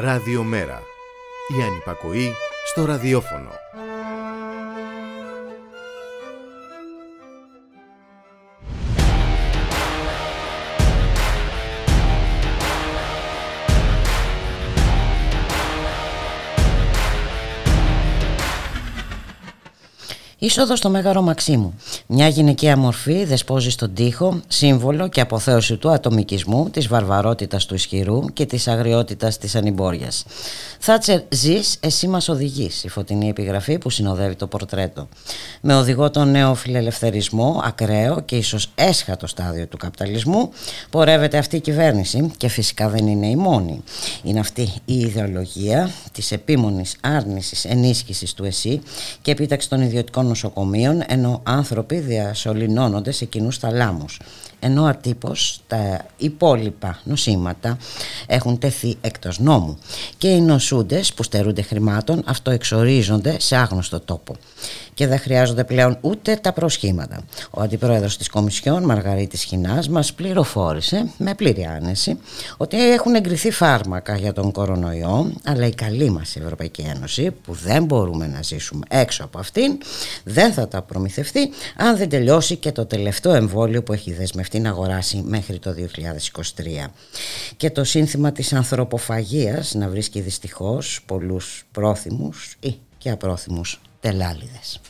Ραδιομέρα. Η ανυπακοή στο ραδιόφωνο. Είσοδος στο Μέγαρο Μαξίμου. Μια γυναικεία μορφή δεσπόζει στον τοίχο, σύμβολο και αποθέωση του ατομικισμού, της βαρβαρότητας του ισχυρού και της αγριότητας της ανυμπόριας. Θάτσερ ζεις, εσύ μας οδηγείς, η φωτεινή επιγραφή που συνοδεύει το πορτρέτο. Με οδηγό τον νέο φιλελευθερισμό, ακραίο και ίσως έσχατο στάδιο του καπιταλισμού, πορεύεται αυτή η κυβέρνηση και φυσικά δεν είναι η μόνη. Είναι αυτή η ιδεολογία της επίμονης άρνησης ενίσχυσης του ΕΣΥ και επίταξη των ιδιωτικών νοσοκομείων ενώ άνθρωποι διασωληνώνονται σε κοινούς θαλάμους ενώ ατύπως τα υπόλοιπα νοσήματα έχουν τεθεί εκτός νόμου. Και οι νοσούντες που στερούνται χρημάτων αυτοεξορίζονται σε άγνωστο τόπο και δεν χρειάζονται πλέον ούτε τα προσχήματα. Ο αντιπρόεδρος της Κομισιόν Μαργαρίτης Χινάς μας πληροφόρησε με πλήρη άνεση ότι έχουν εγκριθεί φάρμακα για τον κορονοϊό αλλά η καλή μας Ευρωπαϊκή Ένωση που δεν μπορούμε να ζήσουμε έξω από αυτήν δεν θα τα προμηθευτεί αν δεν τελειώσει και το τελευταίο εμβόλιο που έχει δεσμευτεί να αγοράσει μέχρι το 2023. Και το σύνθημα της ανθρωποφαγίας να βρίσκει δυστυχώς πολλούς πρόθυμους ή και απρόθυμους τελάλιδες.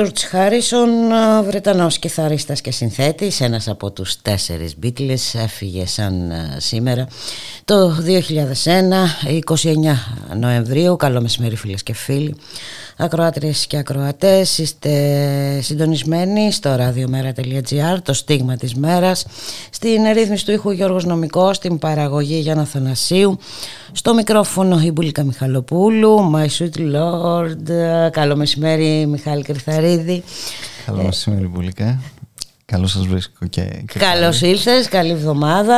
George Harrison, Βρετανός κιθαρίστας και συνθέτης, ένας από τους τέσσερις Beatles, έφυγε σαν σήμερα το 2001, 29 Νοεμβρίου. Καλό μεσημέρι φίλες και φίλοι. Ακροάτριες και ακροατές, είστε συντονισμένοι στο radiomera.gr, το στίγμα της μέρας, στην ρύθμιση του ήχου Γιώργος Νομικός, στην παραγωγή Γιάννα Θανασίου, στο μικρόφωνο η Μπουλίκα Μιχαλοπούλου, My Sweet Lord, καλό μεσημέρι Μιχάλη Κρυθαρίδη. Καλό μεσημέρι Μπουλίκα, καλώς σας βρίσκω και, και Καλώς ήλθες, καλή εβδομάδα.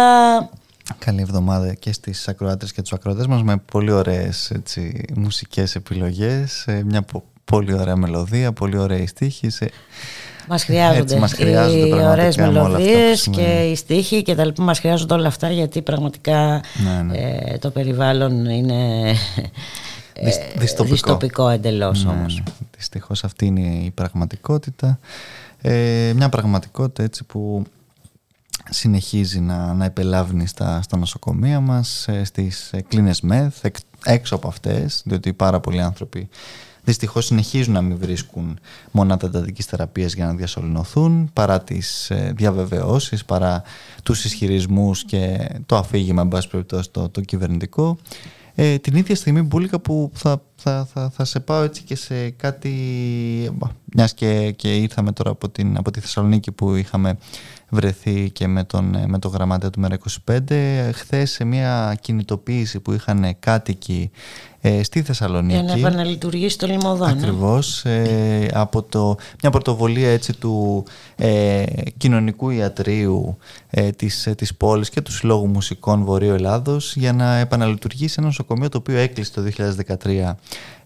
Καλή εβδομάδα και στις ακροάτες και τους ακροατές μας με πολύ ωραίες έτσι, μουσικές επιλογές, ε, μια πολύ ωραία μελωδία, πολύ ωραία στίχη. Μας χρειάζονται, μας χρειάζονται οι ωραίες μελωδίες και οι στίχοι και τα λοιπά μας χρειάζονται όλα αυτά γιατί πραγματικά ναι, ναι. Ε, το περιβάλλον είναι ε, δυστοπικό, δυστοπικό εντελώς ναι, όμως. Ναι. Δυστυχώς αυτή είναι η πραγματικότητα. Ε, μια πραγματικότητα έτσι που συνεχίζει να, να επελάβνει στα, στα νοσοκομεία μας, ε, στις κλίνες ΜΕΘ, έξω από αυτές, διότι πάρα πολλοί άνθρωποι δυστυχώς συνεχίζουν να μην βρίσκουν μονάδα εντατικής θεραπείας για να διασωληνωθούν, παρά τις ε, διαβεβαιώσεις, παρά τους ισχυρισμούς και το αφήγημα, εν πάση περιπτώσει, το, το κυβερνητικό. Ε, την ίδια στιγμή Μπούλικα που θα, θα, θα, θα σε πάω έτσι και σε κάτι μιας και, και ήρθαμε τώρα από, την, από τη Θεσσαλονίκη που είχαμε βρεθεί και με τον, με τον γραμματέα του ΜΕΡΑ25 χθες σε μια κινητοποίηση που είχαν κάτοικοι ε, στη Θεσσαλονίκη. Για να επαναλειτουργήσει το λιμωδόν. Ακριβώς. Ε, από το, μια πρωτοβολία έτσι του ε, κοινωνικού ιατρίου ε, της, ε, της πόλης και του Συλλόγου Μουσικών Βορείου Ελλάδος για να επαναλειτουργήσει ένα νοσοκομείο το οποίο έκλεισε το 2013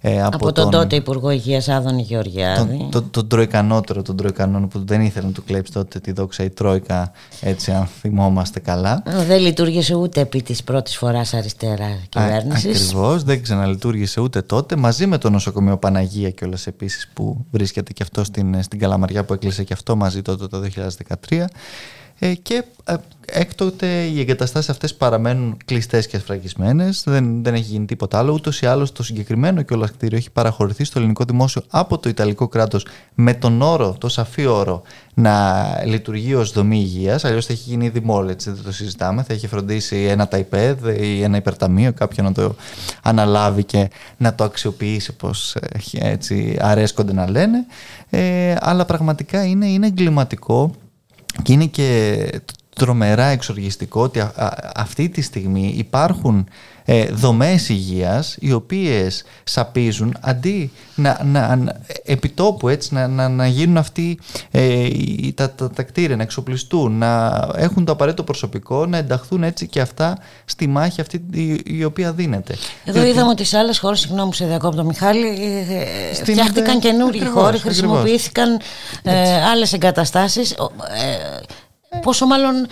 ε, από, από τον, τον τότε Υπουργό Υγείας Άδων Γεωργιάδη. Τον, τον, τον τροικανότερο των τροικανών που δεν ήθελε να του κλέψει τότε τη δόξα η Τρόικα, έτσι αν θυμόμαστε καλά. Δεν λειτουργήσε ούτε επί της πρώτης φοράς αριστερά κυβέρνησης. Ακριβώς, δεν ξαναλειτουργήσε ούτε τότε. Μαζί με το νοσοκομείο Παναγία κιόλας επίσης που βρίσκεται και αυτό στην, στην Καλαμαριά που έκλεισε και αυτό μαζί τότε το 2013. Ε, και ε, έκτοτε οι εγκαταστάσεις αυτές παραμένουν κλειστές και ασφραγισμένες. Δεν, δεν έχει γίνει τίποτα άλλο. Ούτως ή άλλως το συγκεκριμένο και όλα κτίριο έχει παραχωρηθεί στο ελληνικό δημόσιο από το Ιταλικό κράτος με τον όρο, το σαφή όρο, να λειτουργεί ως δομή υγείας. Αλλιώς θα έχει γίνει ήδη έτσι δεν το συζητάμε. Θα έχει φροντίσει ένα ταϊπέδ ή ένα υπερταμείο, κάποιον να το αναλάβει και να το αξιοποιήσει όπω έτσι αρέσκονται να λένε. Ε, αλλά πραγματικά είναι, είναι εγκληματικό και είναι και τρομερά εξοργιστικό ότι αυτή τη στιγμή υπάρχουν ε, δομές υγείας οι οποίες σαπίζουν αντί να, να, επιτόπου έτσι, να, να, να γίνουν αυτοί ε, τα, τα, τα, κτίρια, να εξοπλιστούν, να έχουν το απαραίτητο προσωπικό, να ενταχθούν έτσι και αυτά στη μάχη αυτή η, οποία δίνεται. Εδώ είδαμε ότι σε άλλες χώρες, συγγνώμη σε διακόπτω Μιχάλη, ε, φτιάχτηκαν καινούργιοι χώροι, χρησιμοποιήθηκαν ε, άλλες εγκαταστάσεις. Ε, Πόσο μάλλον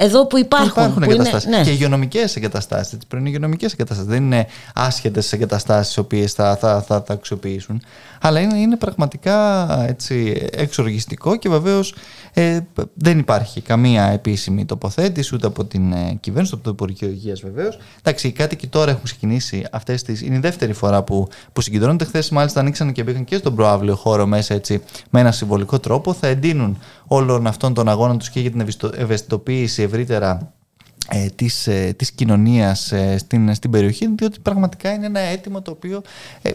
εδώ που υπάρχουν. Υπάρχουν εγκαταστάσεις. Ναι. Και υγειονομικές εγκαταστάσεις. Πριν υγειονομικές εγκαταστάσεις. Δεν είναι άσχετες εγκαταστάσεις οι οποίες θα, θα, θα, θα αξιοποιήσουν. Αλλά είναι, είναι πραγματικά έτσι, εξοργιστικό και βεβαίως ε, δεν υπάρχει καμία επίσημη τοποθέτηση ούτε από την ε, κυβέρνηση, ούτε από το Υπουργείο Υγείας βεβαίως. Εντάξει, οι κάτοικοι τώρα έχουν ξεκινήσει αυτές τις. Είναι η δεύτερη φορά που, που συγκεντρώνονται. Χθες, μάλιστα, ανοίξαν και μπήκαν και στον προάβλιο χώρο μέσα έτσι, με ένα συμβολικό τρόπο. Θα εντείνουν όλων αυτών των αγώνων τους και για την ευαισθητοποίηση ευρύτερα ε, της, ε, της κοινωνίας ε, στην, στην περιοχή διότι πραγματικά είναι ένα αίτημα το οποίο ε,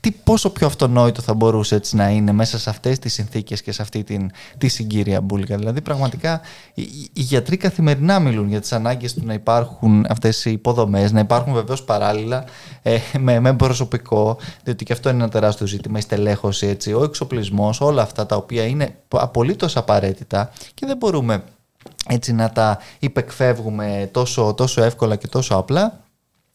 τι, πόσο πιο αυτονόητο θα μπορούσε έτσι να είναι μέσα σε αυτές τις συνθήκες και σε αυτή την, τη συγκύρια μπουλικα. Δηλαδή πραγματικά οι, οι, γιατροί καθημερινά μιλούν για τις ανάγκες του να υπάρχουν αυτές οι υποδομές, να υπάρχουν βεβαίως παράλληλα ε, με, με προσωπικό, διότι και αυτό είναι ένα τεράστιο ζήτημα, η στελέχωση, έτσι, ο εξοπλισμός, όλα αυτά τα οποία είναι απολύτως απαραίτητα και δεν μπορούμε έτσι να τα υπεκφεύγουμε τόσο, τόσο εύκολα και τόσο απλά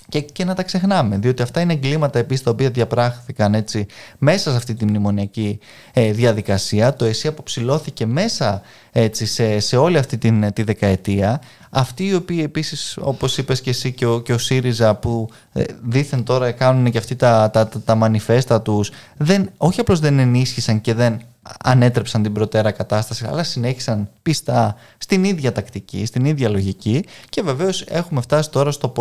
και, και να τα ξεχνάμε, διότι αυτά είναι εγκλήματα επίσης τα οποία διαπράχθηκαν έτσι μέσα σε αυτή τη μνημονιακή ε, διαδικασία. Το ΕΣΥ αποψηλώθηκε μέσα έτσι, σε, σε όλη αυτή την, τη δεκαετία. Αυτοί οι οποίοι επίσης όπως είπες και εσύ και ο, και ο ΣΥΡΙΖΑ που ε, δήθεν τώρα κάνουν και αυτοί τα, τα, τα, τα μανιφέστα τους δεν, όχι απλώς δεν ενίσχυσαν και δεν ανέτρεψαν την προτέρα κατάσταση, αλλά συνέχισαν πιστά στην ίδια τακτική, στην ίδια λογική και βεβαίως έχουμε φτάσει τώρα στο,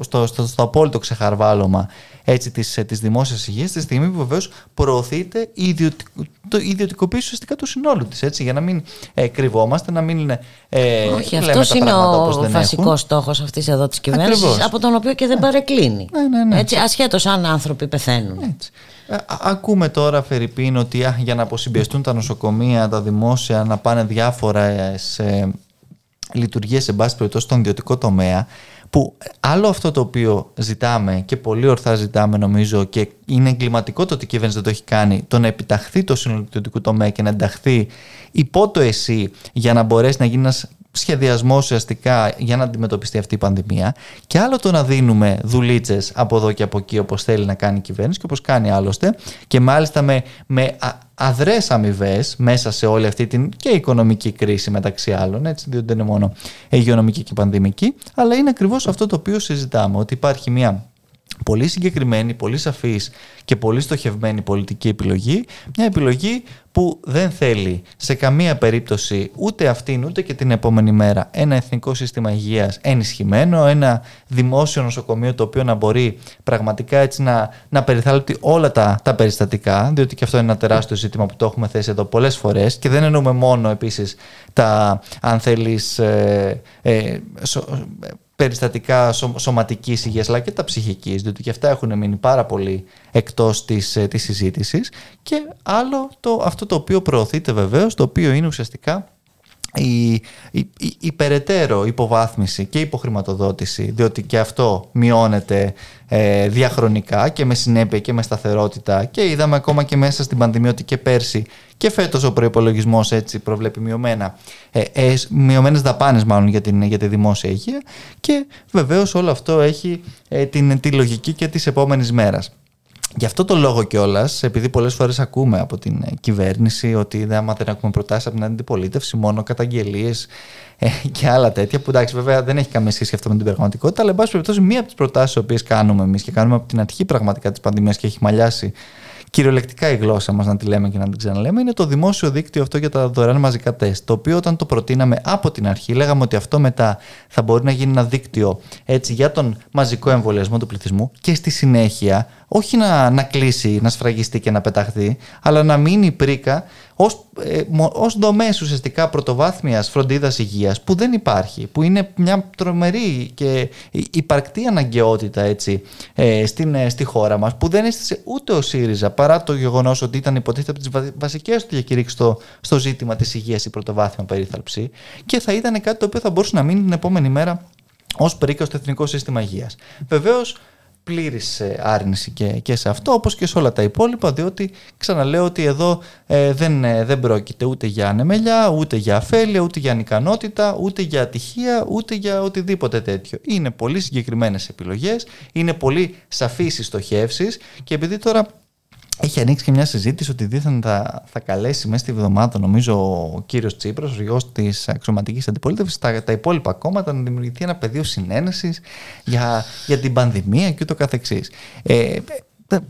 στο, στο, στο απόλυτο ξεχαρβάλωμα έτσι, της, της δημόσιας υγείας τη στιγμή που βεβαίως προωθείται η, ιδιωτικ, το, ιδιωτικοποίηση ουσιαστικά του συνόλου της έτσι, για να μην ε, κρυβόμαστε, να μην ε, Όχι, αυτός είναι ο βασικός στόχος αυτής εδώ της κυβέρνησης από τον οποίο και δεν παρεκκλίνει. Ναι, ναι, ναι. Έτσι, ασχέτως αν άνθρωποι πεθαίνουν. Έτσι. Ε, ακούμε τώρα, Φερρυπίν, ότι για να αποσυμπιεστούν τα νοσοκομεία, τα δημόσια, να πάνε διάφορα σε λειτουργίες, σε πάση περιπτώσει, στον ιδιωτικό τομέα, που άλλο αυτό το οποίο ζητάμε και πολύ ορθά ζητάμε νομίζω και είναι εγκληματικό το ότι η κυβέρνηση δεν το έχει κάνει, το να επιταχθεί το σύνολο του ιδιωτικού τομέα και να ενταχθεί υπό το εσύ για να μπορέσει να γίνει ένας σχεδιασμό ουσιαστικά για να αντιμετωπιστεί αυτή η πανδημία και άλλο το να δίνουμε δουλίτσες από εδώ και από εκεί όπως θέλει να κάνει η κυβέρνηση και όπως κάνει άλλωστε και μάλιστα με, με αδρές αμοιβές μέσα σε όλη αυτή την και οικονομική κρίση μεταξύ άλλων, έτσι, διότι δεν είναι μόνο υγειονομική και πανδημική, αλλά είναι ακριβώς αυτό το οποίο συζητάμε, ότι υπάρχει μια πολύ συγκεκριμένη, πολύ σαφής και πολύ στοχευμένη πολιτική επιλογή, μια επιλογή που δεν θέλει σε καμία περίπτωση ούτε αυτήν ούτε και την επόμενη μέρα ένα εθνικό σύστημα υγείας ενισχυμένο, ένα δημόσιο νοσοκομείο το οποίο να μπορεί πραγματικά έτσι να, να περιθάλπτει όλα τα, τα περιστατικά, διότι και αυτό είναι ένα τεράστιο ζήτημα που το έχουμε θέσει εδώ πολλές φορές και δεν εννοούμε μόνο επίσης τα, αν θέλεις, ε, ε, περιστατικά σωματικής υγείας αλλά και τα ψυχικής διότι και αυτά έχουν μείνει πάρα πολύ εκτός της, ε, της συζήτησης. Και άλλο το, αυτό το οποίο προωθείται βεβαίως το οποίο είναι ουσιαστικά η, η, η, περαιτέρω υποβάθμιση και υποχρηματοδότηση διότι και αυτό μειώνεται ε, διαχρονικά και με συνέπεια και με σταθερότητα και είδαμε ακόμα και μέσα στην πανδημία ότι και πέρσι και φέτος ο προπολογισμό έτσι προβλέπει μειωμένα, ε, ε, μειωμένες δαπάνες μάλλον για, την, για τη δημόσια υγεία και βεβαίως όλο αυτό έχει ε, την, τη λογική και της επόμενης μέρας. Γι' αυτό το λόγο κιόλας, επειδή πολλές φορές ακούμε από την κυβέρνηση ότι άμα δεν έχουμε προτάσεις από την αντιπολίτευση, μόνο καταγγελίες ε, και άλλα τέτοια, που εντάξει, βέβαια δεν έχει καμία σχέση αυτό με την πραγματικότητα, αλλά εν πάση περιπτώσει, μία από τις προτάσεις που κάνουμε εμείς και κάνουμε από την αρχή πραγματικά της πανδημίας και έχει μαλλιάσει κυριολεκτικά η γλώσσα μας να τη λέμε και να την ξαναλέμε, είναι το δημόσιο δίκτυο αυτό για τα δωρεάν μαζικά τεστ. Το οποίο όταν το προτείναμε από την αρχή, λέγαμε ότι αυτό μετά θα μπορεί να γίνει ένα δίκτυο έτσι, για τον μαζικό εμβολιασμό του πληθυσμού και στη συνέχεια όχι να, να κλείσει, να σφραγιστεί και να πεταχθεί, αλλά να μείνει πρίκα ως, ε, ως δομές ουσιαστικά πρωτοβάθμιας φροντίδας υγείας που δεν υπάρχει, που είναι μια τρομερή και υπαρκτή αναγκαιότητα έτσι, ε, στην, ε, στη χώρα μας που δεν έστησε ούτε ο ΣΥΡΙΖΑ παρά το γεγονός ότι ήταν υποτίθεται από τις βασικές του διακηρύξεις στο, στο ζήτημα της υγείας η πρωτοβάθμια περίθαλψη και θα ήταν κάτι το οποίο θα μπορούσε να μείνει την επόμενη μέρα ως πρίκα στο Εθνικό Σύστημα Υγείας. Βεβαίως πλήρης ε, άρνηση και, και σε αυτό όπως και σε όλα τα υπόλοιπα διότι ξαναλέω ότι εδώ ε, δεν, ε, δεν πρόκειται ούτε για ανεμελιά, ούτε για αφέλεια, ούτε για ανικανότητα, ούτε για ατυχία, ούτε για οτιδήποτε τέτοιο. Είναι πολύ συγκεκριμένες επιλογές, είναι πολύ σαφείς οι στοχεύσεις και επειδή τώρα έχει ανοίξει και μια συζήτηση ότι δίθεν θα, θα καλέσει μέσα στη βδομάδα, νομίζω, ο κύριος Τσίπρας, ο γιος της αξιωματικής αντιπολίτευσης, τα, τα υπόλοιπα κόμματα να δημιουργηθεί ένα πεδίο συνένεσης για, για την πανδημία και ούτω καθεξής. Ε,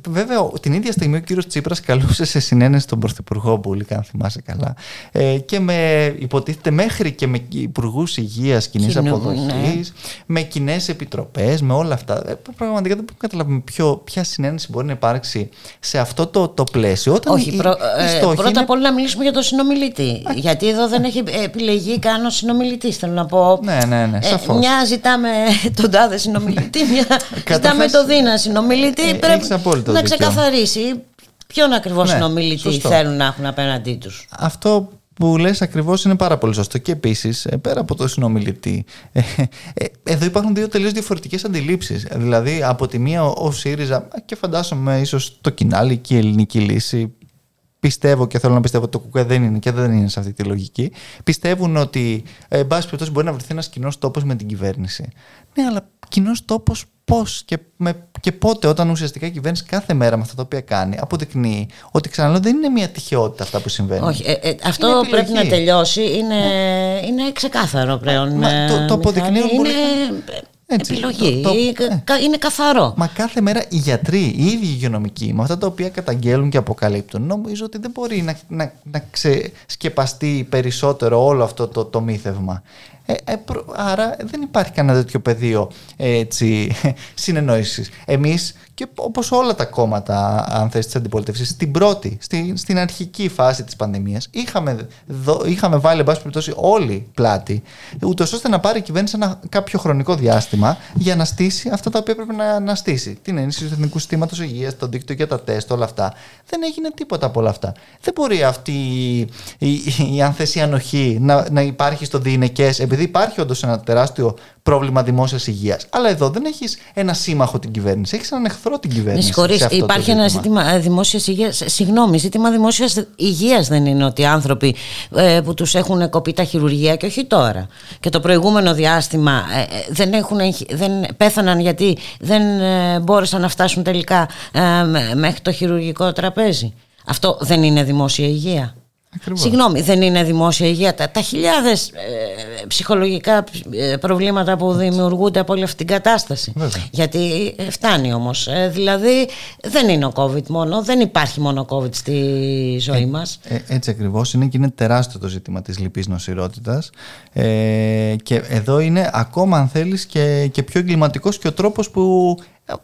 Βέβαια, την ίδια στιγμή ο κύριος Τσίπρας καλούσε σε συνένεση τον Πρωθυπουργό Μπούλικα, αν θυμάσαι καλά, ε, και με υποτίθεται μέχρι και με υπουργούς υγείας κοινής αποδοχής, ναι. με κοινές επιτροπές, με όλα αυτά. Ε, πραγματικά δεν μπορούμε να καταλάβουμε ποια συνένεση μπορεί να υπάρξει σε αυτό το, το πλαίσιο. Όταν Όχι, προ, ε, πρώτα είναι... απ' όλα να μιλήσουμε για τον συνομιλητή. Γιατί εδώ δεν έχει επιλεγεί καν ο συνομιλητής. Θέλω να πω. Ναι, ναι, ναι, Ε, μια ζητάμε τον τάδε συνομιλητή, μια ζητάμε τον Δίνα συνομιλητή. Ε, πρέπει να ξεκαθαρίσει ποιον ακριβώς ναι, συνομιλητή θέλουν να έχουν απέναντί τους. Αυτό που λες ακριβώς είναι πάρα πολύ σωστό. Και επίσης ε, πέρα από το συνομιλητή ε, ε, εδώ υπάρχουν δύο τελείως διαφορετικές αντιλήψεις. Δηλαδή από τη μία ο, ο ΣΥΡΙΖΑ και φαντάζομαι ίσως το κοινάλι και η ελληνική λύση πιστεύω και θέλω να πιστεύω ότι το ΚΚΕ δεν είναι και δεν είναι σε αυτή τη λογική πιστεύουν ότι εν πάση περιπτώσει μπορεί να βρεθεί ένας κοινός τόπος με την κυβέρνηση. Ναι αλλά κοινός τόπος πώς και, και πότε, όταν ουσιαστικά η κυβέρνηση κάθε μέρα με αυτά τα οποία κάνει, αποδεικνύει ότι ξαναλέω δεν είναι μια τυχαιότητα αυτά που συμβαίνουν. Όχι, ε, ε, αυτό πρέπει να τελειώσει. Είναι, ναι. είναι ξεκάθαρο πλέον. Μα, το, το αποδεικνύει. Είναι έτσι, επιλογή. Το, είναι καθαρό. Μα κάθε μέρα οι γιατροί, οι ίδιοι υγειονομικοί, με αυτά τα οποία καταγγέλουν και αποκαλύπτουν, νομίζω ότι δεν μπορεί να, να, να ξεσκεπαστεί περισσότερο όλο αυτό το, το μύθευμα. Ε, ε, άρα δεν υπάρχει κανένα τέτοιο πεδίο έτσι, συνεννόησης. Εμείς και όπως όλα τα κόμματα αν θες της αντιπολίτευσης στην πρώτη, στη, στην αρχική φάση της πανδημίας είχαμε, είχαμε βάλει εν πάση περιπτώσει όλοι πλάτη ούτως ώστε να πάρει η κυβέρνηση ένα κάποιο χρονικό διάστημα για να στήσει αυτά τα οποία πρέπει να, να στήσει. Την ενίσχυση του Εθνικού Συστήματος Υγείας, το δίκτυο για τα τεστ, όλα αυτά. Δεν έγινε τίποτα από όλα αυτά. Δεν μπορεί αυτή η, η, η, αν θες, η ανοχή να, να υπάρχει στο διηνεκές επειδή υπάρχει όντως ένα τεράστιο πρόβλημα δημόσιας υγείας. Αλλά εδώ δεν έχεις ένα σύμμαχο την κυβέρνηση, έχεις έναν εχθρό την κυβέρνηση. Με υπάρχει ένα ζήτημα ε, δημόσιας υγείας. Συγγνώμη, ζήτημα δημόσιας υγείας δεν είναι ότι οι άνθρωποι ε, που τους έχουν κοπεί τα χειρουργία και όχι τώρα. Και το προηγούμενο διάστημα ε, δεν, έχουν, δεν πέθαναν γιατί δεν μπόρεσαν να φτάσουν τελικά μέχρι το χειρουργικό τραπέζι. Αυτό δεν είναι δημόσια υγεία. Ακριβώς. Συγγνώμη, δεν είναι δημόσια υγεία. Τα, τα χιλιάδες ε, ψυχολογικά ε, προβλήματα που δημιουργούνται από όλη αυτή την κατάσταση. Γιατί ε, φτάνει όμως. δηλαδή δεν είναι ο COVID μόνο, δεν υπάρχει μόνο COVID στη ζωή μας. έτσι ακριβώς είναι και είναι τεράστιο το ζήτημα της λυπής νοσηρότητας και εδώ είναι ακόμα αν θέλεις και, και πιο εγκληματικός και ο τρόπος που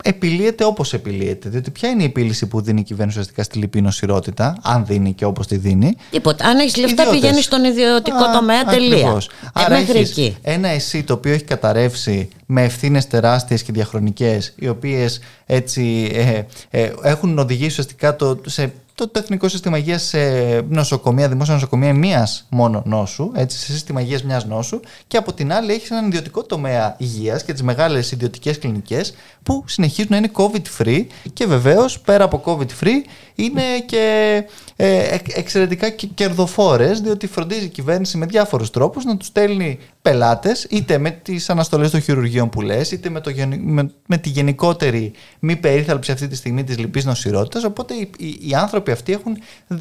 επιλύεται όπως επιλύεται. Διότι ποια είναι η επίλυση που δίνει η κυβέρνηση ουσιαστικά στη λυπή νοσηρότητα, αν δίνει και όπως τη δίνει; Τίποτα. Αν έχεις λεφτά, πηγαίνεις στον ιδιωτικό Α, τομέα. Τελεία. Ε, Άρα έχεις ένα εσύ το οποίο έχει καταρρεύσει με ευθύνες τεράστιες και διαχρονικές, οι οποίες έτσι ε, ε, έχουν οδηγήσει ουσιαστικά το, σε το, το Εθνικό Σύστημα Υγείας σε νοσοκομεία, δημόσια νοσοκομεία μίας μόνο νόσου, έτσι, σε σύστημα υγείας μιας νόσου, και από την άλλη έχεις έναν ιδιωτικό τομέα υγείας και τις μεγάλες ιδιωτικές κλινικές που συνεχίζουν να είναι COVID-free και βεβαίως πέρα από COVID-free είναι και ε, εξαιρετικά κερδοφόρες, διότι φροντίζει η κυβέρνηση με διάφορους τρόπους να τους στέλνει πελάτες, είτε με τις αναστολές των χειρουργείων που λες, είτε με, το, με, με, τη γενικότερη μη περίθαλψη αυτή τη στιγμή της λυπής νοσηρότητας. Οπότε οι, οι, οι, άνθρωποι αυτοί έχουν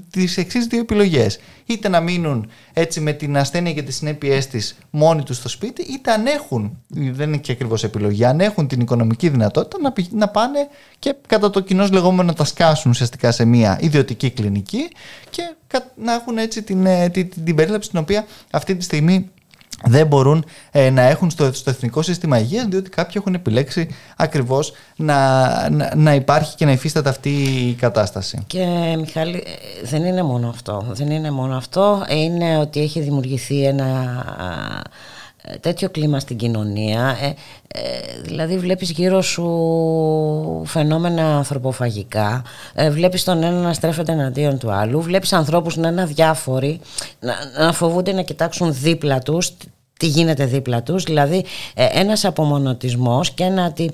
τις εξής δύο επιλογές. Είτε να μείνουν έτσι με την ασθένεια και τις συνέπειές της μόνοι τους στο σπίτι, είτε αν έχουν, δεν είναι και ακριβώς επιλογή, αν έχουν την οικονομική δυνατότητα να, να πάνε και κατά το κοινός λεγόμενο να τα σκάσουν ουσιαστικά σε μια ιδιωτική κλινική και να έχουν έτσι την, ε, την, την περίληψη την οποία αυτή τη στιγμή δεν μπορούν ε, να έχουν στο, στο Εθνικό Σύστημα Υγείας διότι κάποιοι έχουν επιλέξει ακριβώς να, να, να, υπάρχει και να υφίσταται αυτή η κατάσταση. Και Μιχάλη ε, δεν είναι μόνο αυτό. Δεν είναι μόνο αυτό. Είναι ότι έχει δημιουργηθεί ένα τέτοιο κλίμα στην κοινωνία ε, ε, δηλαδή βλέπεις γύρω σου φαινόμενα ανθρωποφαγικά ε, βλέπεις τον ένα να στρέφεται εναντίον του άλλου βλέπεις ανθρώπους να είναι αδιάφοροι να, να φοβούνται να κοιτάξουν δίπλα τους τι γίνεται δίπλα τους δηλαδή ε, ένας απομονωτισμός και ένα, τι,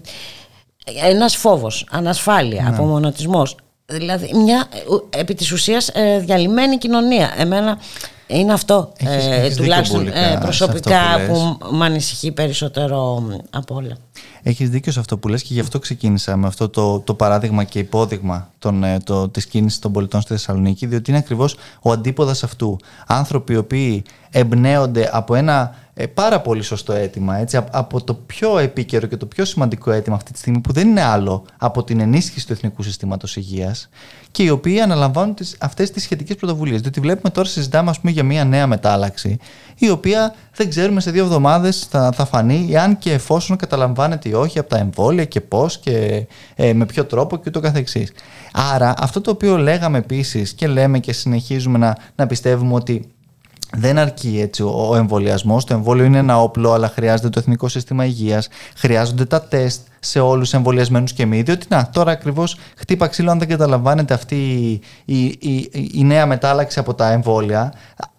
ένας φόβος, ανασφάλεια, ναι. απομονωτισμός δηλαδή μια επί της ουσίας διαλυμένη κοινωνία εμένα είναι αυτό ε, τουλάχιστον ε, προσωπικά που, που με ανησυχεί περισσότερο από όλα. Έχεις δίκιο σε αυτό που λες και γι' αυτό ξεκίνησα με αυτό το, το παράδειγμα και υπόδειγμα των, ε, το, της κίνησης των πολιτών στη Θεσσαλονίκη διότι είναι ακριβώς ο αντίποδας αυτού. Άνθρωποι οι οποίοι εμπνέονται από ένα ε, πάρα πολύ σωστό αίτημα έτσι, από το πιο επίκαιρο και το πιο σημαντικό αίτημα αυτή τη στιγμή που δεν είναι άλλο από την ενίσχυση του Εθνικού Συστήματος Υγείας και οι οποίοι αναλαμβάνουν τις, αυτές τις σχετικές πρωτοβουλίες. Διότι βλέπουμε τώρα συζητάμε ας πούμε, για μια νέα μετάλλαξη η οποία δεν ξέρουμε σε δύο εβδομάδες θα, θα φανεί εάν και εφόσον καταλαμβάνεται ή όχι από τα εμβόλια και πώς και ε, με ποιο τρόπο και ούτω καθεξής. Άρα αυτό το οποίο λέγαμε επίσης και λέμε και συνεχίζουμε να, να πιστεύουμε ότι δεν αρκεί έτσι ο εμβολιασμός. Το εμβόλιο είναι ένα όπλο, αλλά χρειάζεται το Εθνικό Σύστημα Υγείας, χρειάζονται τα τεστ σε όλους τους εμβολιασμένους και μη. Διότι να, τώρα ακριβώς χτύπα ξύλο, αν δεν καταλαμβάνεται αυτή η, η, η, η νέα μετάλλαξη από τα εμβόλια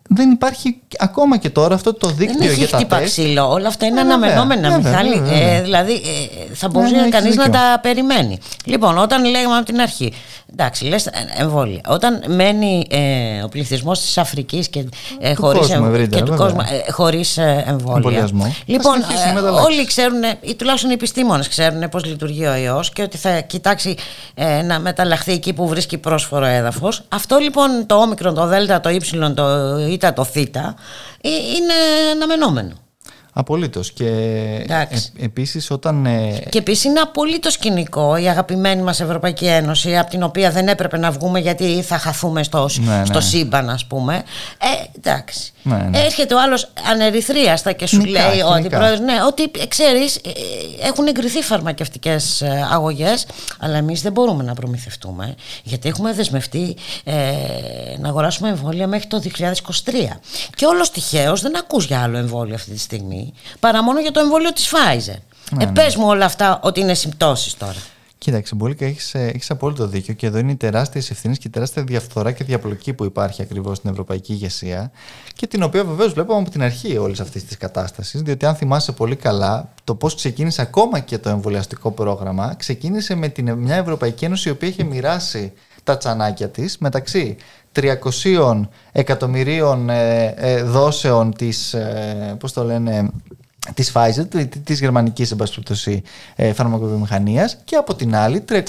δεν υπάρχει ακόμα και τώρα αυτό το δίκτυο δεν για τα τεστ. ξύλο. Όλα αυτά είναι ε, αναμενόμενα, Μιχάλη. Ε, δηλαδή ε, θα μπορούσε ναι, κανείς να τα περιμένει. Λοιπόν, όταν λέγαμε από την αρχή, εντάξει, λες εμβόλια. Όταν μένει ε, ο πληθυσμός της Αφρικής και, ε, χωρίς και του κόσμου ε, χωρίς εμβόλια. Λοιπόν, όλοι ξέρουν, ή τουλάχιστον οι επιστήμονες ξέρουν πώς λειτουργεί ο ιός και ότι θα κοιτάξει να μεταλλαχθεί εκεί που βρίσκει πρόσφορο έδαφος. Αυτό λοιπόν το όμικρον, το δέλτα, το ύψιλον, το ήταν το θήτα, ε, είναι αναμενόμενο. Απολύτως. Και ε, επίσης όταν. Ε... Και επίσης είναι απολύτως κοινικό η αγαπημένη μας Ευρωπαϊκή Ένωση, από την οποία δεν έπρεπε να βγούμε γιατί θα χαθούμε στο, ναι, στο ναι. σύμπαν, ας πούμε. Ε, εντάξει. Ναι, ναι. Έρχεται ο άλλος ανερυθρίαστα και σου λέει ότι, πρόεδρος, ναι, ότι ε, ξέρεις, ε, έχουν εγκριθεί φαρμακευτικές αγωγές, αλλά εμείς δεν μπορούμε να προμηθευτούμε, γιατί έχουμε δεσμευτεί ε, να αγοράσουμε εμβόλια μέχρι το 2023. Και όλος τυχαίως δεν ακούς για άλλο εμβόλιο αυτή τη στιγμή παρά μόνο για το εμβόλιο της Pfizer. Ναι, ε, ναι. μου όλα αυτά ότι είναι συμπτώσεις τώρα. Κοίταξε, Μπόλικα, έχεις ε, έχεις απόλυτο δίκιο και εδώ είναι οι τεράστιες ευθύνες και η τεράστια διαφθορά και διαπλοκή που υπάρχει ακριβώς στην ευρωπαϊκή ηγεσία και την οποία βεβαίως βλέπουμε από την αρχή όλης αυτής της κατάστασης. Διότι, αν θυμάσαι πολύ καλά, το πώς ξεκίνησε ακόμα και το εμβολιαστικό πρόγραμμα, ξεκίνησε με την, μια Ευρωπαϊκή Ένωση η οποία είχε μοιράσει τα τσανάκια της μεταξύ 300 εκατομμυρίων ε, ε, δόσεων της, ε, πώς το λένε, της Pfizer, της γερμανικής εμπασπιπτωσή ε, φαρμακοβιομηχανίας και από την άλλη 300...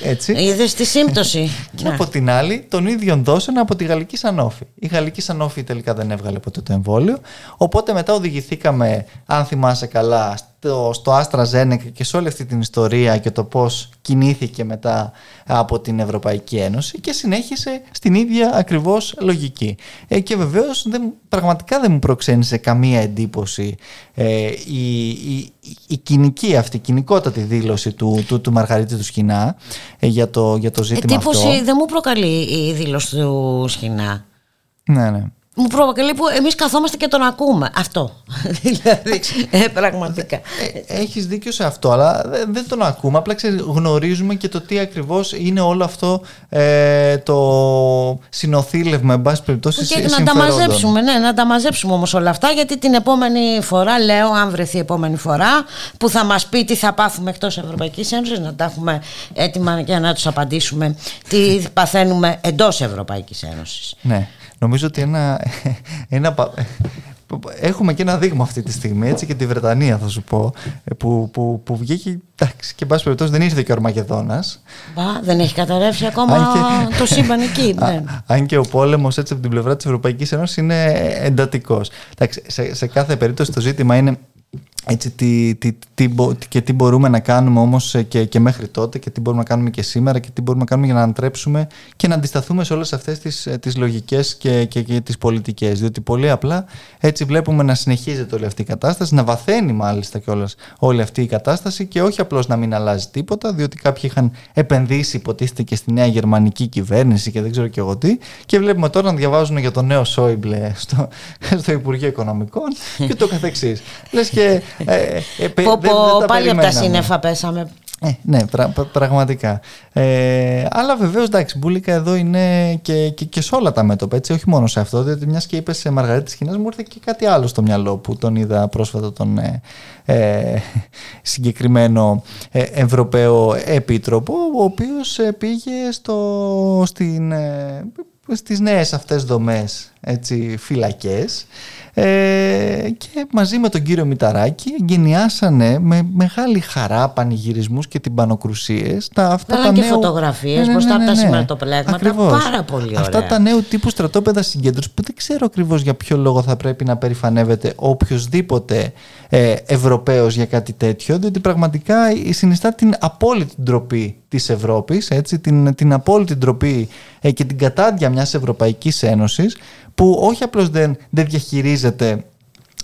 Σύμπτωση. Έτσι. Είδες τη σύμπτωση. και από την άλλη των ίδιων δόσεων από τη Γαλλική Σανόφη. Η Γαλλική Σανόφη τελικά δεν έβγαλε ποτέ το εμβόλιο, οπότε μετά οδηγηθήκαμε, αν θυμάσαι καλά, στο, στο Άστρα και σε όλη αυτή την ιστορία και το πώς κινήθηκε μετά από την Ευρωπαϊκή Ένωση και συνέχισε στην ίδια ακριβώς λογική. Ε, και βεβαίως δεν, πραγματικά δεν μου προξένησε καμία εντύπωση ε, η, η, η, κοινική αυτή, η κοινικότατη δήλωση του, του, του Μαργαρίτη του Σχοινά ε, για, το, για το ζήτημα Εντύπωση αυτό. δεν μου προκαλεί η δήλωση του Σχοινά. Ναι, ναι μου προβοκαλεί που εμείς καθόμαστε και τον ακούμε. Αυτό. δηλαδή, ε, πραγματικά. Ε, έχεις δίκιο σε αυτό, αλλά δεν τον ακούμε. Απλά γνωρίζουμε και το τι ακριβώς είναι όλο αυτό ε, το συνοθήλευμα, εν πάση περιπτώσει, Και να τα μαζέψουμε, ναι, να τα μαζέψουμε όμως όλα αυτά, γιατί την επόμενη φορά, λέω, αν βρεθεί η επόμενη φορά, που θα μας πει τι θα πάθουμε εκτός Ευρωπαϊκής Ένωσης, να τα έχουμε έτοιμα για να τους απαντήσουμε τι παθαίνουμε εντός Ευρωπαϊκής Ένωσης. Ναι. Νομίζω ότι ένα, ένα, έχουμε και ένα δείγμα αυτή τη στιγμή, έτσι και τη Βρετανία θα σου πω, που, που, που βγήκε, εντάξει, και εν πάση περιπτώσει δεν ήρθε και ο Αρμαγεδόνας. Μπα, δεν έχει καταρρεύσει ακόμα και, το σύμπαν εκεί. Ναι. Αν και ο πόλεμος έτσι από την πλευρά της Ευρωπαϊκής Ένωσης είναι εντατικός. Εντάξει, σε, σε κάθε περίπτωση το ζήτημα είναι έτσι, τι, τι, τι, και τι μπορούμε να κάνουμε όμως ε, και, και μέχρι τότε και τι μπορούμε να κάνουμε και σήμερα και τι μπορούμε να κάνουμε για να αντρέψουμε και να αντισταθούμε σε όλες αυτές τις, ε, τις λογικές και, και, και τις πολιτικές διότι πολύ απλά έτσι βλέπουμε να συνεχίζεται όλη αυτή η κατάσταση να βαθαίνει μάλιστα και όλες, όλη αυτή η κατάσταση και όχι απλώς να μην αλλάζει τίποτα διότι κάποιοι είχαν επενδύσει υποτίθεται και στη νέα γερμανική κυβέρνηση και δεν ξέρω και εγώ τι και βλέπουμε τώρα να διαβάζουν για το νέο Σόιμπλε στο, στο Υπουργείο Οικονομικών και το καθεξής. Λες και ε, ε, πάλι από τα σύννεφα πέσαμε. Ε, ναι, πραγματικά. Ε, αλλά βεβαίως εντάξει, Μπούλικα εδώ είναι και, και, και σε όλα τα μέτωπα, έτσι, όχι μόνο σε αυτό. Διότι μιας και είπες σε Μαργαρίτη Κινέζας, μου ήρθε και κάτι άλλο στο μυαλό που τον είδα πρόσφατα τον ε, συγκεκριμένο Ευρωπαίο Επίτροπο, ο οποίος πήγε στο, στην, στις νέες αυτές δομές έτσι, φυλακές. Ε, και μαζί με τον κύριο Μηταράκη εγκαινιάσανε με μεγάλη χαρά πανηγυρισμούς και τυμπανοκρουσίες. Τα, αυτά τα και νέου... φωτογραφίες ναι, ναι, μπροστά από τα ναι, σηματοπλέγματα πάρα πολύ ωραία. αυτά τα νέου τύπου στρατόπεδα συγκέντρωσης που δεν ξέρω ακριβώς για ποιο λόγο θα πρέπει να περηφανεύεται οποιοδήποτε ε, Ευρωπαίος για κάτι τέτοιο διότι πραγματικά συνιστά την απόλυτη ντροπή της Ευρώπης έτσι, την, την απόλυτη ντροπή ε, και την κατάδια μιας Ευρωπαϊκής Ένωσης που όχι απλώς δεν, δεν διαχειρίζεται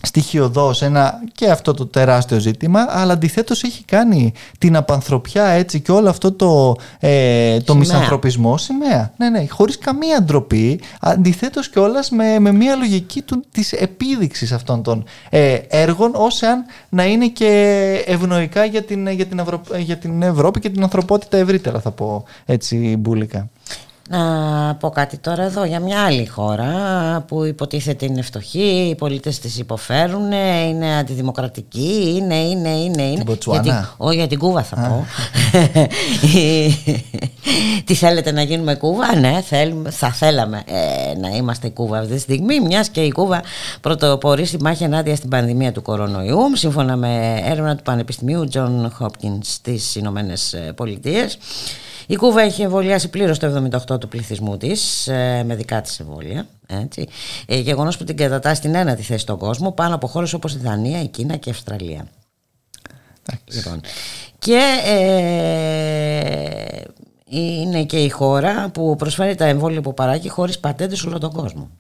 στοιχειοδός ένα και αυτό το τεράστιο ζήτημα αλλά αντιθέτως έχει κάνει την απανθρωπιά έτσι και όλο αυτό το, ε, το μισανθρωπισμό σημαία ναι, ναι, χωρίς καμία ντροπή αντιθέτως και με, με μια λογική του, της επίδειξης αυτών των ε, έργων ως αν να είναι και ευνοϊκά για την, για, την για την Ευρώπη και την ανθρωπότητα ευρύτερα θα πω έτσι μπουλικα. Να πω κάτι τώρα εδώ για μια άλλη χώρα που υποτίθεται είναι φτωχή, οι πολίτες της υποφέρουν, είναι αντιδημοκρατική, είναι, είναι, είναι, είναι. Γιατί, όχι για την Κούβα θα πω. Τι θέλετε να γίνουμε Κούβα, ναι, θέλουμε, θα θέλαμε ε, να είμαστε Κούβα αυτή τη στιγμή, μιας και η Κούβα πρωτοπορεί στη μάχη ενάντια στην πανδημία του κορονοϊού, σύμφωνα με έρευνα του Πανεπιστημίου John Hopkins στις Ηνωμένες Πολιτείες. Η Κούβα έχει εμβολιάσει πλήρως το 78% του πληθυσμού της ε, με δικά της εμβόλια. Έτσι. Ε, Γεγονός που την κατατάσσει στην ένατη θέση στον κόσμο πάνω από χώρες όπως η Δανία, η Κίνα και η Αυστραλία. Λοιπόν. Και ε, είναι και η χώρα που προσφέρει τα εμβόλια που παράγει χωρίς πατέντες σε όλο τον κόσμο.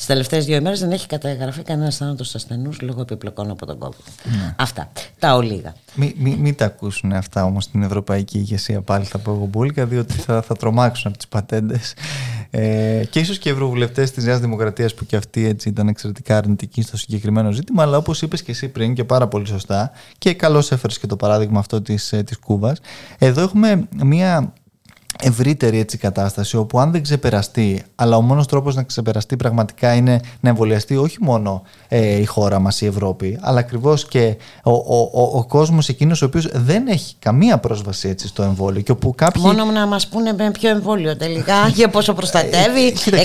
Τις τελευταίες δύο ημέρες δεν έχει καταγραφεί κανένας θάνατος ασθενούς λόγω επιπλοκών από τον COVID. Ναι. Αυτά. Τα ολίγα. Μην μη, μη τα ακούσουν αυτά όμως στην ευρωπαϊκή ηγεσία πάλι θα πω εγώ μπουλικα, διότι θα, θα τρομάξουν από τις πατέντες. Ε, και ίσως και οι ευρωβουλευτές της Νέας Δημοκρατίας που και αυτοί έτσι ήταν εξαιρετικά αρνητικοί στο συγκεκριμένο ζήτημα. Αλλά όπως είπες και εσύ πριν και πάρα πολύ σωστά, και καλώς έφερες και το παράδειγμα αυτό της της ε, Κούβας, εδώ έχουμε μία ευρύτερη έτσι κατάσταση όπου αν δεν ξεπεραστεί αλλά ο μόνος τρόπος να ξεπεραστεί πραγματικά είναι να εμβολιαστεί όχι μόνο ε, η χώρα μας η Ευρώπη αλλά ακριβώς και ο, ο, ο, ο κόσμος εκείνος ο οποίος δεν έχει καμία πρόσβαση έτσι στο εμβόλιο και όπου κάποιοι... Μόνο να μας πούνε με ποιο εμβόλιο τελικά για πόσο προστατεύει 60, 40, 30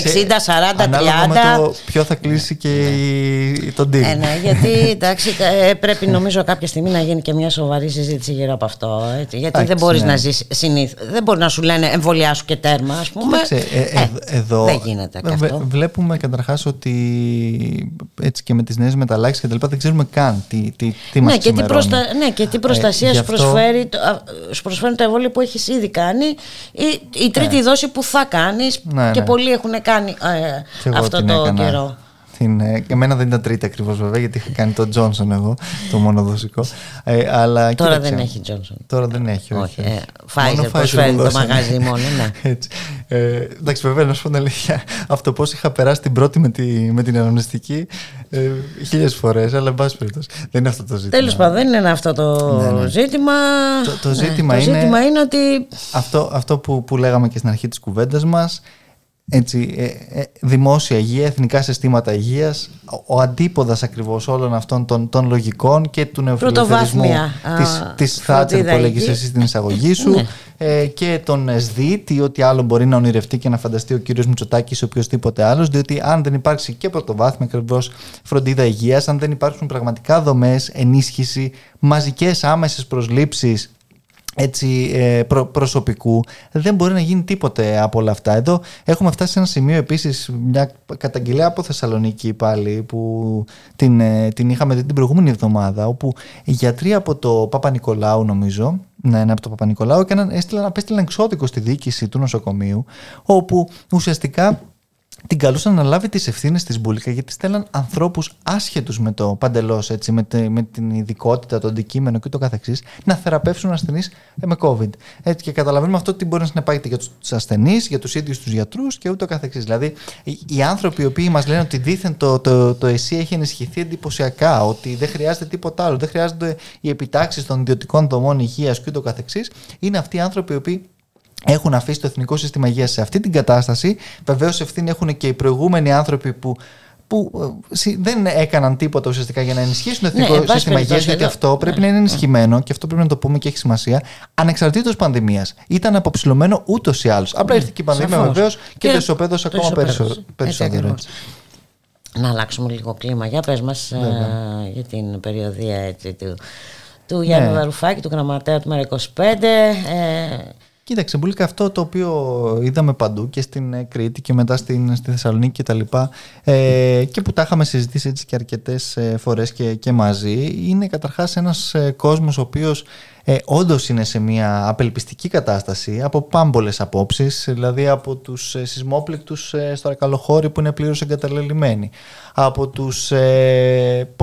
Ανάλογα με το ποιο θα κλείσει και ναι. τον τύπο. Ε, ναι, γιατί εντάξει, ε, πρέπει νομίζω κάποια στιγμή να γίνει και μια σοβαρή συζήτηση γύρω από αυτό έτσι, γιατί δεν μπορείς ναι. να ζεις συνήθως δεν μπορεί να σου λένε λένε εμβολιάσου και τέρμα, ας πούμε. ε, ε, εδώ δεν γίνεται και αυτό. Βλέπουμε καταρχάς ότι έτσι και με τις νέες μεταλλάξεις και τα λοιπά δεν ξέρουμε καν τι, τι, τι ναι, και τι προστα... ναι, και τι προστασία ε, σου, προσφέρει, σου προσφέρει το εμβόλιο που έχεις ήδη κάνει ή η τρίτη δόση που θα κάνεις. Ναι, και ναι. πολλοί έχουν κάνει αυτό το έκανα. καιρό. Την, ε, εμένα δεν ήταν τρίτη ακριβώς βέβαια, γιατί είχα κάνει τον Τζόνσον εγώ, το μονοδοσικό. Ε, αλλά, τώρα κοίταξε, δεν έχει Τζόνσον. Τώρα δεν έχει, όχι. όχι. Ε, προσφέρει το μαγάζι μόνο, ναι. Έτσι. Ε, εντάξει, βέβαια, να σου πω την αλήθεια, αυτό πώς είχα περάσει την πρώτη με, τη, με την αγωνιστική ε, χίλιες φορές, αλλά εν πάση περιπτώσει. Δεν είναι αυτό το ζήτημα. Τέλος πάντων, δεν είναι αυτό το ναι, ναι. ζήτημα. Το, το, ζήτημα, ναι, το είναι, ζήτημα είναι ότι. Αυτό, αυτό που, που λέγαμε και στην αρχή της κουβέντας μας έτσι, ε, ε, δημόσια υγεία, εθνικά συστήματα υγείας, ο αντίποδας ακριβώς όλων αυτών των, των λογικών και του νεοφιλελευθερισμού της, της Θάτσερ που έλεγες εσύ στην εισαγωγή σου ναι. ε, και τον ΣΔΙ, τι ό,τι άλλο μπορεί να ονειρευτεί και να φανταστεί ο κύριος Μητσοτάκης ή οποιοδήποτε άλλος, διότι αν δεν υπάρξει και πρωτοβάθμια ακριβώς φροντίδα υγείας, αν δεν υπάρξουν πραγματικά δομές, ενίσχυση, μαζικές άμεσες προσλήψεις έτσι, ε, προσωπικού δεν μπορεί να γίνει τίποτε από όλα αυτά. Εδώ έχουμε φτάσει σε ένα σημείο επίσης μια καταγγελία από Θεσσαλονίκη πάλι που την, ε, την είχαμε δει την προηγούμενη εβδομάδα όπου οι γιατροί από το Παπα-Νικολάου νομίζω ναι, ναι, από το Παπα-Νικολάου έκαναν, έστειλαν, απέστειλαν εξώδικο στη διοίκηση του νοσοκομείου όπου ουσιαστικά την καλούσαν να λάβει τις ευθύνες της Μπουλίκα γιατί στέλναν ανθρώπους άσχετους με το παντελώς, με, με την ειδικότητα, το αντικείμενο και το καθεξής, να θεραπεύσουν ασθενείς ε, με COVID. Έτσι, και καταλαβαίνουμε αυτό τι μπορεί να συνεπάγεται για τους ασθενείς, για τους ίδιους τους γιατρούς και ούτω καθεξής. Δηλαδή, οι άνθρωποι οι οποίοι μας λένε ότι δήθεν το, το, το ΕΣΥ έχει ενισχυθεί εντυπωσιακά, ότι δεν χρειάζεται τίποτα άλλο, δεν χρειάζονται οι επιτάξεις των ιδιωτικών δομών υγείας και ούτω καθεξής, είναι αυτοί οι άνθρωποι οι οποίοι έχουν αφήσει το Εθνικό Σύστημα Υγείας σε αυτή την κατάσταση. Βεβαίως ευθύνη έχουν και οι προηγούμενοι άνθρωποι που που ε, δεν έκαναν τίποτα ουσιαστικά για να ενισχύσουν το εθνικό ναι, σύστημα υγείας, γιατί αυτό πρέπει να είναι ενισχυμένο και αυτό πρέπει να το πούμε και έχει σημασία, ανεξαρτήτως πανδημίας. Ήταν αποψηλωμένο ούτως ή άλλως. Απλά ήρθε και η πανδημία βεβαίως και, το ισοπαίδωσε ακόμα περισσότερο. Να αλλάξουμε λίγο κλίμα. Για πες μας ε, για την περιοδία έτσι, του, του Γιάννη ναι. Βαρουφάκη, του γραμματέα του ΜΕΡΑ25. Ε, Κοίταξε, Μπουλίκα, αυτό το οποίο είδαμε παντού και στην ε, Κρήτη και μετά στην, στη Θεσσαλονίκη και τα ε, και που τα είχαμε συζητήσει έτσι και αρκετές ε, φορές και, και μαζί είναι καταρχάς ένας ε, κόσμος ο οποίος ε, όντως είναι σε μια απελπιστική κατάσταση από πάμπολες απόψεις, δηλαδή από τους ε, σεισμόπληκτους ε, στο Αρκαλοχώρι που είναι πλήρως εγκαταλελειμμένοι, από τους ε,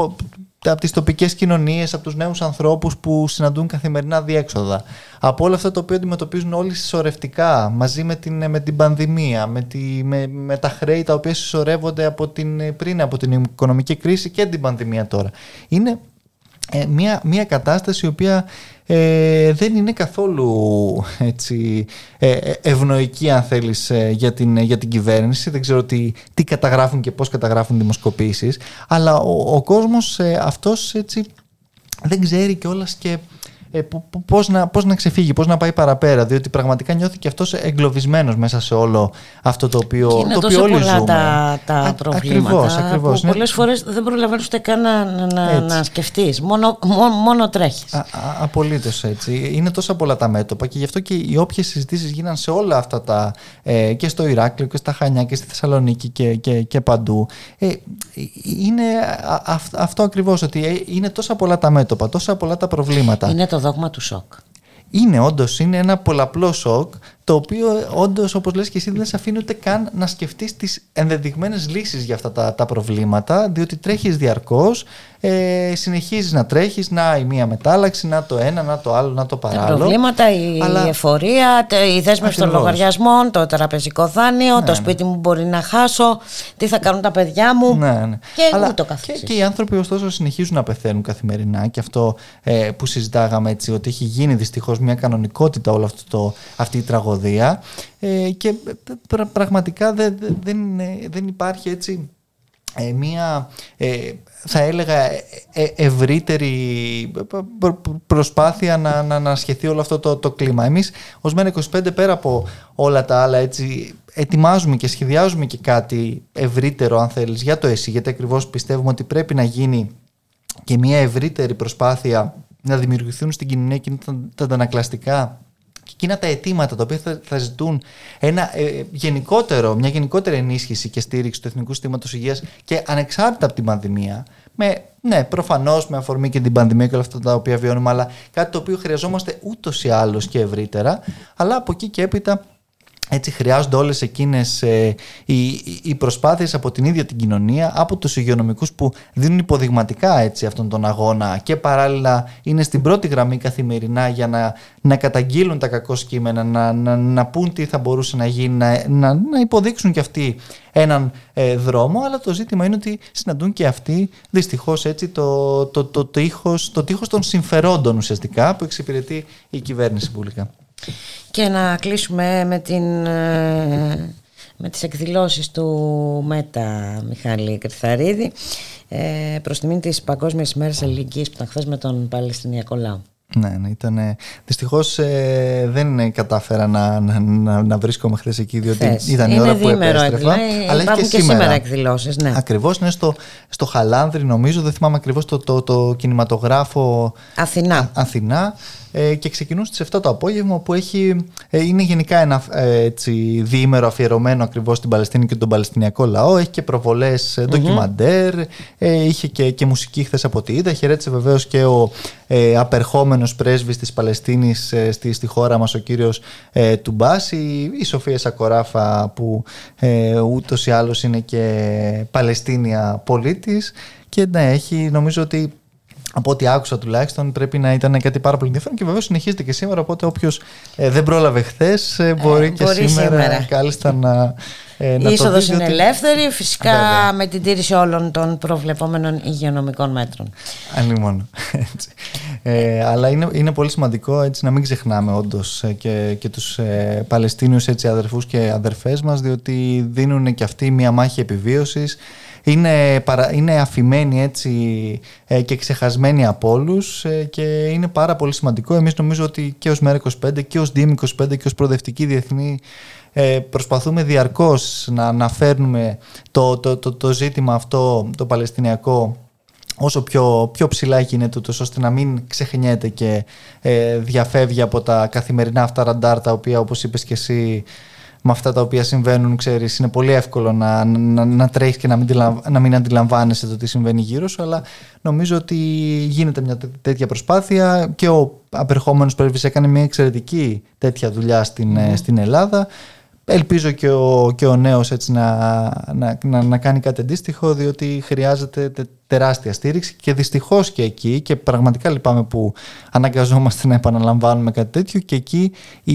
από τις τοπικές κοινωνίες, από τους νέους ανθρώπους που συναντούν καθημερινά διέξοδα. Από όλα αυτά τα οποία αντιμετωπίζουν όλοι συσσωρευτικά, μαζί με την, με την πανδημία, με, τη, με, με τα χρέη τα οποία συσσωρεύονται από την, πριν από την οικονομική κρίση και την πανδημία τώρα. Είναι ε, μια, μια κατάσταση η οποία ε, δεν είναι καθόλου έτσι, ε, ε, ευνοϊκή αν θέλεις για την, για την κυβέρνηση. Δεν ξέρω τι, τι καταγράφουν και πώς καταγράφουν δημοσκοπήσεις. Αλλά ο, ο κόσμος αυτός έτσι δεν ξέρει κιόλας και ε, πώς, να, πώς να ξεφύγει, πώς να πάει παραπέρα. Διότι πραγματικά νιώθει και αυτός εγκλωβισμένος μέσα σε όλο αυτό το οποίο, και είναι το τόσο οποίο όλοι πολλά ζούμε. τα, τα προβλήματα Ακριβώς, ακριβώς. που πολλές φορές δεν προλαβαίνεις ούτε καν να, να, να σκεφτείς. Μόνο, μόνο, μόνο τρέχεις. Α, απολύτως έτσι. Είναι τόσα πολλά τα μέτωπα και γι' αυτό και οι όποιες συζητήσεις γίναν σε όλα αυτά τα ε, και στο Ηράκλειο και στα Χανιά και στη Θεσσαλονίκη και, και, και παντού. Ε, είναι αυτό ακριβώς ότι ε, είναι τόσα πολλά τα μέτωπα, τόσα πολλά τα προβλήματα. Είναι το δόγμα του σοκ. Είναι όντως είναι ένα πολλαπλό σοκ το οποίο όντως, όπως λες και εσύ, δεν σε αφήνει ούτε καν να σκεφτείς τις ενδεδειγμένες λύσεις για αυτά τα, τα προβλήματα, διότι τρέχεις διαρκώς, ε, συνεχίζεις να τρέχεις, να η μία μετάλλαξη, να το ένα, να το άλλο, να το παράλληλο. Τα προβλήματα, η Αλλά... εφορία, η δέσμευση των λογαριασμών, το τραπεζικό δάνειο, ναι, το ναι. σπίτι μου μπορεί να χάσω, τι θα κάνουν τα παιδιά μου. Ναι, ναι. Και Αλλά ούτω και, και, οι άνθρωποι, ωστόσο, συνεχίζουν να πεθαίνουν καθημερινά και αυτό ε, που συζητάγαμε έτσι, ότι έχει γίνει δυστυχώς μια κανονικότητα όλο αυτό το, αυτή η τραγωδία ε, και πραγματικά δεν, δεν, δεν υπάρχει έτσι ε, μία ε, θα έλεγα ευρύτερη προσπάθεια να, να, να ασχεθεί όλο αυτό το, το κλίμα. Εμείς ως ΜΕΝΑ 25 πέρα από όλα τα άλλα έτσι ετοιμάζουμε και σχεδιάζουμε και κάτι ευρύτερο αν θέλεις για το ΕΣΥ γιατί ακριβώς πιστεύουμε ότι πρέπει να γίνει και μια ευρύτερη προσπάθεια να δημιουργηθούν στην κοινωνία και τα αντανακλαστικά εκείνα τα αιτήματα τα οποία θα, θα ζητούν ένα, ε, γενικότερο, μια γενικότερη ενίσχυση και στήριξη του Εθνικού Συστήματος Υγείας και ανεξάρτητα από την πανδημία, με, ναι, προφανώς με αφορμή και την πανδημία και όλα αυτά τα οποία βιώνουμε, αλλά κάτι το οποίο χρειαζόμαστε ούτως ή άλλως και ευρύτερα, αλλά από εκεί και έπειτα έτσι χρειάζονται όλες εκείνες ε, οι, οι προσπάθειες από την ίδια την κοινωνία, από τους υγειονομικούς που δίνουν υποδειγματικά έτσι αυτόν τον αγώνα και παράλληλα είναι στην πρώτη γραμμή καθημερινά για να, να καταγγείλουν τα κακό κείμενα, να, να, να πούν τι θα μπορούσε να γίνει, να, να, να υποδείξουν και αυτοί έναν ε, δρόμο, αλλά το ζήτημα είναι ότι συναντούν και αυτοί δυστυχώς έτσι το, το, το, το, τείχος, το τείχος των συμφερόντων ουσιαστικά που εξυπηρετεί η κυβέρνηση πουλικά. Και να κλείσουμε με, την, ε, με τις εκδηλώσεις του ΜΕΤΑ Μιχάλη Κρυθαρίδη ε, προς τιμήν της Παγκόσμιας ημέρας Αλληλεγγύης που ήταν χθες με τον Παλαιστινιακό λαό. Ναι, ναι, ήταν. Δυστυχώς ε, δεν κατάφερα να, να, να, να βρίσκομαι χθε εκεί, διότι Θες. ήταν η ώρα που επέστρεφα. αλλά έχει και, και σήμερα, σήμερα εκδηλώσεις. Ναι. Ακριβώς, ναι, στο, στο Χαλάνδρι, νομίζω, δεν θυμάμαι ακριβώς το, το, το, κινηματογράφο Αθηνά. Αθηνά ε, και ξεκινούν στις 7 το απόγευμα που έχει, ε, είναι γενικά ένα ε, έτσι, διήμερο αφιερωμένο ακριβώς στην Παλαιστίνη και τον Παλαιστινιακό λαό. Έχει και προβολές ε, ντοκιμαντέρ, ε, είχε και, και μουσική χθες από ό,τι είδα. Χαιρέτησε βεβαίως και ο ε, απερχόμενος πρέσβης της Παλαιστίνης ε, στη, στη χώρα μας ο κύριος ε, Τουμπάση, η Σοφία Σακοράφα που ε, ούτως ή άλλως είναι και Παλαιστίνια πολίτης και ναι, έχει νομίζω ότι από ό,τι άκουσα τουλάχιστον πρέπει να ήταν κάτι πάρα πολύ ενδιαφέρον και βέβαια συνεχίζεται και σήμερα. Οπότε όποιος ε, δεν πρόλαβε χθες ε, μπορεί, και σήμερα, σήμερα κάλλιστα να. Ε, η είσοδος είναι ελεύθερη, φυσικά με την τήρηση όλων των προβλεπόμενων υγειονομικών μέτρων. Αν μόνο. Έτσι. Ε, αλλά είναι, είναι πολύ σημαντικό έτσι, να μην ξεχνάμε όντως ε, και, και τους ε, Παλαιστίνιους αδερφούς και αδερφές μας, διότι δίνουν και αυτοί μια μάχη επιβίωσης είναι, παρα, είναι αφημένη έτσι ε, και ξεχασμένη από όλους ε, και είναι πάρα πολύ σημαντικό. Εμείς νομίζω ότι και ως ΜΕΡΑ25 και ως ΔΥΜ25 και ως Προοδευτική Διεθνή ε, προσπαθούμε διαρκώς να αναφέρνουμε το, το, το, το ζήτημα αυτό το Παλαιστινιακό όσο πιο, πιο ψηλά γίνεται ούτως ώστε να μην ξεχνιέται και ε, διαφεύγει από τα καθημερινά αυτά ραντάρ τα οποία όπως είπες και εσύ με αυτά τα οποία συμβαίνουν, ξέρεις, είναι πολύ εύκολο να, να, να τρέχεις και να μην, να μην αντιλαμβάνεσαι το τι συμβαίνει γύρω σου, αλλά νομίζω ότι γίνεται μια τέτοια προσπάθεια και ο απερχόμενος πρέσβης έκανε μια εξαιρετική τέτοια δουλειά στην, ε, στην Ελλάδα. Ελπίζω και ο, και ο νέος έτσι να, να, να, να κάνει κάτι αντίστοιχο διότι χρειάζεται τεράστια στήριξη και δυστυχώς και εκεί και πραγματικά λυπάμαι που αναγκαζόμαστε να επαναλαμβάνουμε κάτι τέτοιο και εκεί η,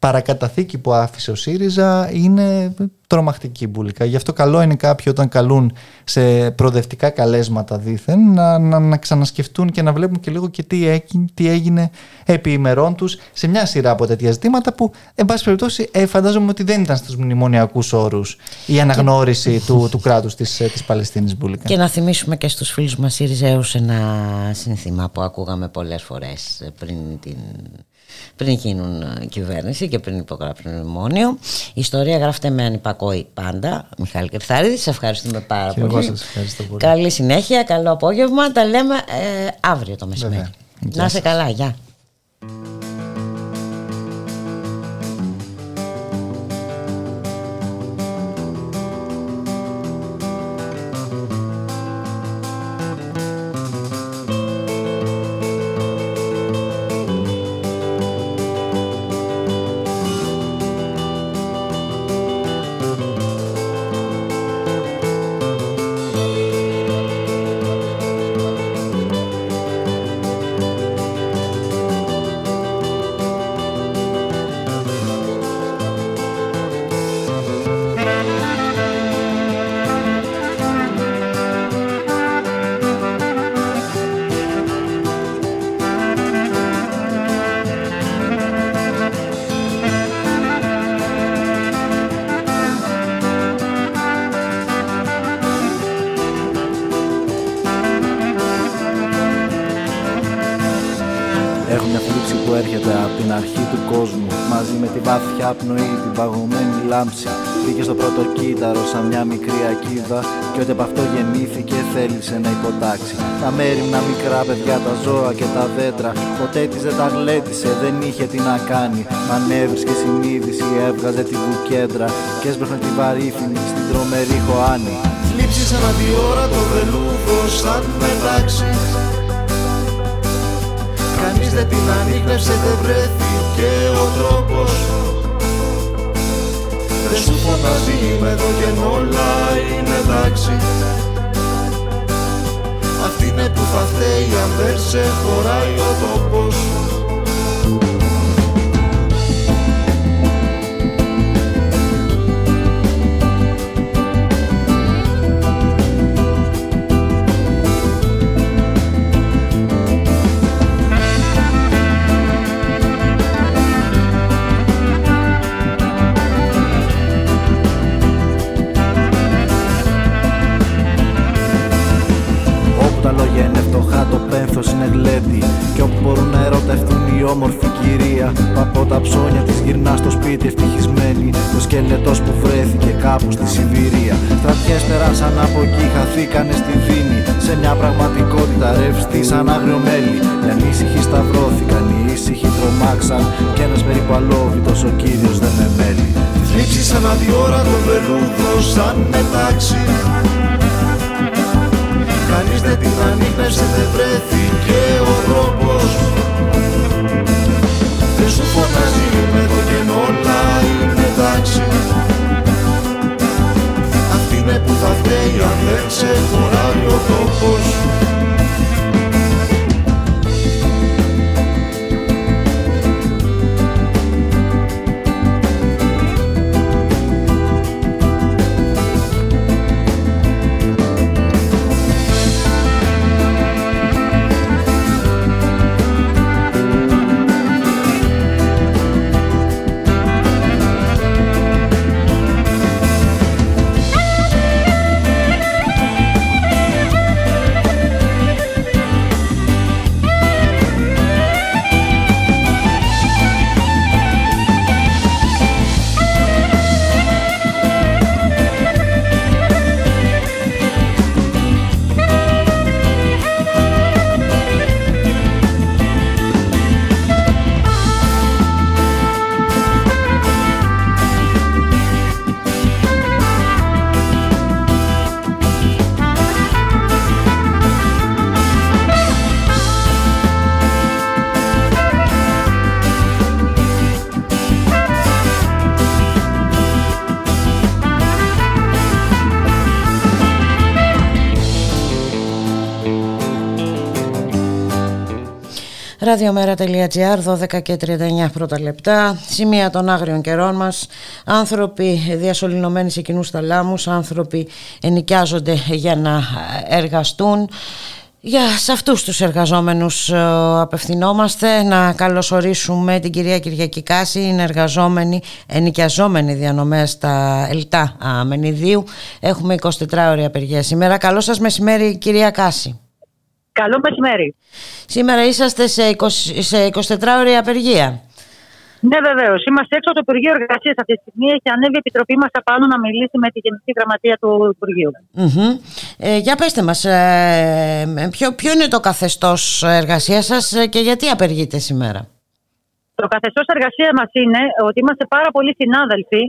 παρακαταθήκη που άφησε ο ΣΥΡΙΖΑ είναι τρομακτική μπουλικά. Γι' αυτό καλό είναι κάποιοι όταν καλούν σε προοδευτικά καλέσματα δήθεν να, να, να ξανασκεφτούν και να βλέπουν και λίγο και τι έγινε, τι έγινε επί ημερών τους σε μια σειρά από τέτοια ζητήματα που εν πάση περιπτώσει ε, φαντάζομαι ότι δεν ήταν στους μνημονιακούς όρους η αναγνώριση του, του κράτους της, ε, της Παλαιστίνης μπουλικά. Και να θυμίσουμε και στους φίλους μας Σιριζέους ένα σύνθημα που ακούγαμε πολλές φορές πριν την πριν γίνουν ε, κυβέρνηση και πριν υπογράψουν μνημόνιο. Η ιστορία γράφεται με ανυπακόη πάντα. Μιχάλη Κρυθάριδη, σε ευχαριστούμε πάρα και πολύ. Εγώ σας ευχαριστώ πολύ. Καλή συνέχεια, καλό απόγευμα. Τα λέμε ε, αύριο το μεσημέρι. Να είσαι καλά, γεια. Μπήκε στο πρώτο κύτταρο σαν μια μικρή ακίδα Και ότι από αυτό γεννήθηκε θέλησε να υποτάξει. Τα μέρημνα μικρά παιδιά, τα ζώα και τα δέντρα. Ποτέ της δεν τα γλέντισε, δεν είχε τι να κάνει. Μα έβρισκε συνείδηση, έβγαζε τη βουκέντρα Και έσπρεχνε τη βαρύθινη στην τρομερή χωάνη. Λείψει σαν ώρα το βελούδο σαν μετάξει Κανείς δεν την ανείχνευσε, δεν βρέθηκε ο τρόπος δεν σου φωνάζει είμαι εδώ και όλα είναι εντάξει. Αυτή είναι που θα φταίει αν δεν σε χωράει ο τόπος. Και τα ψώνια της γυρνάς στο σπίτι ευτυχισμένη Το σκελετός που βρέθηκε κάπου στη Σιβηρία. Στρατιές περάσαν από εκεί, χαθήκανε στη δίνη. Σε μια πραγματικότητα ρευστή σαν άγριο μέλι Οι ανήσυχοι σταυρώθηκαν, οι ήσυχοι τρομάξαν. Κι ένας περίπου αλόβητος ο κύριος δεν με μέλη Θλίψη σαν αδιόρατο βελούδο σαν μετάξι. Κανείς δεν την ανείχνευσε, δεν βρέθηκε ο Ραδιομέρα.gr 12 και 39 πρώτα λεπτά. Σημεία των άγριων καιρών μας. Άνθρωποι διασωληνωμένοι σε κοινούς θαλάμους. Άνθρωποι ενοικιάζονται για να εργαστούν. Για σε αυτούς τους εργαζόμενους ε, απευθυνόμαστε να καλωσορίσουμε την κυρία Κυριακή Κάση. Είναι εργαζόμενη, ενοικιαζόμενη διανομέα στα Ελτά Μενιδίου έχουμε 24 ώρια απεργία σήμερα. Καλό σας μεσημέρι κυρία Κάση Καλό μεσημέρι Σήμερα είσαστε σε, 20, σε 24 ώρια απεργία ναι, βεβαίως. Είμαστε έξω από το Υπουργείο Εργασίας αυτή τη στιγμή. Έχει ανέβει η Επιτροπή μας απάνω να μιλήσει με τη Γενική Γραμματεία του Υπουργείου. Mm-hmm. Ε, για πετε μας, ε, ποιο, ποιο είναι το καθεστώς εργασίας σας και γιατί απεργείτε σήμερα; Το καθεστώς εργασίας μας είναι ότι είμαστε πάρα πολλοί συνάδελφοι,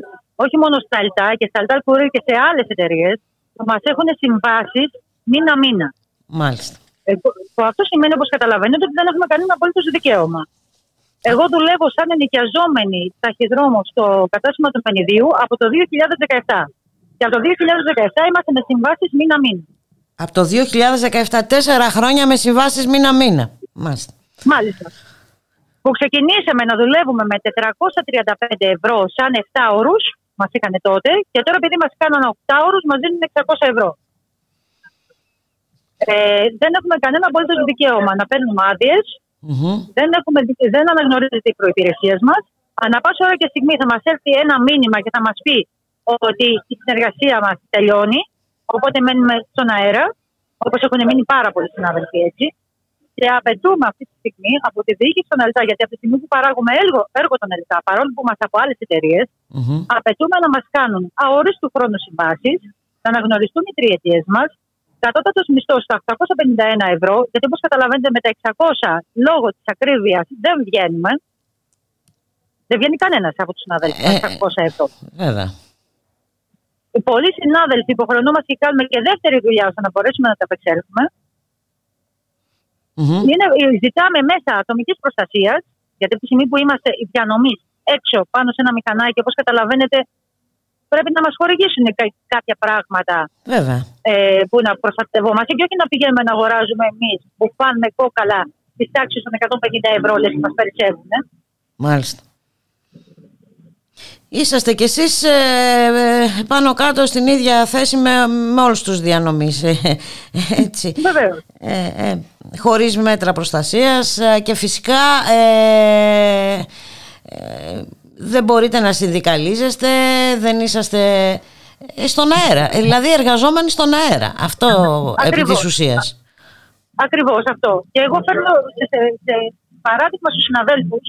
όχι μόνο στα ΕΛΤΑ και στα ΕΛΤΑ Κουρί και σε άλλες εταιρείες, που μας έχουν συμβάσεις μήνα-μήνα. Μάλιστα. Ε, αυτό σημαίνει, όπως καταλαβαίνετε, ότι δεν έχουμε κανένα απολύτω δικαίωμα. Εγώ δουλεύω σαν ενοικιαζόμενη ταχυδρόμος στο κατάστημα του Μενιδίου από το 2017. Και από το 2017 είμαστε με συμβάσεις μήνα-μήνα. Από το 2017, τέσσερα χρόνια με συμβάσεις μήνα-μήνα. Μάλιστα. Μάλιστα. Που ξεκινήσαμε να δουλεύουμε με 435 ευρώ σαν 7 όρου, μας είχαν τότε, και τώρα επειδή μας κάνανε 8 όρου, μας δίνουν 600 ευρώ. Ε, δεν έχουμε κανένα απολύτω δικαίωμα να παίρνουμε άδειες, Mm-hmm. Δεν, έχουμε, δεν αναγνωρίζεται η προπηρεσία μας. Ανά πάσα ώρα και στιγμή θα μας έρθει ένα μήνυμα και θα μας πει ότι η συνεργασία μας τελειώνει. Οπότε μένουμε στον αέρα, όπως έχουν μείνει πάρα πολλοί συνάδελφοι έτσι. Και απαιτούμε αυτή τη στιγμή από τη διοίκηση των ΕΛΤΑ, γιατί από τη στιγμή που παράγουμε έργο, έργο των ΕΛΤΑ, παρόλο που είμαστε από άλλες εταιρείες, mm-hmm. απαιτούμε να μας κάνουν αόριστου χρόνου συμβάσεις, να αναγνωριστούν οι τριετίες μας, Κατώτατος μισθός στα 851 ευρώ, γιατί όπως καταλαβαίνετε με τα 600 λόγω της ακρίβειας δεν βγαίνουμε. Δεν βγαίνει κανένας από τους συναδέλφους με 600 ευρώ. Βέβαια. Πολλοί συνάδελφοι υποχρεωνόμαστε και κάνουμε και δεύτερη δουλειά ώστε να μπορέσουμε να τα απεξέλθουμε. Mm-hmm. ζητάμε μέσα ατομικής προστασίας, γιατί από τη στιγμή που είμαστε οι διανομής έξω πάνω σε ένα μηχανάκι, όπως καταλαβαίνετε, πρέπει να μας χορηγήσουν κάποια πράγματα Βέβαια. Ε, που να προστατευόμαστε και όχι να πηγαίνουμε να αγοράζουμε εμείς που πάνε κόκαλα της τάξης των 150 ευρώ λες που μας περισσεύουν. Μάλιστα. Είσαστε κι εσείς ε, ε, πάνω κάτω στην ίδια θέση με, με όλους τους διανομείς, ε, έτσι. Βεβαίως. Ε, χωρίς μέτρα προστασίας και φυσικά δεν μπορείτε να συνδικαλίζεστε, δεν είσαστε ε, στον αέρα. Ε, δηλαδή εργαζόμενοι στον αέρα. Αυτό Ακριβώς. επί της ουσίας. Ακριβώς αυτό. Και εγώ φέρνω σε, σε παράδειγμα στους συναδέλφους,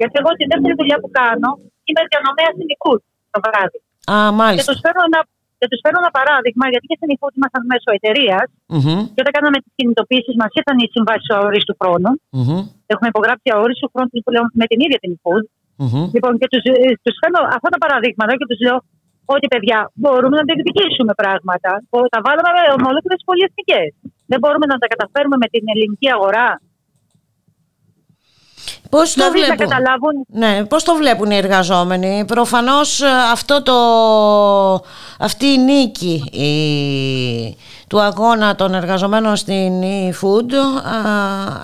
γιατί εγώ τη δεύτερη δουλειά που κάνω είμαι διανομέα υλικού το βράδυ. Α, μάλιστα. Και τους φέρνω ένα, και τους φέρνω ένα παράδειγμα, γιατί και στην υλικού ήμασταν μέσω εταιρείας mm-hmm. και όταν κάναμε τις κινητοποίησεις μας ήρθαν οι συμβάσεις αορίστου χρόνου. Mm-hmm. Έχουμε υπογράψει αορίστου χρόνου με την ίδια την υλικού. Mm-hmm. Λοιπόν, και τους τους φέρνω αυτά τα παραδείγματα και τους λέω ότι παιδιά μπορούμε να διεκδικήσουμε πράγματα. Τα βάλαμε με ολόκληρε πολυεθνικέ. Δεν μπορούμε να τα καταφέρουμε με την ελληνική αγορά. Πώς το, βλέπουν, καταλάβουν... ναι, πώς το βλέπουν οι εργαζόμενοι; Προφανώς ε, αυτό το, αυτή η νίκη η, του αγώνα των εργαζομένων στην e-food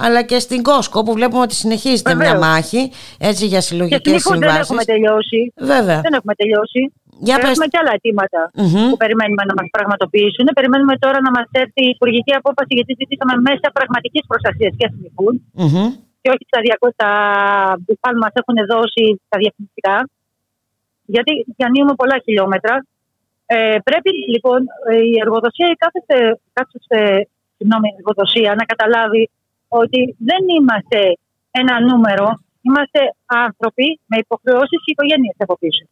αλλά και στην Costco που βλέπουμε ότι συνεχίζεται μια μάχη έτσι, για συλλογικές συμβάσεις. δεν έχουμε τελειώσει. Βέβαια. Δεν έχουμε τελειώσει. Για πες... Έχουμε και άλλα που περιμένουμε να μας πραγματοποιήσουν. Περιμένουμε τώρα να μας έρθει η υπουργική απόφαση γιατί ζητήσαμε μέσα πραγματικής προστασίας και στην e-food και όχι στα 200 που μας έχουν δώσει τα διαφημιστικά. Γιατί διανύουμε πολλά χιλιόμετρα. Ε, πρέπει λοιπόν η εργοδοσία, η κάθε, κάθε συγγνώμη, εργοδοσία να καταλάβει ότι δεν είμαστε ένα νούμερο, είμαστε άνθρωποι με υποχρεώσεις και οικογένειες από πίσω.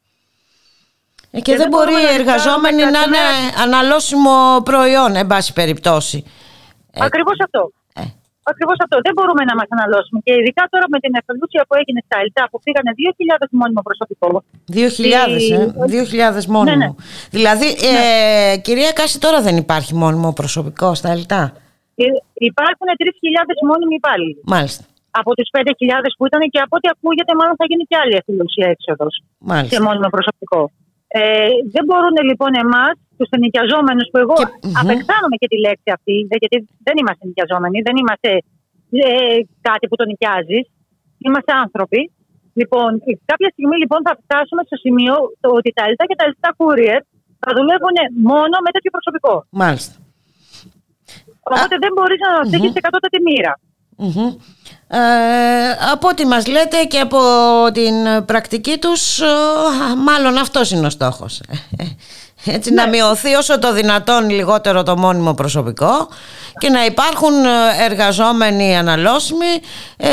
Ε, και, δεν, μπορεί οι εργαζόμενοι να είναι αναλώσιμο προϊόν, εν πάση περιπτώσει. Ακριβώς αυτό. Ακριβώς αυτό. Δεν μπορούμε να μας αναλώσουμε. Και ειδικά τώρα με την εθελούσια που έγινε στα ΕΛΤΑ, που φύγανε 2.000 μόνιμο προσωπικό. 2.000, ε, 2.000 μόνιμο. Ναι, ναι. Δηλαδή, ε, ναι. Ε, κυρία Κάση, τώρα δεν υπάρχει μόνιμο προσωπικό στα ΕΛΤΑ; Ε, υπάρχουν 3.000 μόνιμοι υπάλληλοι. Μάλιστα. Από τους 5.000 που ήταν και από ό,τι ακούγεται, μάλλον θα γίνει και άλλη εθελούσια έξοδος. Σε μόνιμο προσωπικό. Ε, δεν μπορούν λοιπόν εμάς τους ενοικιαζόμενους που εγώ και, απεξάνομαι και τη λέξη αυτή, γιατί δεν είμαστε ενοικιαζόμενοι, δεν είμαστε ε, κάτι που τον νοικιάζεις. Είμαστε άνθρωποι. Λοιπόν, κάποια στιγμή λοιπόν θα φτάσουμε στο σημείο ότι τα Ελτά και τα Ελτά Courier θα δουλεύουν μόνο με τέτοιο προσωπικό. Μάλιστα. Οπότε δεν μπορείς να αναστείλει mm-hmm. εκατότατη μοίρα. Mm-hmm. Ε, από ό,τι μας λέτε και από την πρακτική τους μάλλον αυτός είναι ο στόχος έτσι να ναι. μειωθεί όσο το δυνατόν λιγότερο το μόνιμο προσωπικό και να υπάρχουν ε, εργαζόμενοι αναλώσιμοι ε,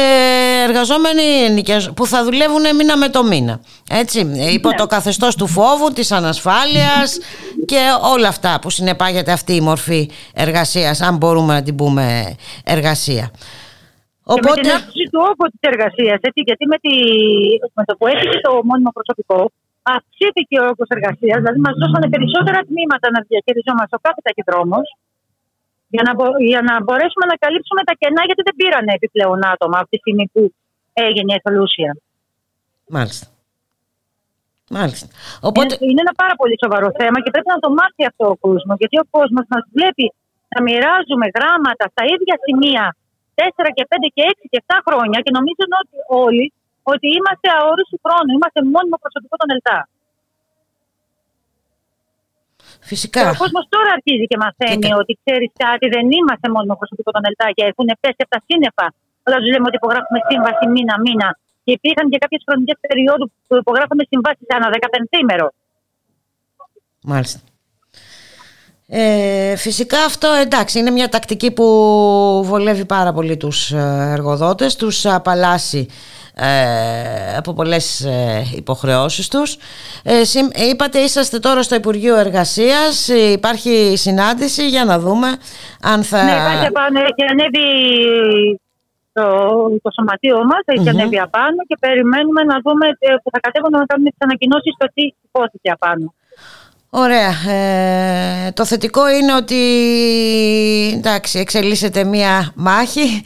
εργαζόμενοι που θα δουλεύουν μήνα με το μήνα έτσι, υπό ναι. το καθεστώς του φόβου, της ανασφάλειας και όλα αυτά που συνεπάγεται αυτή η μορφή εργασίας αν μπορούμε να την πούμε εργασία Οπότε... Και με την αύξηση του όγκου της εργασίας, γιατί με, τη... με το που έχει το μόνιμο προσωπικό, αυξήθηκε ο όγκος εργασίας, δηλαδή μας δώσανε περισσότερα τμήματα να διαχειριζόμαστε ο κάθε ταχυδρόμο, για να, για να μπορέσουμε να καλύψουμε τα κενά, γιατί δεν πήραν επιπλέον άτομα από τη στιγμή που έγινε η εθελούσια. Μάλιστα. Μάλιστα. Οπότε... Είναι, είναι ένα πάρα πολύ σοβαρό θέμα και πρέπει να το μάθει αυτό ο κόσμος. Γιατί ο κόσμος μας βλέπει να μοιράζουμε γράμματα στα ίδια σημεία 4 και 5 και 6 και 7 χρόνια και νομίζουν ότι όλοι ότι είμαστε αόριστου χρόνου, είμαστε μόνιμο προσωπικό των ΕΛΤΑ. Φυσικά. Και ο κόσμος τώρα αρχίζει και μαθαίνει ότι ξέρεις κάτι, δεν είμαστε μόνιμο προσωπικό των ΕΛΤΑ και έχουν πέσει από τα σύννεφα όταν τους λέμε ότι υπογράφουμε σύμβαση μήνα-μήνα. Και υπήρχαν και κάποιες χρονικές περιόδου που υπογράφουμε συμβάσει ανά 15 ημέρο. Μάλιστα. Ε, φυσικά αυτό εντάξει είναι μια τακτική που βολεύει πάρα πολύ τους ε, εργοδότες, τους απαλλάσσει ε, από πολλές ε, υποχρεώσεις τους. Ε, είπατε είσαστε τώρα στο Υπουργείο Εργασίας, υπάρχει συνάντηση για να δούμε αν θα... Ναι, υπάρχει απάνω, έχει ανέβει το, το σωματείο μας, έχει mm-hmm. ανέβει απάνω και περιμένουμε να δούμε που θα κατέβουν να κάνουμε τις ανακοινώσεις στο τι υπόθηκε απάνω. Ωραία. Ε, το θετικό είναι ότι εντάξει, εξελίσσεται μία μάχη.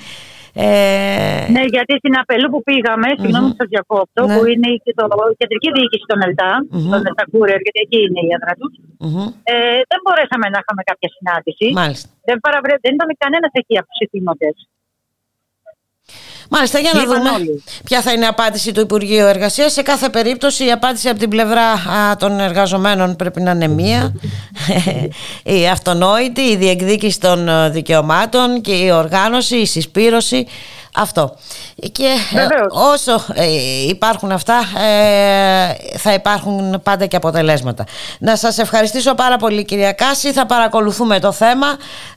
Ε... Ναι, γιατί στην Απελού που πήγαμε, mm-hmm. συγγνώμη που σας διακόπτω, ναι. που είναι και το, η κεντρική διοίκηση των ΕΛΤΑ, mm-hmm. των ΕΛΤΑ Courier, γιατί εκεί είναι η έδρα τους, mm-hmm. ε, δεν μπορέσαμε να είχαμε κάποια συνάντηση. Μάλιστα. Δεν, παραβρέ, δεν ήταν κανένας εκεί από τους ηθήνοντε. Μάλιστα, για να δούμε ποια θα είναι η απάντηση του Υπουργείου Εργασίας. Σε κάθε περίπτωση, η απάντηση από την πλευρά των εργαζομένων πρέπει να είναι μία. η αυτονόητη, η διεκδίκηση των ε, δικαιωμάτων και η οργάνωση, η συσπείρωση. Αυτό. Και ε, όσο ε, υπάρχουν αυτά, θα υπάρχουν πάντα και αποτελέσματα. Να σας ευχαριστήσω πάρα πολύ κυρία Κάση. Θα παρακολουθούμε το θέμα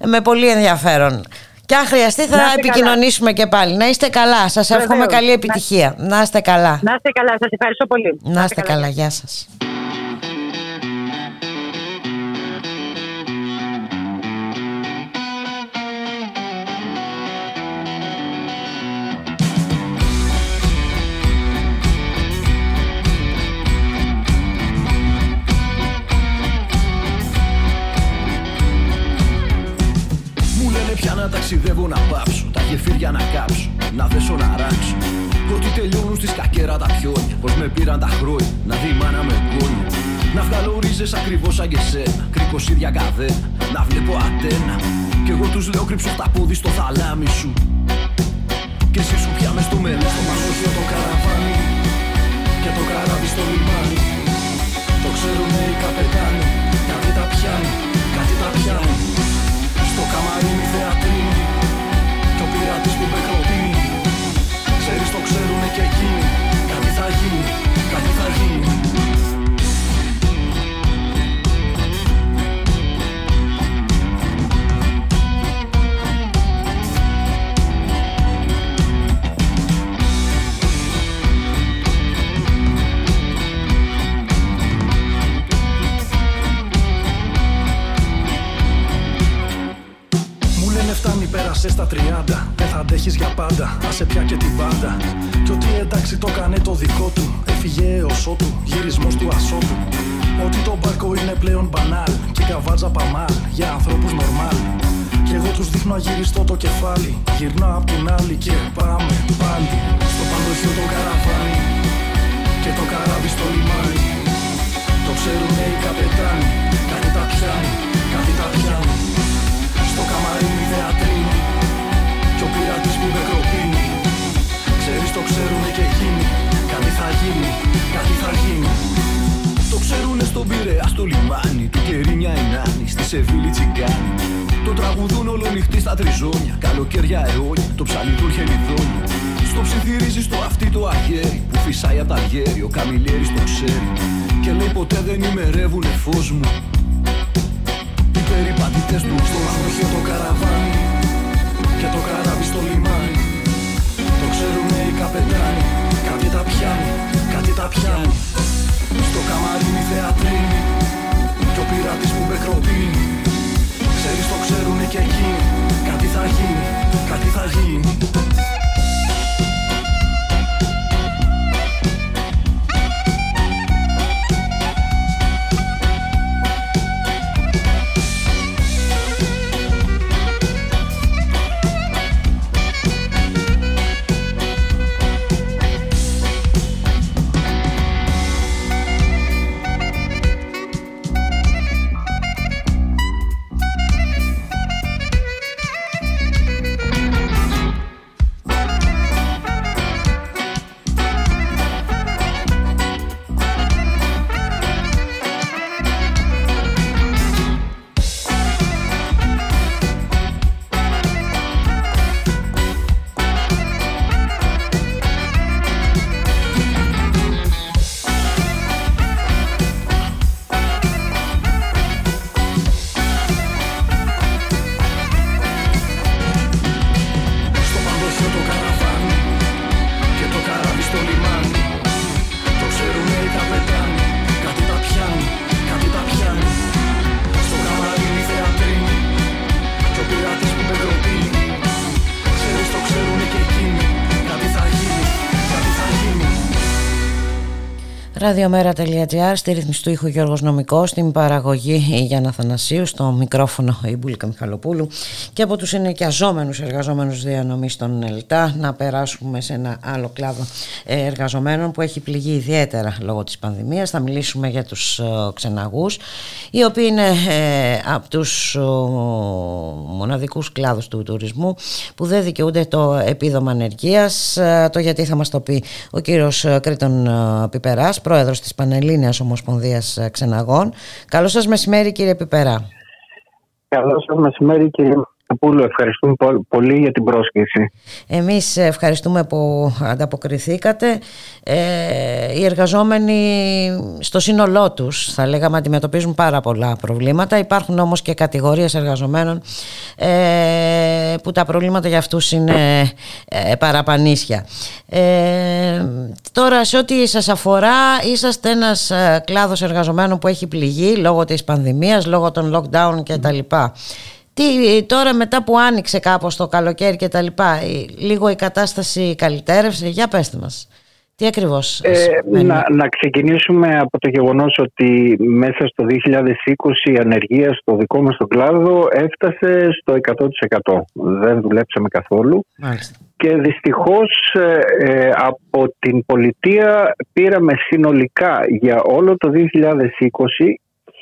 με πολύ ενδιαφέρον. Και αν χρειαστεί θα επικοινωνήσουμε και πάλι. Να είστε καλά. Σας εύχομαι καλή επιτυχία. Να είστε καλά. Να είστε καλά. Σας ευχαριστώ πολύ. Να είστε καλά. Γεια σας. Γεφύρια να κάψω, να δέσω να ράξω. Ότι τελειώνουν στη σκακέρα τα πιόνια Πως με πήραν τα χρόνια, να δει μάνα με γόνια Να βγάλω ρίζες ακριβώς σαν και σένα Κρίκος καδένα, να βλέπω ατένα. Κι εγώ τους λέω κρύψω τα πόδι στο θαλάμι σου. Και εσύ σου πια μες στο μελά Στο μαγαζιό το καραβάνι. Και το καράβι στο λιμάνι. Το ξέρουνε οι καπετάνοι Κάτι τα πιάνει, πέρασε στα 30 Δεν θα αντέχεις για πάντα, άσε πια και την πάντα. Κι ότι εντάξει το κάνε το δικό του. Έφυγε έως ότου, γυρισμός του ασώτου. Ότι το μπάρκο είναι πλέον μπανάλ Και καβάτζα παμάλ, για ανθρώπους νορμάλ. Κι εγώ τους δείχνω αγυριστό το κεφάλι. Γυρνάω απ' την άλλη και πάμε πάλι. Στο παντοχείο το καραβάνι Και το καράβι στο λιμάνι. Το ξέρουνε οι καπετάνοι Κάτι τα πιάνει, κάτι τα πιάνει στο καμαρίνι θεατρίνι Κι ο πειρατής που με κροπίνει Ξέρεις το ξέρουνε και γίνει. Κάτι θα γίνει, κάτι θα γίνει. Το ξέρουνε στον Πειραιά στο λιμάνι Του Κερίνια μια ενάνη στη Σεβίλη τσιγκάνη. Το τραγουδούν όλο νυχτή στα τριζόνια Καλοκαίρια αιώνια, το ψαλιδούρ χελιδόνια. Στο ψιθυρίζει στο αυτί το αγέρι Που φυσάει απ' τα γέρι, ο καμιλιέρης το ξέρει. Και λέει ποτέ δεν ημερεύουνε φως μου περιπατητές του στο λαχοχείο το καραβάνι Και το καράβι στο λιμάνι. Το ξέρουνε οι καπετάνοι Κάτι τα πιάνει, κάτι τα πιάνει. Στο καμαρίνι θεατρίνι Κι ο πειράτης που μπεκροτίνει Ξέρεις το ξέρουνε και εκείνοι Κάτι θα γίνει, κάτι θα γίνει Ραδιομέρα.gr στη ρύθμιση του ήχου Γιώργος Νομικός στην παραγωγή η Γιάννα Θανασίου στο μικρόφωνο η Μπουλίκα Μιχαλοπούλου. Και από τους ενοικιαζόμενους εργαζόμενους διανομής των ΕΛΤΑ να περάσουμε σε ένα άλλο κλάδο ε, εργαζομένων που έχει πληγεί ιδιαίτερα λόγω της πανδημίας. Θα μιλήσουμε για τους ε, ξεναγούς οι οποίοι είναι ε, από τους ε, μοναδικούς κλάδους του τουρισμού που δεν δικαιούνται το επίδομα ανεργίας. Ε, το γιατί θα μας το πει ο κύριος ε, Κρήτον ε, Πιπεράς πρόεδρος της Πανελλήνιας Ομοσπονδίας ε, Ξεναγών. Καλό σας μεσημέρι κύριε Πιπερά Καλό σας μεσημέρι κύριε Πούλου. Ευχαριστούμε πο- πολύ για την πρόσκληση. Εμείς ευχαριστούμε που ανταποκριθήκατε. Ε, οι εργαζόμενοι στο σύνολό τους θα λέγαμε αντιμετωπίζουν πάρα πολλά προβλήματα. Υπάρχουν όμως και κατηγορίες εργαζομένων ε, που τα προβλήματα για αυτούς είναι ε, παραπανίσια. Ε, τώρα σε ό,τι σας αφορά είσαστε ένας ε, κλάδος εργαζομένων που έχει πληγεί λόγω της πανδημίας, λόγω των lockdown κτλ. Τι, τώρα μετά που άνοιξε κάπως το καλοκαίρι και τα λοιπά, η- λίγο η κατάσταση καλυτέρευσε, για πέστε μας. Τι ακριβώς Ε, σημαίνει; να, να ξεκινήσουμε από το γεγονός ότι μέσα στο 2020 η ανεργία στο δικό μας τον κλάδο έφτασε στο 100%. Δεν δουλέψαμε καθόλου Μάλιστα. και δυστυχώς ε, ε, από την πολιτεία πήραμε συνολικά για όλο το 2020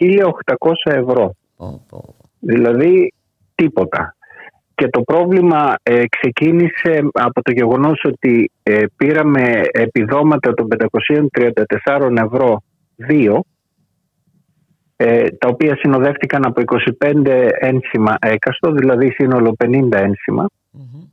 1.800 ευρώ. Πω, πω. Δηλαδή τίποτα. Και το πρόβλημα ε, ξεκίνησε από το γεγονός ότι ε, πήραμε επιδόματα των 534 ευρώ δύο, ε, τα οποία συνοδεύτηκαν από 25 ένσημα έκαστο, δηλαδή σύνολο 50 ένσημα. Μμμ.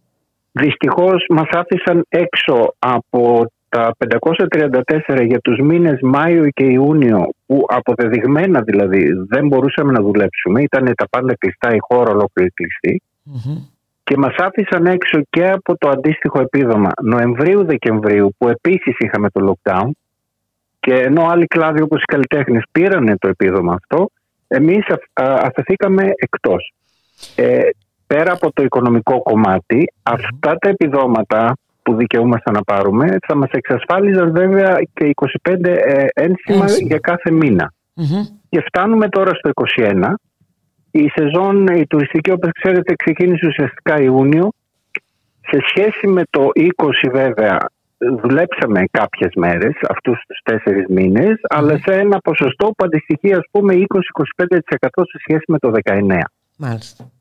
Δυστυχώς μας άφησαν έξω από τα 534 για τους μήνες Μάιο και Ιούνιο που αποδεδειγμένα δηλαδή δεν μπορούσαμε να δουλέψουμε, ήταν τα πάντα κλειστά, η χώρα ολόκληρη κλειστή Μμμ. και μας άφησαν έξω και από το αντίστοιχο επίδομα Νοεμβρίου-Δεκεμβρίου που επίσης είχαμε το lockdown και ενώ άλλοι κλάδοι όπως οι καλλιτέχνες πήραν το επίδομα αυτό εμείς α- α- αφαιθήκαμε εκτός. Ε, πέρα από το οικονομικό κομμάτι αυτά τα επιδόματα που δικαιούμασταν να πάρουμε θα μας εξασφάλιζαν βέβαια και 25 ε, ένσημα Ένσημα. για κάθε μήνα. Μμμ. Και φτάνουμε τώρα στο 21. Η σεζόν, η τουριστική, όπως ξέρετε, ξεκίνησε ουσιαστικά Ιούνιο. Σε σχέση με το 20 βέβαια, δουλέψαμε κάποιες μέρες, αυτούς τους τέσσερις μήνες, αλλά σε ένα ποσοστό που αντιστοιχεί, ας πούμε, 20-25% σε σχέση με το 19. Μάλιστα.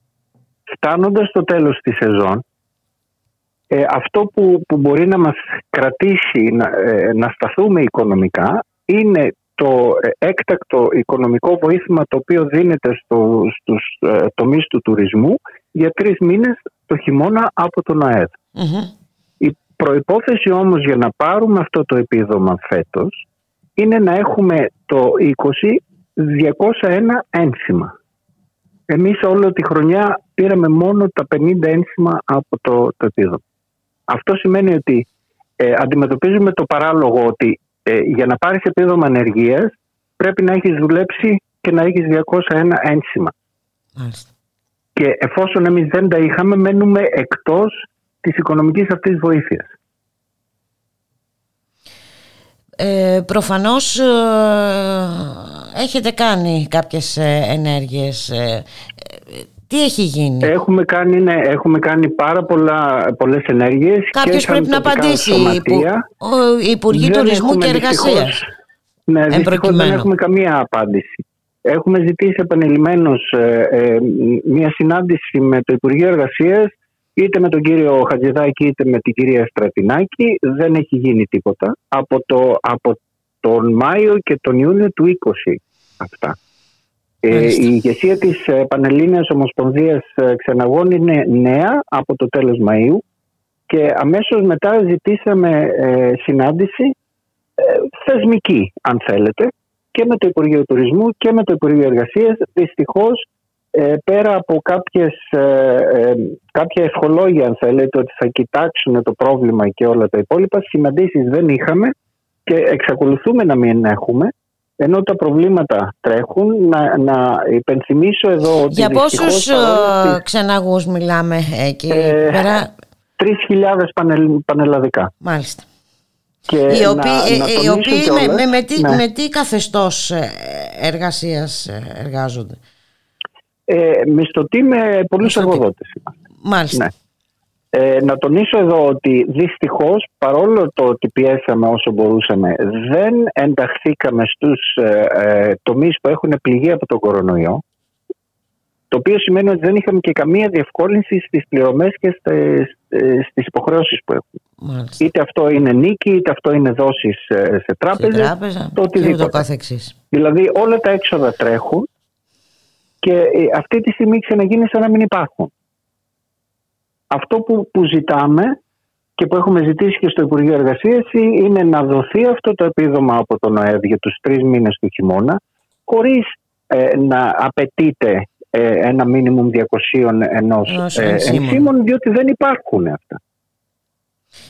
Φτάνοντας στο τέλος της σεζόν, ε, αυτό που, που μπορεί να μας κρατήσει να, ε, να σταθούμε οικονομικά είναι το έκτακτο οικονομικό βοήθημα το οποίο δίνεται στο, στους ε, τομείς του τουρισμού για τρεις μήνες το χειμώνα από τον ΑΕΔ. Η προϋπόθεση όμως για να πάρουμε αυτό το επίδομα φέτος είναι να έχουμε το 20 201 ένσημα. Εμείς όλη τη χρονιά πήραμε μόνο τα 50 ένσημα από το, το επίδομα. Αυτό σημαίνει ότι ε, αντιμετωπίζουμε το παράλογο ότι ε, για να πάρεις επίδομα ανεργίας πρέπει να έχεις δουλέψει και να έχεις 201 ένσημα. Και εφόσον εμείς δεν τα είχαμε μένουμε εκτός της οικονομικής αυτής βοήθειας. Ε, προφανώς ε, έχετε κάνει κάποιες ε, ενέργειες. Ε, τι έχει γίνει; Έχουμε κάνει, ναι, έχουμε κάνει πάρα πολλά, πολλές ενέργειες. Κάποιος πρέπει να απαντήσει. Ο Υπουργοί Τουρισμού και Εργασίας. Ναι, δυστυχώς δεν έχουμε καμία απάντηση. Έχουμε ζητήσει επανειλημμένως μια συνάντηση με το Υπουργείο Εργασίας είτε με τον κύριο Χατζηδάκη είτε με την κυρία Στρατινάκη δεν έχει γίνει τίποτα από, το, από τον Μάιο και τον Ιούνιο του 20 αυτά. Ε, η ηγεσία της ε, Πανελλήνιας Ομοσπονδίας ε, Ξεναγών είναι νέα από το τέλος Μαΐου και αμέσως μετά ζητήσαμε ε, συνάντηση θεσμική αν θέλετε και με το Υπουργείο Τουρισμού και με το Υπουργείο Εργασίας. Δυστυχώς ε, πέρα από κάποιες, ε, ε, κάποια ευχολόγια αν θέλετε ότι θα κοιτάξουν το πρόβλημα και όλα τα υπόλοιπα συναντήσεις δεν είχαμε και εξακολουθούμε να μην έχουμε ενώ τα προβλήματα τρέχουν να, να υπενθυμίσω εδώ ότι Για πόσους ξεναγούς μιλάμε εκεί ε, πέρα 3.000 πανελ, πανελλαδικά Μάλιστα και οι οποίοι, να, οι οποίοι με, με, με, τι, ναι. με τι καθεστώς εργασίας εργάζονται; Ε, μισθωτοί με πολλούς εργοδότες. Μάλιστα. Ναι. Ε, να τονίσω εδώ ότι δυστυχώς παρόλο το ότι πιέσαμε όσο μπορούσαμε δεν ενταχθήκαμε στους ε, ε, τομείς που έχουν πληγεί από τον κορονοϊό το οποίο σημαίνει ότι δεν είχαμε και καμία διευκόλυνση στις πληρωμές και στις, ε, στις υποχρεώσεις που έχουμε. Μάλιστα. Είτε αυτό είναι νίκη, είτε αυτό είναι δόσεις σε τράπεζες, σε τράπεζα, το οτιδήποτε. Δηλαδή όλα τα έξοδα τρέχουν και ε, αυτή τη στιγμή ξαναγίνει σαν να μην υπάρχουν. Αυτό που, που ζητάμε και που έχουμε ζητήσει και στο Υπουργείο Εργασίας είναι να δοθεί αυτό το επίδομα από τον ΟΕΔ για τους τρεις μήνες του χειμώνα χωρίς ε, να απαιτείται ε, ένα μίνιμουμ 200 ενός ε, ενσύμων διότι δεν υπάρχουν αυτά.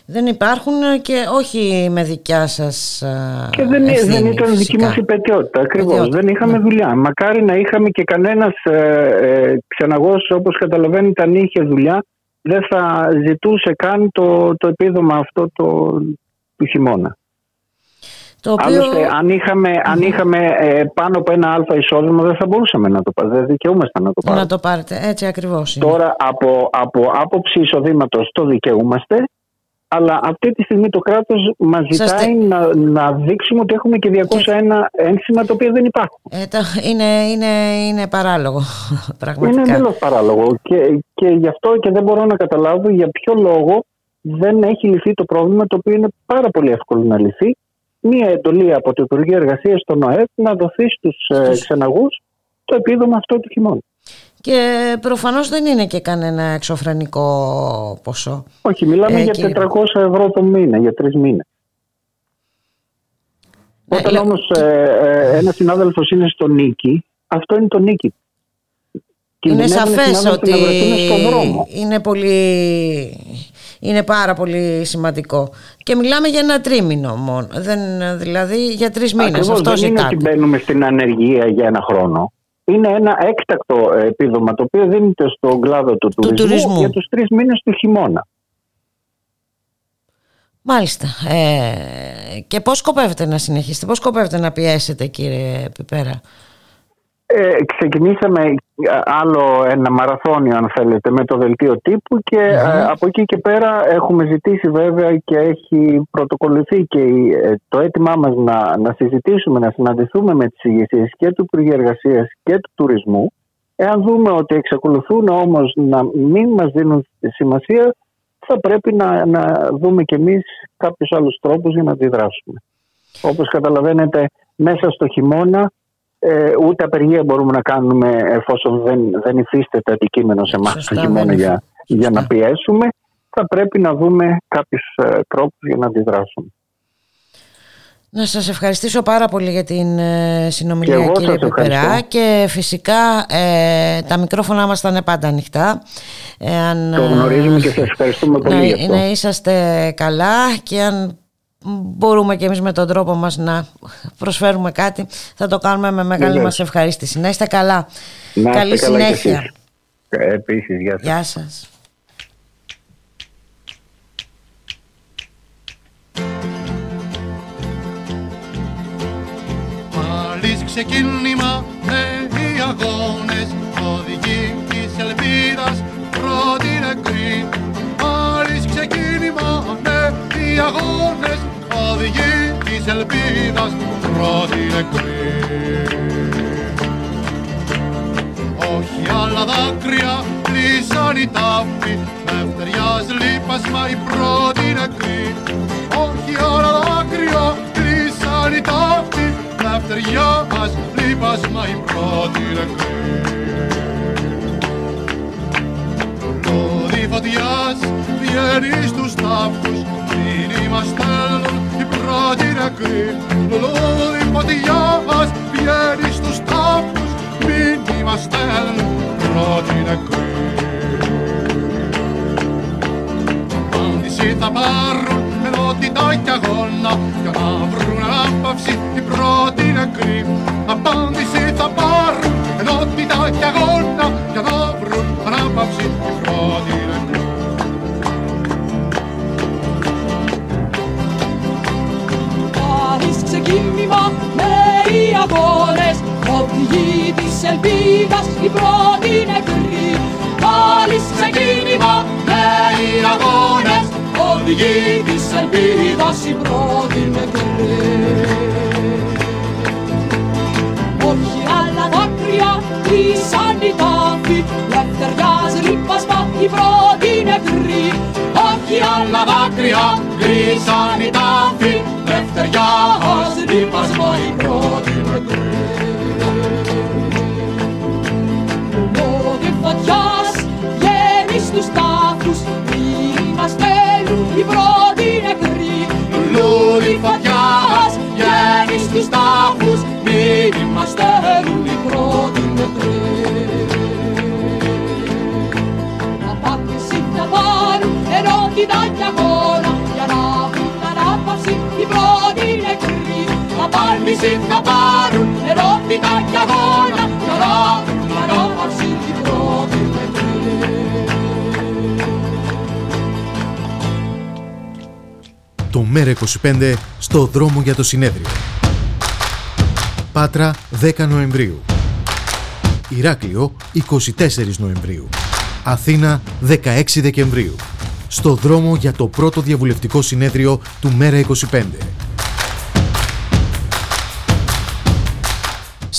Δεν υπάρχουν και όχι με δικιά σας Και δεν, ευθύνη, δεν ήταν δική μας υπετιότητα ακριβώς. Δεν είχαμε ναι. δουλειά. Μακάρι να είχαμε και κανένας ε, ε, ξεναγός όπως καταλαβαίνετε αν είχε δουλειά δεν θα ζητούσε καν το, το επίδομα αυτό το, του χειμώνα. Το οποίο... Άλλωστε, αν είχαμε, αν είχαμε ε, πάνω από ένα αλφα εισόδημα, δεν θα μπορούσαμε να το πάρουμε. Δεν δικαιούμαστε να το πάρουμε. Να το πάρετε, έτσι ακριβώς. Τώρα, από, από άποψη εισοδήματος, το δικαιούμαστε αλλά αυτή τη στιγμή το κράτος μας ζητάει να, να δείξουμε ότι έχουμε και 201 ένσημα τα οποία δεν υπάρχουν. Ε, το, είναι, είναι, είναι παράλογο, πραγματικά. Είναι εντελώς παράλογο και, και γι' αυτό και δεν μπορώ να καταλάβω για ποιο λόγο δεν έχει λυθεί το πρόβλημα το οποίο είναι πάρα πολύ εύκολο να λυθεί. Μία εντολή από το Υπουργείο Εργασίας στον ΟΕΠ να δοθεί στους ε, ξεναγούς το επίδομα αυτό του χειμώνα. Και προφανώς δεν είναι και κανένα εξωφρενικό ποσό. Όχι, μιλάμε ε, για 400 ευρώ το μήνα, για τρεις μήνες. Ναι, Όταν όμως ε, ε, ένας συνάδελφος είναι στο νίκη, αυτό είναι το νίκη. Είναι σαφές ότι είναι, πολύ, είναι πάρα πολύ σημαντικό. Και μιλάμε για ένα τρίμηνο μόνο, δεν, δηλαδή για τρεις μήνες. Ακριβώς, αυτός δεν είναι ότι μπαίνουμε στην ανεργία για ένα χρόνο είναι ένα έκτακτο επίδομα το οποίο δίνεται στον κλάδο του, τουρισμού, για τους τρεις μήνες του χειμώνα. Μάλιστα. Ε, και πώς σκοπεύετε να συνεχίσετε, πώς σκοπεύετε να πιέσετε κύριε Πιπέρα; Ε, ξεκινήσαμε άλλο ένα μαραθώνιο αν θέλετε με το δελτίο τύπου και ε, από εκεί και πέρα έχουμε ζητήσει βέβαια και έχει πρωτοκολληθεί και ε, το αίτημά μας να, να συζητήσουμε, να συναντηθούμε με τις ηγεσίες και του Υπουργείου Εργασίας και του Τουρισμού εάν δούμε ότι εξακολουθούν όμως να μην μας δίνουν σημασία θα πρέπει να, να δούμε κι εμείς κάποιους άλλους τρόπους για να αντιδράσουμε. Όπως καταλαβαίνετε μέσα στο χειμώνα ε, ούτε απεργία μπορούμε να κάνουμε εφόσον δεν, δεν υφίσταται αντικείμενο σε εμάς το χειμώνα για, για να πιέσουμε. Θα πρέπει να δούμε κάποιους ε, τρόπους για να αντιδράσουμε. Να σας ευχαριστήσω πάρα πολύ για την ε, συνομιλία και κύριε Πεπερά και φυσικά ε, τα μικρόφωνα μας θα είναι πάντα ανοιχτά. το γνωρίζουμε και σας ευχαριστούμε πολύ να, για αυτό. Να είσαστε καλά και αν μπορούμε και εμείς με τον τρόπο μας να προσφέρουμε κάτι θα το κάνουμε με μεγάλη μας ευχαρίστηση. Να είστε καλά. Να Καλή καλά συνέχεια. Επίσης, γεια σας. Γεια σας. Πάλι ξεκίνημα νέοι αγώνες οδηγεί της ελπίδας πρώτη νεκρή Πάλι ξεκίνημα νέοι αγώνες οδηγεί της ελπίδας πρώτη νεκρή. Όχι άλλα δάκρυα κλείσαν οι τάφοι Δευτεριάς λείπασμα η πρώτη νεκρή. Όχι άλλα δάκρυα κλείσαν οι τάφοι Δευτεριάς λείπασμα η πρώτη νεκρή. Λόδι φωτιάς βγαίνει στους τάφους Μήνυμα στέλνουν brother, a great Lord. on Απάντηση θα πάρουν ενότητα και αγώνα Για να βρουν ανάπαυση οι πρώτοι νεκροί Το ΜΕΡΑ25 στο δρόμο για το συνέδριο. Πάτρα 10 Νοεμβρίου. Ηράκλειο 24 Νοεμβρίου. Αθήνα 16 Δεκεμβρίου. Στο δρόμο για το πρώτο διαβουλευτικό συνέδριο του ΜΕΡΑ25.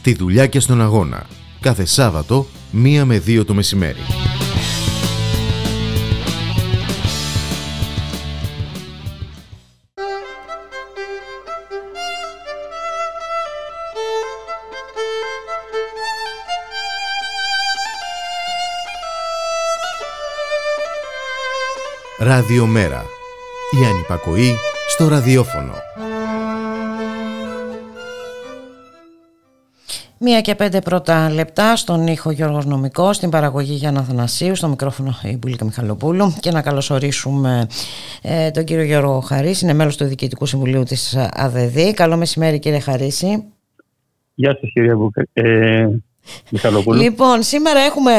Στη δουλειά και στον αγώνα. Κάθε Σάββατο, 1 με 2 το μεσημέρι. Ραδιομέρα. Η ανυπακοή στο ραδιόφωνο. Μία και πέντε πρώτα λεπτά στον ήχο Γιώργος Νομικός, στην παραγωγή Γιάννα Θανασίου, στο μικρόφωνο η Μπουλίκα Μιχαλοπούλου και να καλωσορίσουμε ε, τον κύριο Γιώργο Χαρίση, είναι μέλος του Διοικητικού Συμβουλίου της ΑΔΔ. Καλό μεσημέρι κύριε Χαρίση. Γεια σας κύριε Μπουκα. Ε, Μιχαλοπούλου. Λοιπόν, σήμερα έχουμε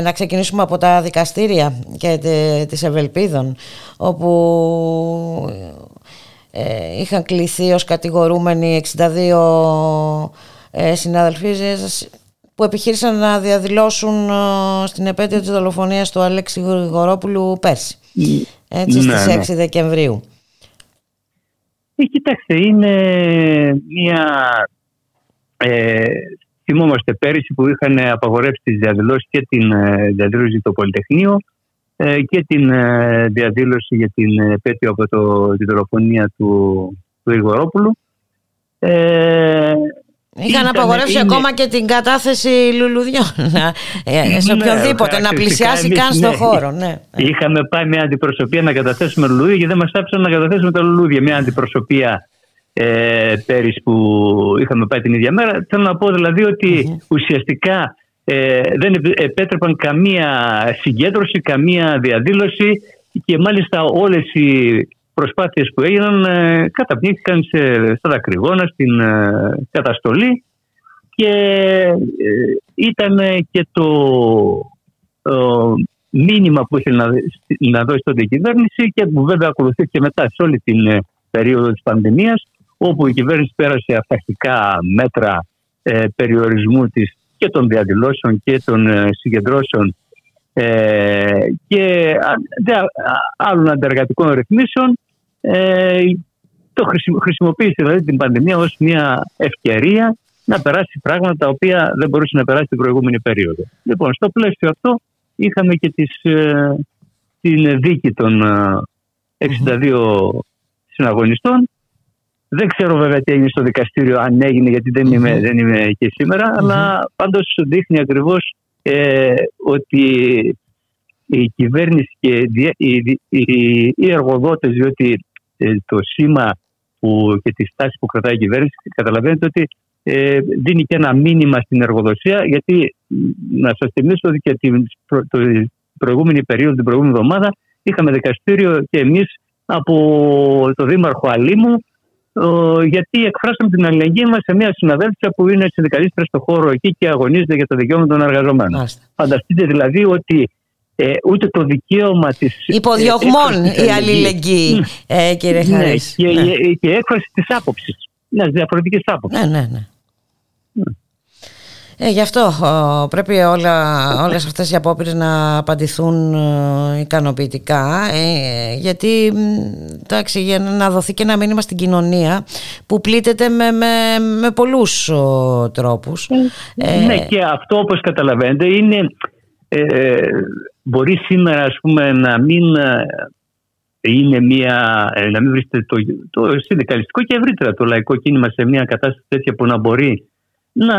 να ξεκινήσουμε από τα δικαστήρια και της Ευελπίδων, όπου ε, είχαν κληθεί ως κατηγορούμενοι 62 ε, συναδελφοί που επιχείρησαν να διαδηλώσουν ε, στην επέτειο της δολοφονίας του Αλέξη Γρηγορόπουλου πέρσι. Έτσι, ναι, στις 6 ναι. Δεκεμβρίου. Ε, κοιτάξτε, είναι μια... Ε, θυμόμαστε πέρυσι που είχαν απαγορεύσει τις διαδηλώσεις και την ε, διαδήλωση το Πολυτεχνείο ε, και την διαδήλωση για την επέτειο από το, τη δολοφονία του, του Γρηγορόπουλου. Ε, Είχαν απαγορεύσει ακόμα και την κατάθεση λουλουδιών ε, σε ναι, οποιονδήποτε να πλησιάσει καν στον ναι. χώρο. Ναι. Είχαμε πάει μια αντιπροσωπεία να καταθέσουμε λουλούδια και δεν μας άφησαν να καταθέσουμε τα λουλούδια. Μια αντιπροσωπεία ε, πέρυσι που είχαμε πάει την ίδια μέρα. Θέλω να πω δηλαδή ουσιαστικά ε, δεν επέτρεπαν καμία συγκέντρωση, καμία διαδήλωση και μάλιστα όλες οι προσπάθειες που έγιναν ε, καταπνίχθηκαν σε, στα δακρυγόνα, στην ε, καταστολή και ε, ήταν και το μήνυμα που ήθελε να, να δώσει τότε η κυβέρνηση και που βέβαια ακολουθήθηκε μετά σε όλη την ε, περίοδο της πανδημίας όπου η κυβέρνηση πέρασε αυτακτικά μέτρα περιορισμού της και των διαδηλώσεων και των συγκεντρώσεων και άλλων αντεργατικών ρυθμίσεων ε, το χρησιμοποίησε δηλαδή την πανδημία ως μια ευκαιρία να περάσει πράγματα τα οποία δεν μπορούσε να περάσει την προηγούμενη περίοδο. Λοιπόν, στο πλαίσιο αυτό είχαμε και τις, ε, την δίκη των 62 ε, συναγωνιστών. Δεν ξέρω βέβαια τι έγινε στο δικαστήριο, αν έγινε, γιατί δεν είμαι, δεν είμαι και σήμερα, αλλά πάντως δείχνει ακριβώς ε, ότι η κυβέρνηση και οι, οι, οι εργοδότες, διότι ε, το σήμα που, και τη στάση που κρατάει η κυβέρνηση, καταλαβαίνετε ότι ε, δίνει και ένα μήνυμα στην εργοδοσία, γιατί να σας θυμίσω ότι και την το, προηγούμενη περίοδο, την προηγούμενη εβδομάδα, είχαμε δικαστήριο και εμείς από το Δήμαρχο Αλήμου, γιατί εκφράσαμε την αλληλεγγύη μας σε μια συναδέλφια που είναι συνδικαλίστρια στο χώρο εκεί και αγωνίζεται για το δικαίωμα των εργαζομένων. Φανταστείτε δηλαδή ότι ε, ούτε το δικαίωμα της... Υποδιωγμών ε, η αλληλεγγύη, ε, κύριε ναι, Χαρίς. Και, ναι. και έκφραση της άποψης, μιας διαφορετικής άποψης. Ναι, ναι, ναι. ναι. Ε, γι' αυτό πρέπει όλα, όλες αυτές οι απόπειρες να απαντηθούν ε, ικανοποιητικά ε, γιατί εντάξει, για να δοθεί και ένα μήνυμα στην κοινωνία που πλήττεται με, με, με πολλούς τρόπους. Ναι και αυτό όπως καταλαβαίνετε είναι μπορεί σήμερα ας πούμε, να μην ε, είναι μια, ε, να μην βρίσκεται το, το συνδικαλιστικό και ευρύτερα το λαϊκό κίνημα σε μια κατάσταση τέτοια που να μπορεί να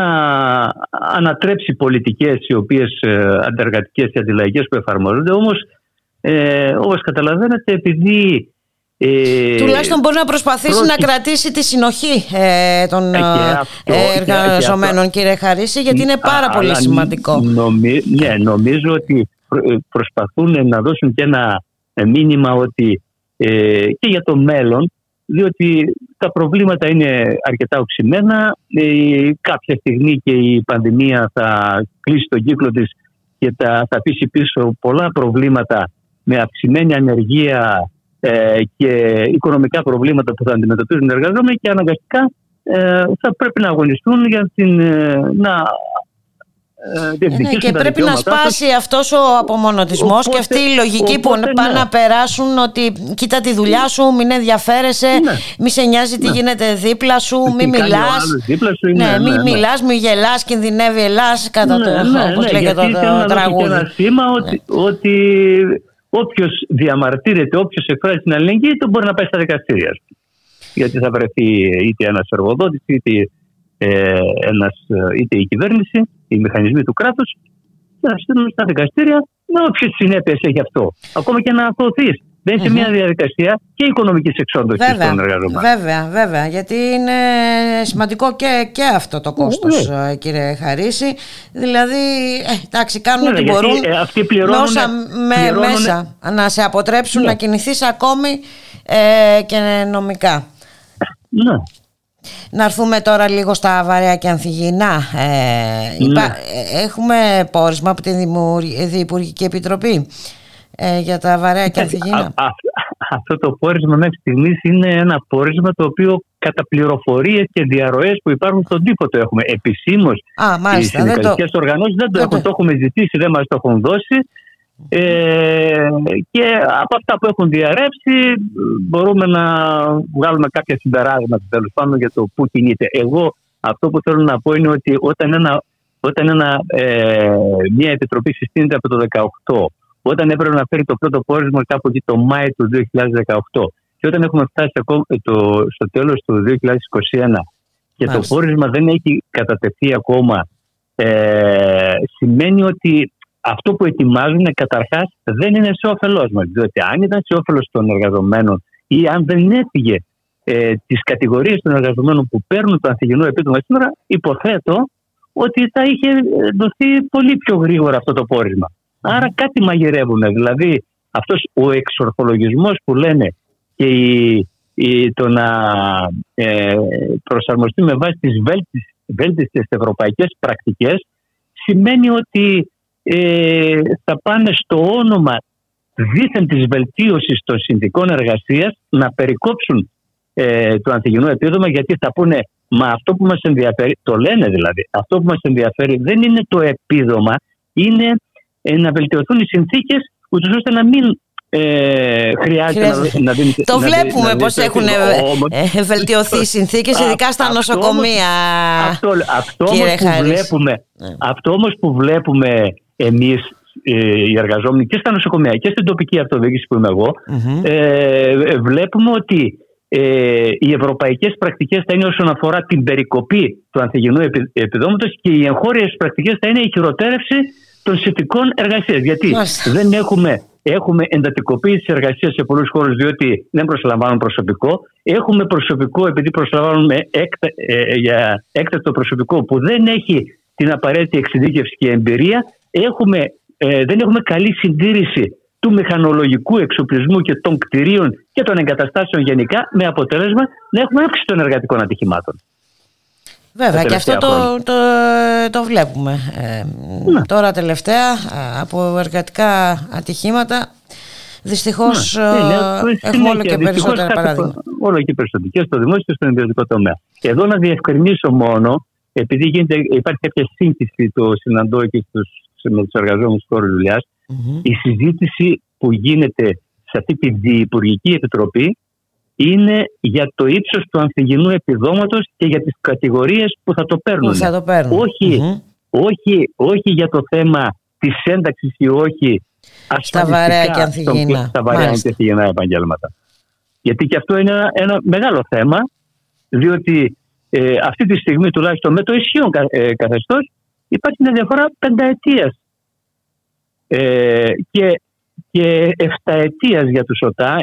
ανατρέψει πολιτικές οι οποίες ε, αντεργατικές και αντιλαϊκές που εφαρμόζονται. Όμως ε, όπως καταλαβαίνετε επειδή ε, Τουλάχιστον μπορεί να προσπαθήσει να κρατήσει τη συνοχή ε, των ε, εργαζομένων κύριε Χαρίση γιατί είναι πάρα πολύ σημαντικό. ναι, νομίζω ότι ε, προσπαθούν να δώσουν και ένα ε, μήνυμα ότι ε, και για το μέλλον διότι τα προβλήματα είναι αρκετά οξυμένα. κάποια στιγμή και η πανδημία θα κλείσει τον κύκλο της και θα, θα αφήσει πίσω πολλά προβλήματα με αυξημένη ανεργία και οικονομικά προβλήματα που θα αντιμετωπίζουν οι εργαζόμενοι και αναγκαστικά θα πρέπει να αγωνιστούν για την, να ε, ε, ναι, και πρέπει να σπάσει αυτός ο απομονωτισμός και αυτή η λογική που πάνε ναι. να περάσουν ότι κοίτα τη δουλειά σου, μην ενδιαφέρεσαι, ναι. μη σε νοιάζει τι ναι. γίνεται δίπλα σου, μη μιλάς. Ναι, μη μιλάς, μη γελάς, κινδυνεύει Ελλά κατά το. Όπως λέγεται το τραγούδι. ένα σήμα ότι, ότι όποιος διαμαρτύρεται, όποιος εκφράζει την αλληλεγγύη, το μπορεί να πάει στα δικαστήρια. Γιατί θα βρεθεί είτε ένας εργοδότης, είτε ε, ένας, ε, είτε η κυβέρνηση, οι μηχανισμοί του κράτους, να στείλουν στα δικαστήρια με όποιες συνέπειες έχει αυτό. Ακόμα και να αθωωθείς. Δεν είναι μια διαδικασία και οικονομικής εξόντωσης των εργαζομένων. Βέβαια, βέβαια. Γιατί είναι σημαντικό και, και αυτό το κόστος, ναι. κύριε Χαρίση. Δηλαδή, ε, εντάξει, κάνουν ναι, ό,τι μπορούν. Ε, αυτοί πληρώνουν, με, μέσα να σε αποτρέψουν ναι. να κινηθείς ακόμη ε, και νομικά. Ναι. Να έρθουμε τώρα λίγο στα βαρέα και ανθυγιεινά. Ε, ναι. ε, έχουμε πόρισμα από την Διπουργική Επιτροπή ε, για τα βαρέα και ανθυγιεινά. αυτό το πόρισμα μέχρι στιγμής είναι ένα πόρισμα το οποίο κατά πληροφορίες και διαρροές που υπάρχουν στον τύπο το έχουμε. Επισήμως οι συνδικαλιστικέ το... οργανώσεις δεν το έχουν, το έχουμε ζητήσει, δεν μας το έχουν δώσει. Ε, και από αυτά που έχουν διαρρεύσει μπορούμε να βγάλουμε κάποια συμπεράσματα τέλος πάντων για το πού κινείται. Εγώ αυτό που θέλω να πω είναι ότι όταν, ένα, όταν ένα, ε, μια επιτροπή συστήνεται από το 2018, όταν έπρεπε να φέρει το πρώτο πόρισμα κάπου εκεί το Μάη του 2018 και όταν έχουμε φτάσει ακόμα το, στο τέλος του 2021 και το πόρισμα δεν έχει κατατεθεί ακόμα ε, σημαίνει ότι αυτό που ετοιμάζουν καταρχάς δεν είναι σε όφελός μας. Διότι αν ήταν σε όφελος των εργαζομένων ή αν δεν έφυγε ε, τις κατηγορίες των εργαζομένων που παίρνουν το ανθυγενό επίδομα σήμερα, υποθέτω ότι θα είχε δοθεί πολύ πιο γρήγορα αυτό το πόρισμα. Άρα κάτι μαγειρεύουν. Δηλαδή αυτός ο εξορθολογισμός που λένε και η, το να ε, προσαρμοστεί με βάση τις βέλτιστες ευρωπαϊκές πρακτικές σημαίνει ότι ε, θα πάνε στο όνομα δίθεν της βελτίωσης των συνθηκών εργασίας να περικόψουν ε, το ανθυγενό επίδομα γιατί θα πούνε μα αυτό που μας ενδιαφέρει, το λένε δηλαδή, αυτό που μας ενδιαφέρει δεν είναι το επίδομα, είναι ε, να βελτιωθούν οι συνθήκες ούτως ώστε να μην ε, χρειάζεται, να, να δίνει. Το να βλέπουμε πώς έχουν ε, βελτιωθεί οι συνθήκες, ειδικά στα νοσοκομεία. Αυτό, αυτό, όμως που βλέπουμε, ναι. αυτό όμως που βλέπουμε εμείς ε, οι εργαζόμενοι και στα νοσοκομεία και στην τοπική αυτοδιοίκηση που είμαι εγώ, ε, βλέπουμε ότι ε, οι ευρωπαϊκές πρακτικές θα είναι όσον αφορά την περικοπή του ανθυγενού επιδόματος και οι εγχώριες πρακτικές θα είναι η χειροτέρευση των συνθηκών εργασίας. Γιατί δεν έχουμε Έχουμε εντατικοποίηση της εργασίας σε πολλούς χώρους, διότι δεν προσλαμβάνουν προσωπικό. Έχουμε προσωπικό, επειδή προσλαμβάνουμε έκτα, ε, για έκτακτο προσωπικό που δεν έχει την απαραίτητη εξειδίκευση και εμπειρία. Έχουμε, ε, δεν έχουμε καλή συντήρηση του μηχανολογικού εξοπλισμού και των κτηρίων και των εγκαταστάσεων γενικά, με αποτέλεσμα να έχουμε αύξηση των εργατικών ατυχημάτων. Βέβαια και αυτό το, το, το, βλέπουμε. Ε, ναι. Τώρα τελευταία από εργατικά ατυχήματα δυστυχώς ναι. Ε, έχουμε όλο και περισσότερα παράδειγμα. Όλο και περισσότερο και στο δημόσιο και στον ιδιωτικό τομέα. Εδώ να διευκρινίσω μόνο, επειδή γίνεται, υπάρχει κάποια σύγχυση το συναντώ και στους, με τους εργαζόμενους του χώρου η συζήτηση που γίνεται σε αυτή τη διυπουργική επιτροπή είναι για το ύψος του ανθυγινού επιδόματος και για τις κατηγορίες που θα το παίρνουν. Θα το παίρνουν. Όχι, όχι, όχι για το θέμα της ένταξης ή όχι στα βαρέα και ανθυγινά. Στα βαρέα και ανθυγινά επαγγέλματα. Γιατί και αυτό είναι ένα, ένα μεγάλο θέμα, διότι ε, αυτή τη στιγμή τουλάχιστον με το ισχύον ε, καθεστώς υπάρχει μια διαφορά πενταετίας ε, και, και εφταετίας για τους ΟΤΑ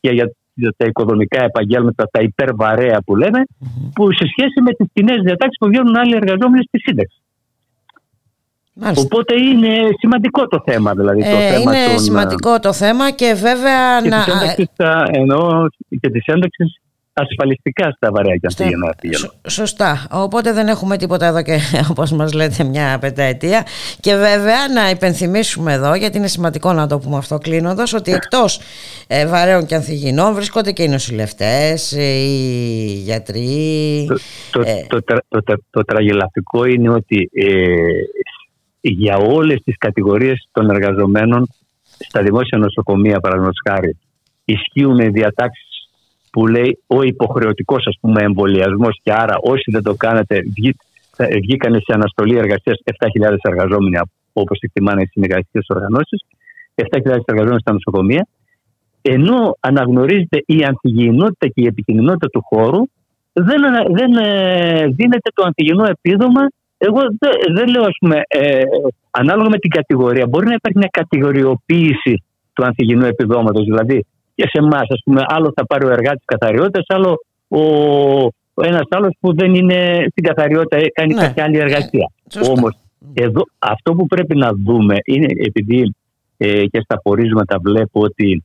και για τα οικοδομικά επαγγέλματα, τα υπερβαρέα που λέμε, που σε σχέση με τις κοινές διατάξεις που βγαίνουν άλλοι εργαζόμενοι στη σύνταξη. Μάλιστα. Οπότε είναι σημαντικό το θέμα. Δηλαδή, το ε, θέμα είναι σημαντικό το θέμα και βέβαια... Και να... της εννοώ και της ένταξης ασφαλιστικά στα βαρέα και αυτά Σωστά. Οπότε δεν έχουμε τίποτα εδώ και όπως μας λέτε μια πενταετία. Και βέβαια να υπενθυμίσουμε εδώ, γιατί είναι σημαντικό να το πούμε αυτό κλείνοντας, ότι εκτός ε, βαρέων και ανθυγινών βρίσκονται και οι νοσηλευτές, οι γιατροί. Το, το, ε, το, το, το, τραγελαφικό είναι ότι ε, για όλες τις κατηγορίες των εργαζομένων στα δημόσια νοσοκομεία, παραδείγματος χάρη, ισχύουν διατάξεις που λέει ο υποχρεωτικός εμβολιασμός και άρα όσοι δεν το κάνετε βγήκαν σε αναστολή εργασίας 7.000 εργαζόμενοι όπως εκτιμάνε οι συνεργατικές οργανώσεις, 7.000 εργαζόμενοι στα νοσοκομεία, ενώ αναγνωρίζεται η ανθυγιεινότητα και η επικοινωνία του χώρου, δεν, δεν ε, δίνεται το ανθυγιεινό επίδομα. Εγώ δεν, δεν λέω, ας πούμε, ε, ανάλογα με την κατηγορία, μπορεί να υπάρχει μια κατηγοριοποίηση του ανθυγιεινού επιδόματος. Δηλαδή, και σε εμάς. Α πούμε, άλλο θα πάρει ο εργάτης καθαριότητας, άλλο ο, ο ένας άλλος που δεν είναι στην καθαριότητα, κάνει ναι. κάποια άλλη εργασία. Όμως, εδώ αυτό που πρέπει να δούμε είναι επειδή ε, και στα πορίσματα βλέπω ότι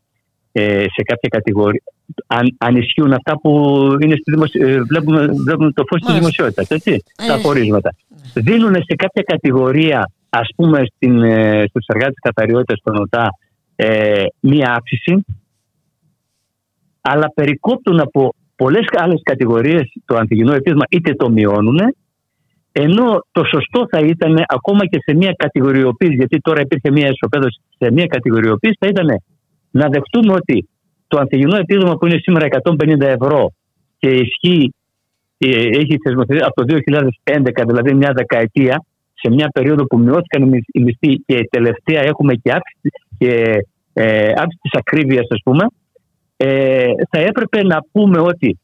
ε, σε κάποια κατηγορία αν, αν ισχύουν αυτά που είναι στη δημοσιο... Ε, βλέπουμε, βλέπουμε το φως της δημοσιότητας, έτσι, τα ε. πορίσματα. Δίνουν σε κάποια κατηγορία, ας πούμε στην, ε, στους εργάτες καθαριότητας των ΟΤΑ, ε, μία αύξηση αλλά περικόπτουν από πολλές άλλες κατηγορίες το ανθυγινό επίδομα είτε το μειώνουν ενώ το σωστό θα ήταν ακόμα και σε μια κατηγοριοποίηση, γιατί τώρα υπήρχε μια ισοπαίδωση σε μια κατηγοριοποίηση, θα ήταν να δεχτούμε ότι το ανθυγινό επίδομα που είναι σήμερα 150 ευρώ και ισχύει, ε, έχει θεσμοθετηθεί από το 2011, δηλαδή μια δεκαετία, σε μια περίοδο που μειώθηκαν οι μισθοί και τελευταία έχουμε και αύξηση, και, ε, αύξηση της ακρίβειας, ας πούμε, ε, θα έπρεπε να πούμε ότι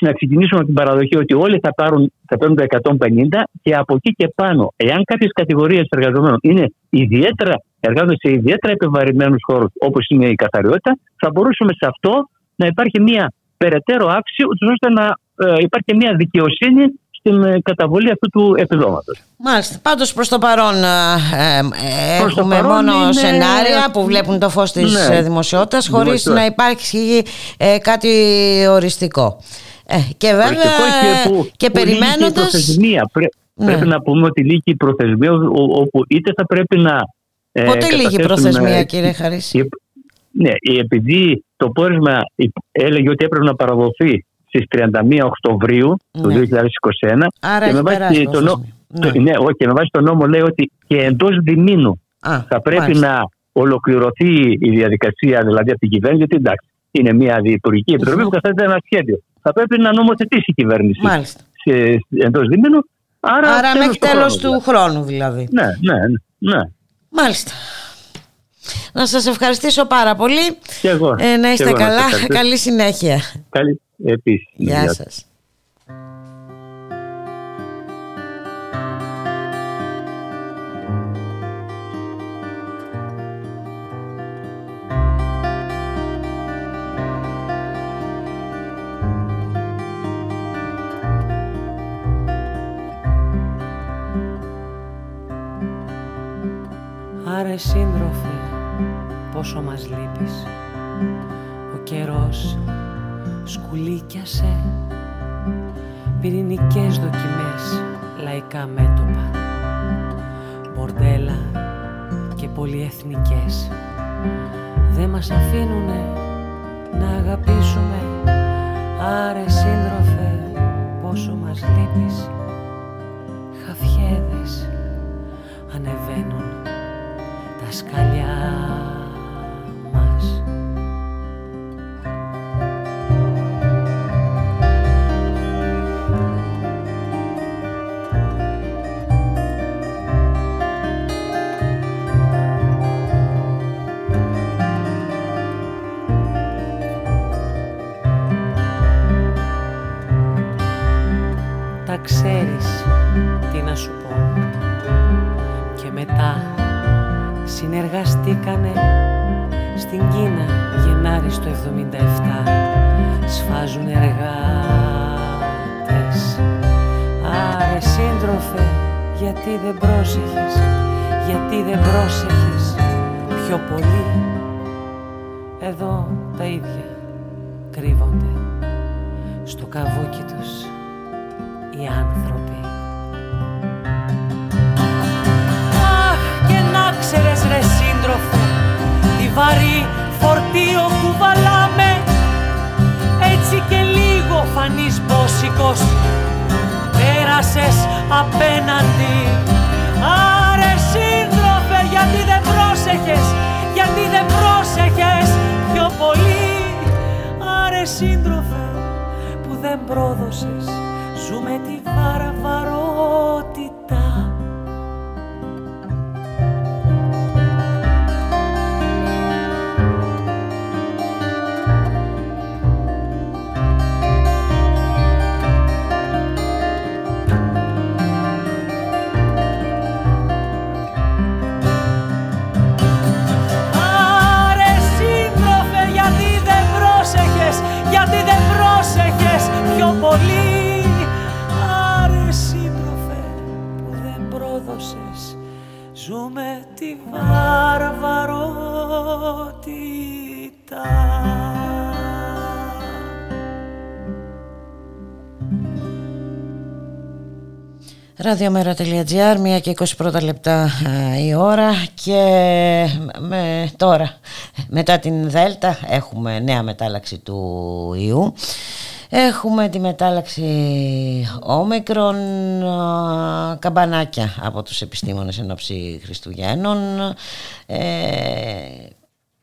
να ξεκινήσουμε από την παραδοχή ότι όλοι θα, πάρουν, θα παίρνουν τα 150 και από εκεί και πάνω, εάν κάποιες κατηγορίες εργαζομένων είναι ιδιαίτερα, εργάζονται σε ιδιαίτερα επιβαρημένους χώρους όπως είναι η καθαριότητα, θα μπορούσαμε σε αυτό να υπάρχει μια περαιτέρω αύξηση, ώστε να ε, υπάρχει μια δικαιοσύνη στην ε, καταβολή αυτού του επιδόματος. Μάλιστα. Πάντως προς το παρόν ε, ε έχουμε το παρόν μόνο είναι... σενάρια που βλέπουν το φως της ναι. δημοσιότητας χωρίς να υπάρχει ε, κάτι οριστικό. Ε, και βέβαια και, που, και περιμένοντας... Ναι. Πρέπει να πούμε ότι λύγει η προθεσμία όπου είτε θα πρέπει να... Ε, Πότε λύγει η προθεσμία κύριε Χαρίση; Ναι, επειδή το πόρισμα έλεγε ότι έπρεπε να παραδοθεί στις 31 Οκτωβρίου του 2021 ναι. Άρα και με, βάση το, νο... ναι. ναι, όχι, με βάση το νόμο λέει ότι και εντός διμήνου θα πρέπει να ολοκληρωθεί η διαδικασία δηλαδή από την κυβέρνηση γιατί εντάξει είναι μια διεπουργική επιτροπή που καθέτει ένα σχέδιο. Θα πρέπει να νομοθετήσει η κυβέρνηση Μάλιστα. εντός δίμηνου. Άρα, Άρα μέχρι τέλος του χρόνου δηλαδή. Ναι, ναι, ναι. Μάλιστα. Να σας ευχαριστήσω πάρα πολύ. Και εγώ. Ε, να είστε καλά. Καλή συνέχεια. Καλή επίσης. Γεια σας. Άρε σύντροφε, πόσο μας λείπεις Ο καιρός σκουλίκιασε. Πυρηνικές δοκιμές, λαϊκά μέτωπα. Μπορντέλα και πολυεθνικές. Δεν μας αφήνουνε να αγαπήσουμε. Άρε σύντροφε, πόσο μας λείπεις Ραδιομέρα.gr, μία και 21 λεπτά η ώρα και με, τώρα μετά την Δέλτα έχουμε νέα μετάλλαξη του ιού Έχουμε τη μετάλλαξη όμικρον καμπανάκια από τους επιστήμονες ενόψη Χριστουγέννων. Ε,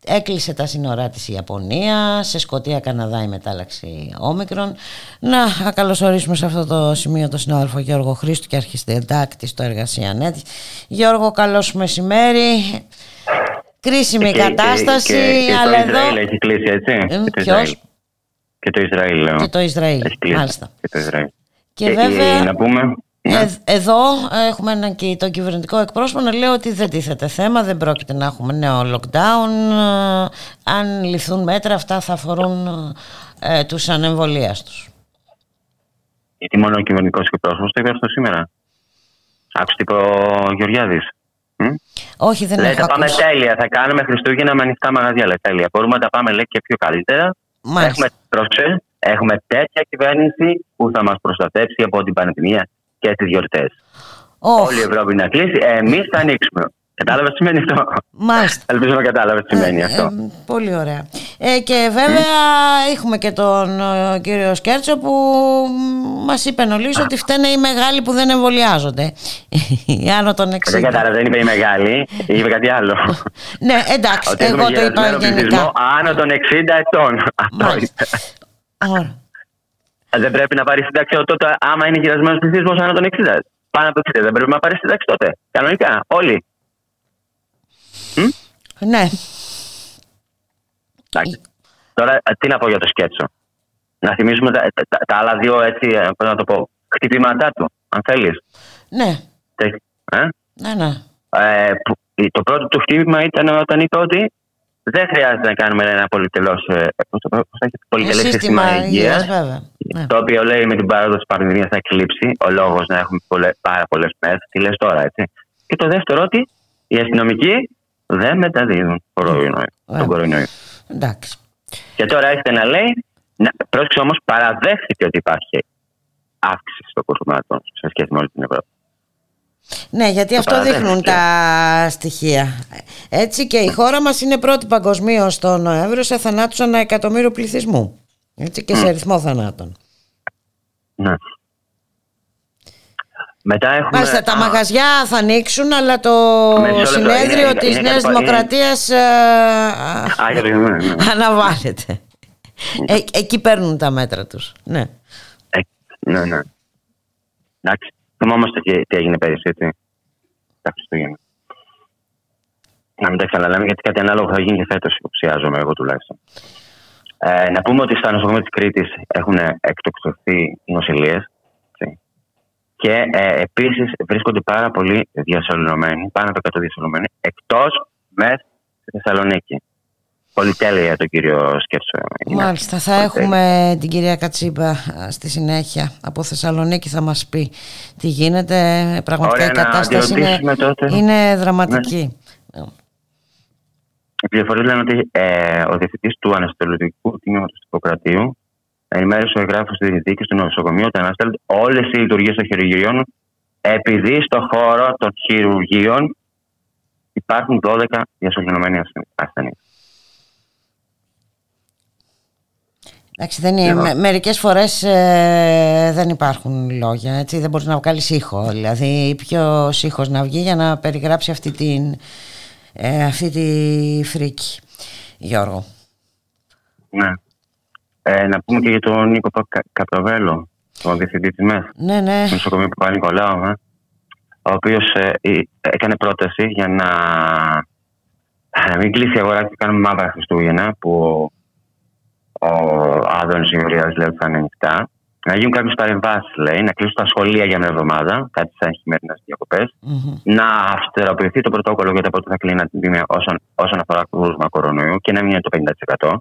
έκλεισε τα σύνορά της η Ιαπωνία, σε Σκοτία Καναδά η μετάλλαξη όμικρον. Να καλωσορίσουμε σε αυτό το σημείο τον συνάδελφο Γιώργο Χρήστου και αρχιστεντάκτη στο Εργασία Γιώργο, καλώς μεσημέρι. Κρίσιμη και, κατάσταση, και, και, αλλά το Ισραήλ έχει κλείσει, έτσι; Ε, ποιος; Και το Ισραήλ, λέω. Και το Ισραήλ, μάλιστα. Και το Ισραήλ. Και, και βέβαια, να πούμε, ναι. ε, εδώ έχουμε έναν και το κυβερνητικό εκπρόσωπο να λέει ότι δεν τίθεται θέμα, δεν πρόκειται να έχουμε νέο lockdown. Ε, αν ληφθούν μέτρα, αυτά θα αφορούν ε, τους ανεμβολίαστους. Γιατί μόνο ο κυβερνητικός εκπρόσωπος το είπε αυτό σήμερα. Άκουσε τι είπε ο Γεωργιάδης. Όχι, δεν λέει, έχω θα πάμε ακούσει. τέλεια. Θα κάνουμε Χριστούγεννα με ανοιχτά μαγαζιά. Λέει, τέλεια. Μπορούμε να τα πάμε λέει, και πιο καλύτερα. Μάλιστα. Έχουμε, πρόσεξε, έχουμε τέτοια κυβέρνηση που θα μας προστατεύσει από την πανδημία και τις γιορτές. Oh. Όλη η Ευρώπη να κλείσει, εμείς θα ανοίξουμε. Κατάλαβες τι σημαίνει αυτό; Μάλιστα. Ελπίζω να κατάλαβες τι σημαίνει Ε, αυτό. ε, πολύ ωραία. Ε, και βέβαια έχουμε και τον ε, κύριο Σκέρτσο που μας είπε νωρίς ότι φταίνε οι μεγάλοι που δεν εμβολιάζονται. Οι άνω των 60. Δεν κατάλαβε, δεν είπε η μεγάλη, είπε κάτι άλλο. ναι, εντάξει, Ότι εγώ έχουμε το είπα γερασμένο πληθυσμό γενικά. άνω των 60 ετών. Αυτό Μάλιστα. είπε. Ωραία. Δεν πρέπει να πάρεις σύνταξη τότε, άμα είναι γυρασμένος πληθυσμός άνω των 60. Πάνω από 60. Δεν πρέπει να πάρεις σύνταξη τότε. Κανονικά. Όλοι. Ναι. Εντάξει. Τώρα, ε, τι να πω για το σκέτσο. Να θυμίσουμε τα, τα, τα άλλα δύο έτσι, ε, πώς να το πω, χτυπήματά του, αν θέλεις. Ναι, Ε; ναι, ναι. Ε, που- το πρώτο του χτύπημα ήταν όταν είπε ότι δεν χρειάζεται να κάνουμε ένα πολυτελώς, ε, πώς το πω, πώς θα έχει, πολυτελές Ε, σύστημα υγείας, υγείας βέβαια. Ναι. Το οποίο λέει με την παράδοση της πανδημίας θα εκλείψει ο λόγος να έχουμε πολλέ, πάρα πολλές μέρες. Τι λες τώρα, έτσι. Και το δεύτερο ότι οι αστυνομικοί δεν μεταδίδουν κορονοϊό, Ε. τον κορονοϊό. Εντάξει. Και τώρα έρχεται να λέει, να, πρόσεξε όμως, παραδέχθηκε ότι υπάρχει αύξηση στο κρούσμα σε σχέση με όλη την Ευρώπη. Ναι, γιατί Το αυτό παραδέχτηκε. δείχνουν τα στοιχεία. Έτσι και η χώρα μας είναι πρώτη παγκοσμίω το Νοέμβριο σε θανάτους ανά εκατομμύριο πληθυσμού. Έτσι και σε αριθμό θανάτων. Ναι. Μετά έχουμε. Μάλιστα, τα μαγαζιά θα ανοίξουν, αλλά το Με μισό λεπτό, συνέδριο είναι- της είναι Νέας κάτι- Δημοκρατίας ε, Α, για το- ναι, ναι. αναβάλλεται. Ε, εκεί παίρνουν τα μέτρα τους. Ναι. Ε, ναι, ναι. Εντάξει. Θυμόμαστε τι, τι έγινε πέρυσι, έτσι. Τα Χριστούγεννα. Να μην τα ξαναλέμε, γιατί κάτι ανάλογο θα γίνει και φέτος, υποψιάζομαι εγώ τουλάχιστον. Ε, να πούμε ότι στα νοσοκομεία της Κρήτης έχουν εκτοξευθεί νοσηλίες. Και ε, επίσης βρίσκονται πάρα πολλοί διασωληνωμένοι, πάνω από 100 διασωληνωμένοι, εκτός μεθ στη Θεσσαλονίκη. Πολυτέλεια τον κύριο Σκέψο. Μάλιστα, θα έχουμε την κυρία Κατσίπα α, στη συνέχεια από Θεσσαλονίκη θα μας πει τι γίνεται. Πραγματικά Ωραία, η να κατάσταση είναι, αντιρωτήσουμε τότε. είναι δραματική. Οι πληροφορίε λένε ότι ε, ο διευθυντής του Αναστολικού Τμήματος του Ιπποκρατίου ενημέρωσε ο εγγράφος της δίκη του νοσοκομείου ότι αναστέλλονται όλες οι λειτουργίες των χειρουργείων επειδή στο χώρο των χειρουργείων υπάρχουν 12 διασωληνωμένοι ασθενείς. Εντάξει, δεν είναι, με, μερικές φορές ε, δεν υπάρχουν λόγια, έτσι, δεν μπορείς να βγάλεις ήχο. Δηλαδή, ποιος ήχος να βγει για να περιγράψει αυτή, την, ε, αυτή τη φρίκη. Γιώργο; Ναι. Ε, να πούμε και για τον Νίκο Κα- Καπροβέλο, τον διευθυντή της ΜΕΘ, Ναι, ναι. του νοσοκομείου του Νικολάου, ε, ο οποίος έκανε πρόταση για να, να μην κλείσει η αγορά και κάνουμε μαύρα Χριστούγεννα, που ο Άδωνης Ιωριάδη λέει ότι θα είναι ανοιχτά. Να γίνουν κάποιες παρεμβάσεις, λέει, να κλείσουν τα σχολεία για μια εβδομάδα, κάτι σαν χειμερινές διακοπές. Να αυστηροποιηθεί το πρωτόκολλο για το πότε θα κλείνει την επιδημία όσον, όσον αφορά το κρούσμα κορονοϊού και να μην είναι το 50%.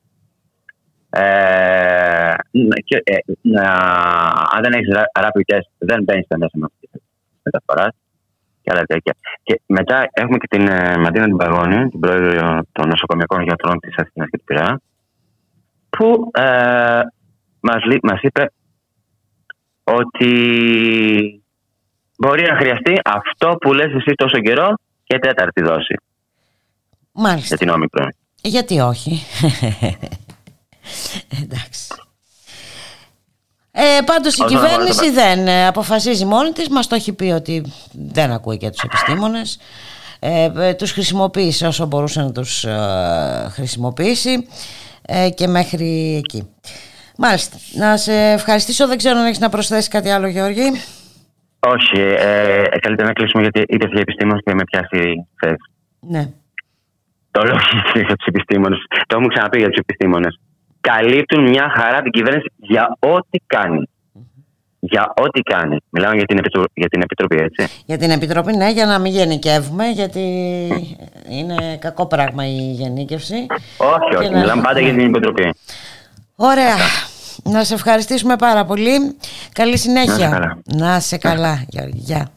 Ε, και, ε, να, αν δεν έχεις rapid test, δεν μπαίνεις στα μέσα μαζικής μεταφοράς. Και, άλλα τέτοια. και μετά έχουμε και την ε, Μαντίνα την Παγώνη, την πρόεδρο των νοσοκομιακών γιατρών της Αθήνα και του Πειραιά, που ε, μας, λεί- μας είπε ότι μπορεί να χρειαστεί αυτό που λες εσύ τόσο καιρό και τέταρτη δόση Μάλιστα. για την όμικρον. Γιατί όχι. Εντάξει. Ε, πάντως η Όσον αφορά κυβέρνηση το- δεν ε, αποφασίζει μόνη της, μας το έχει πει ότι δεν ακούει και τους επιστήμονες. Ε, ε, τους χρησιμοποίησε όσο μπορούσε να τους ε, χρησιμοποιήσει ε, και μέχρι εκεί. Μάλιστα. Να σε ευχαριστήσω. Δεν ξέρω αν έχεις να προσθέσεις κάτι άλλο Γιώργη. Όχι, ε, ε, καλύτερα να κλείσουμε γιατί είτε για επιστήμονε και με πιάσει θέση. Ναι. Το λόγο για του επιστήμονες. Το έχουμε ξαναπεί για τους επιστήμονες. Καλύπτουν μια χαρά την κυβέρνηση για ό,τι κάνει. Για ό,τι κάνει. Μιλάμε για την, Επιτρο- για την Επιτροπή, έτσι. Για την Επιτροπή, ναι, για να μην γενικεύουμε, γιατί είναι κακό πράγμα η γενίκευση. Όχι, Και όχι. να- Μιλάμε πάντα για την Επιτροπή. Ωραία. Να σε ευχαριστήσουμε πάρα πολύ. Καλή συνέχεια. Να σε καλά. Να σε καλά, Γιώργη. Γεια.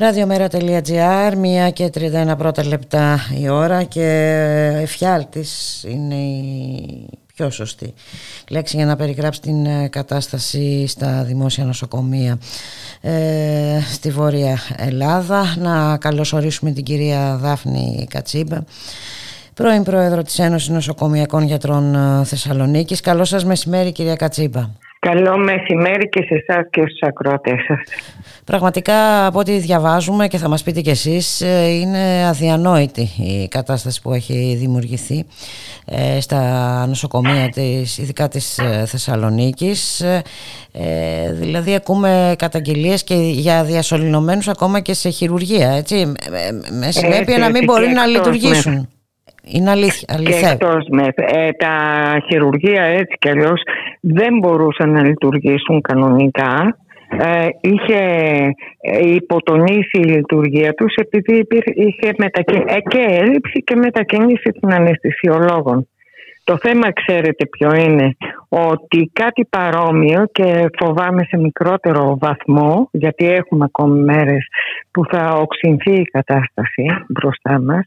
Ραδιομέρα.gr, μία και 31 πρώτα λεπτά η ώρα και εφιάλτης είναι η πιο σωστή λέξη για να περιγράψει την ε, κατάσταση στα δημόσια νοσοκομεία ε, στη Βόρεια Ελλάδα. Να καλωσορίσουμε την κυρία Δάφνη Κατσίμπα, πρώην Πρόεδρο της Ένωσης Νοσοκομιακών Γιατρών ε, Θεσσαλονίκης. Καλό σας μεσημέρι κυρία Κατσίμπα. Καλό μεσημέρι και σε εσάς και στους ακροατές σας. Πραγματικά από ό,τι διαβάζουμε και θα μας πείτε κι εσείς ε, είναι αδιανόητη η κατάσταση που έχει δημιουργηθεί ε, στα νοσοκομεία της, ειδικά της ε, Θεσσαλονίκης. Δηλαδή ακούμε καταγγελίες και για διασωληνωμένους ακόμα και σε χειρουργία, έτσι, με συνέπεια να μην μπορεί να λειτουργήσουν. Είναι αλήθεια. αλήθεια. με, τα χειρουργεία έτσι κι αλλιώς δεν μπορούσαν να λειτουργήσουν κανονικά. Ε, είχε ε, υποτονίσει η λειτουργία τους επειδή είχε μετακι... ε, και έλλειψη και μετακίνηση των αναισθησιολόγων. Το θέμα ξέρετε ποιο είναι, ότι κάτι παρόμοιο και φοβάμαι σε μικρότερο βαθμό, γιατί έχουμε ακόμη μέρες που θα οξυνθεί η κατάσταση μπροστά μας,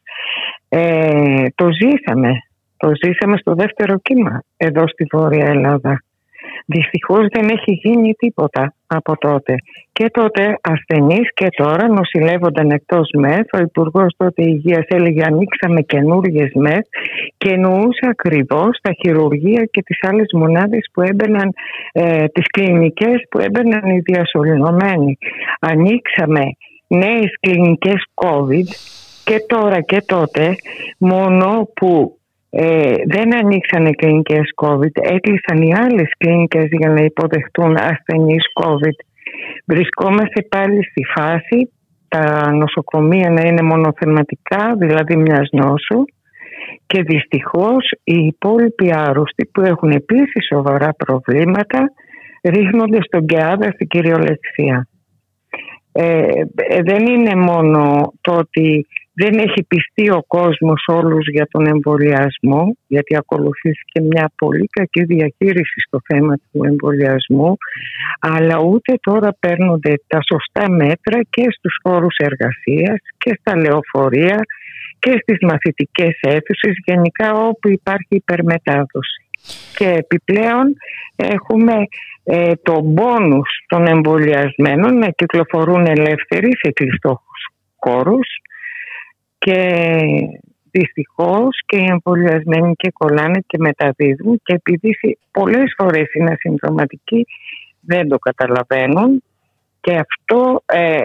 ε, το ζήσαμε. Το ζήσαμε στο δεύτερο κύμα εδώ στη Βόρεια Ελλάδα. Δυστυχώς δεν έχει γίνει τίποτα από τότε. Και τότε ασθενείς και τώρα νοσηλεύονταν εκτός ΜΕΘ. Ο Υπουργός τότε Υγείας έλεγε ανοίξαμε καινούργιες ΜΕΘ και εννοούσε ακριβώς τα χειρουργεία και τις άλλες μονάδες που έμπαιναν, ε, τις κλινικές που έμπαιναν οι διασωληνωμένοι. Ανοίξαμε νέες κλινικές COVID και τώρα και τότε μόνο που ε, δεν ανοίξανε κλινικές COVID, έκλεισαν οι άλλες κλινικές για να υποδεχτούν ασθενείς COVID. Βρισκόμαστε πάλι στη φάση τα νοσοκομεία να είναι μονοθεματικά, δηλαδή μιας νόσου και δυστυχώς οι υπόλοιποι άρρωστοι που έχουν επίσης σοβαρά προβλήματα ρίχνονται στον ΚΕΑΔΑ στην κυριολεξία. Ε, ε, δεν είναι μόνο το ότι δεν έχει πιστεί ο κόσμος όλους για τον εμβολιασμό γιατί ακολουθήθηκε μια πολύ κακή διαχείριση στο θέμα του εμβολιασμού αλλά ούτε τώρα παίρνονται τα σωστά μέτρα και στους χώρους εργασίας και στα λεωφορεία και στις μαθητικές αίθουσες γενικά όπου υπάρχει υπερμετάδοση. Και επιπλέον έχουμε ε, το μπόνους των εμβολιασμένων να κυκλοφορούν ελεύθεροι σε κλειστόχους χώρους και δυστυχώς και οι εμβολιασμένοι και κολλάνε και μεταδίδουν και επειδή πολλές φορές είναι ασυμπτωματικοί δεν το καταλαβαίνουν και αυτό ε, ε,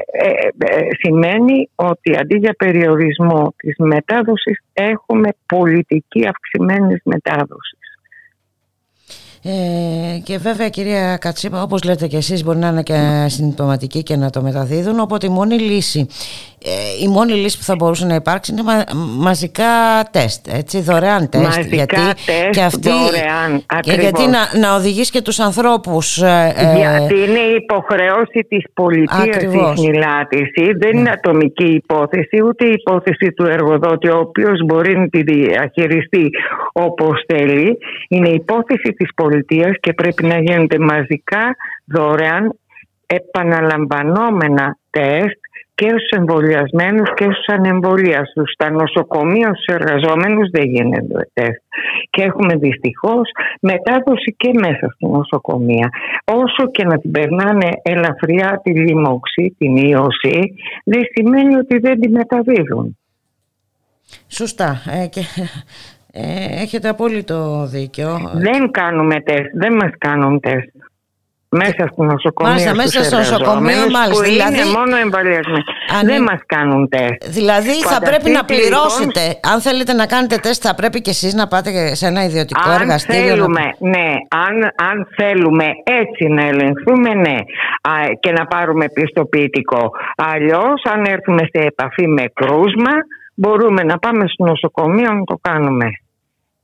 ε, σημαίνει ότι αντί για περιορισμό της μετάδοσης έχουμε πολιτική αυξημένης μετάδοσης. Ε, και βέβαια κυρία Κατσίπα όπως λέτε και εσείς μπορεί να είναι και συνειδητοματικοί και να το μεταδίδουν οπότε η μόνη λύση ε, η μόνη λύση που θα μπορούσε να υπάρξει είναι μα, μαζικά τεστ έτσι, δωρεάν τεστ μαζικά γιατί τεστ και αυτή, δωρεάν και γιατί να, να οδηγήσει και τους ανθρώπους ε, ε, γιατί είναι η υποχρέωση της πολιτείας Ακριβώς. της μιλάτηση δεν είναι ατομική υπόθεση ούτε η υπόθεση του εργοδότη ο οποίος μπορεί να τη διαχειριστεί όπως θέλει. Είναι υπόθεση της πολιτείας και πρέπει να γίνονται μαζικά δωρεάν επαναλαμβανόμενα τεστ και στους εμβολιασμένους και στους ανεμβολίαστους. Στα νοσοκομεία στους εργαζόμενους δεν γίνεται τεστ. Και έχουμε δυστυχώς μετάδοση και μέσα στη νοσοκομεία. Όσο και να την περνάνε ελαφριά τη λίμωξη, την ίωση, δεν σημαίνει ότι δεν τη μεταδίδουν. Σωστά ε, και, ε, έχετε απόλυτο δίκιο Δεν κάνουμε τεστ, δεν μας κάνουν τεστ. Μέσα στο νοσοκομείο. Μάλιστα, στους μέσα στο νοσοκομείο, εργαζόμενους, μάλιστα. Που Δηλαδή- είναι μόνο εμβολιασμένοι. Αν Δεν είναι- μας κάνουν τεστ. Δηλαδή θα πρέπει να Φανταστείτε, λοιπόν, πληρώσετε. Αν θέλετε να κάνετε τεστ, θα πρέπει και εσείς να πάτε σε ένα ιδιωτικό αν εργαστήριο. θέλουμε, να... ναι, αν, αν θέλουμε έτσι να ελεγχθούμε, ναι, α, και να πάρουμε πιστοποιητικό. Αλλιώς, αν έρθουμε σε επαφή με κρούσμα, μπορούμε να πάμε στο νοσοκομείο να το κάνουμε.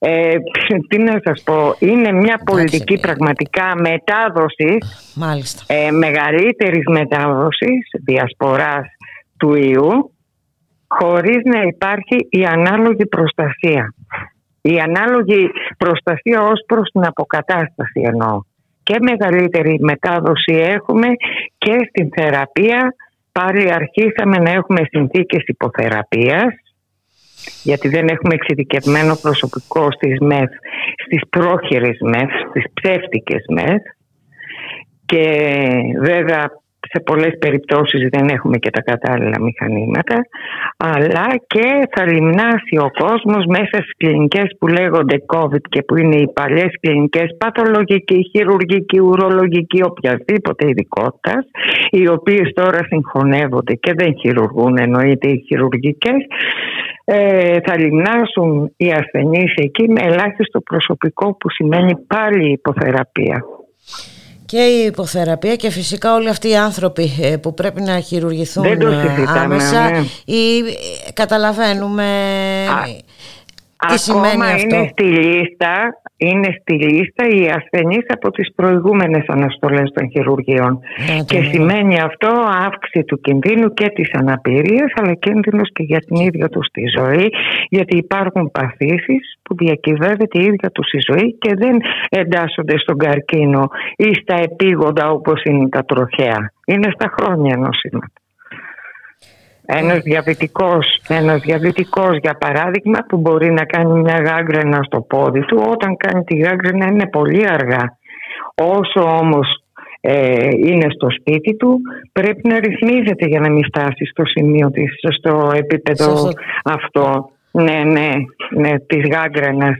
Ε, τι να σας πω, είναι μια πολιτική πραγματικά μετάδοσης, Μάλιστα. ε, μεγαλύτερης μετάδοσης, διασποράς του ιού, χωρίς να υπάρχει η ανάλογη προστασία. Η ανάλογη προστασία ως προς την αποκατάσταση εννοώ. Και μεγαλύτερη μετάδοση έχουμε και στην θεραπεία πάλι αρχίσαμε να έχουμε συνθήκες υποθεραπείας γιατί δεν έχουμε εξειδικευμένο προσωπικό στις ΜΕΘ, στις πρόχειρες ΜΕΘ, στις ψεύτικες ΜΕΘ. Και βέβαια σε πολλές περιπτώσεις δεν έχουμε και τα κατάλληλα μηχανήματα αλλά και θα λιμνάσει ο κόσμος μέσα στις κλινικές που λέγονται COVID και που είναι οι παλιές κλινικές παθολογική, χειρουργική, ουρολογική, οποιασδήποτε ειδικότητας, οι οποίες τώρα συγχωνεύονται και δεν χειρουργούν εννοείται οι χειρουργικές ε, θα λιμνάσουν οι ασθενείς εκεί με ελάχιστο προσωπικό που σημαίνει πάλι υποθεραπεία και η υποθεραπεία και φυσικά όλοι αυτοί οι άνθρωποι ε, που πρέπει να χειρουργηθούν Δεν το ε, άμεσα ναι. ή ε, καταλαβαίνουμε τι σημαίνει αυτό; είναι στη λίστα είναι στη λίστα οι ασθενείς από τις προηγούμενες αναστολές των χειρουργείων. και σημαίνει αυτό αύξηση του κινδύνου και της αναπηρίας αλλά κίνδυνος και για την ίδια τους τη ζωή γιατί υπάρχουν παθήσεις που διακυβεύεται η ίδια τους η ζωή και δεν εντάσσονται στον καρκίνο ή στα επίγοντα όπως είναι τα τροχαία. Είναι στα χρόνια νοσήματα. Ένας διαβητικός, ένας διαβητικός για παράδειγμα που μπορεί να κάνει μια γάγκρενα στο πόδι του όταν κάνει τη γάγκρενα είναι πολύ αργά. Όσο όμως ε, είναι στο σπίτι του πρέπει να ρυθμίζεται για να μην φτάσει στο σημείο της, στο επίπεδο αυτό. Ναι, ναι, ναι, της γάγκρενας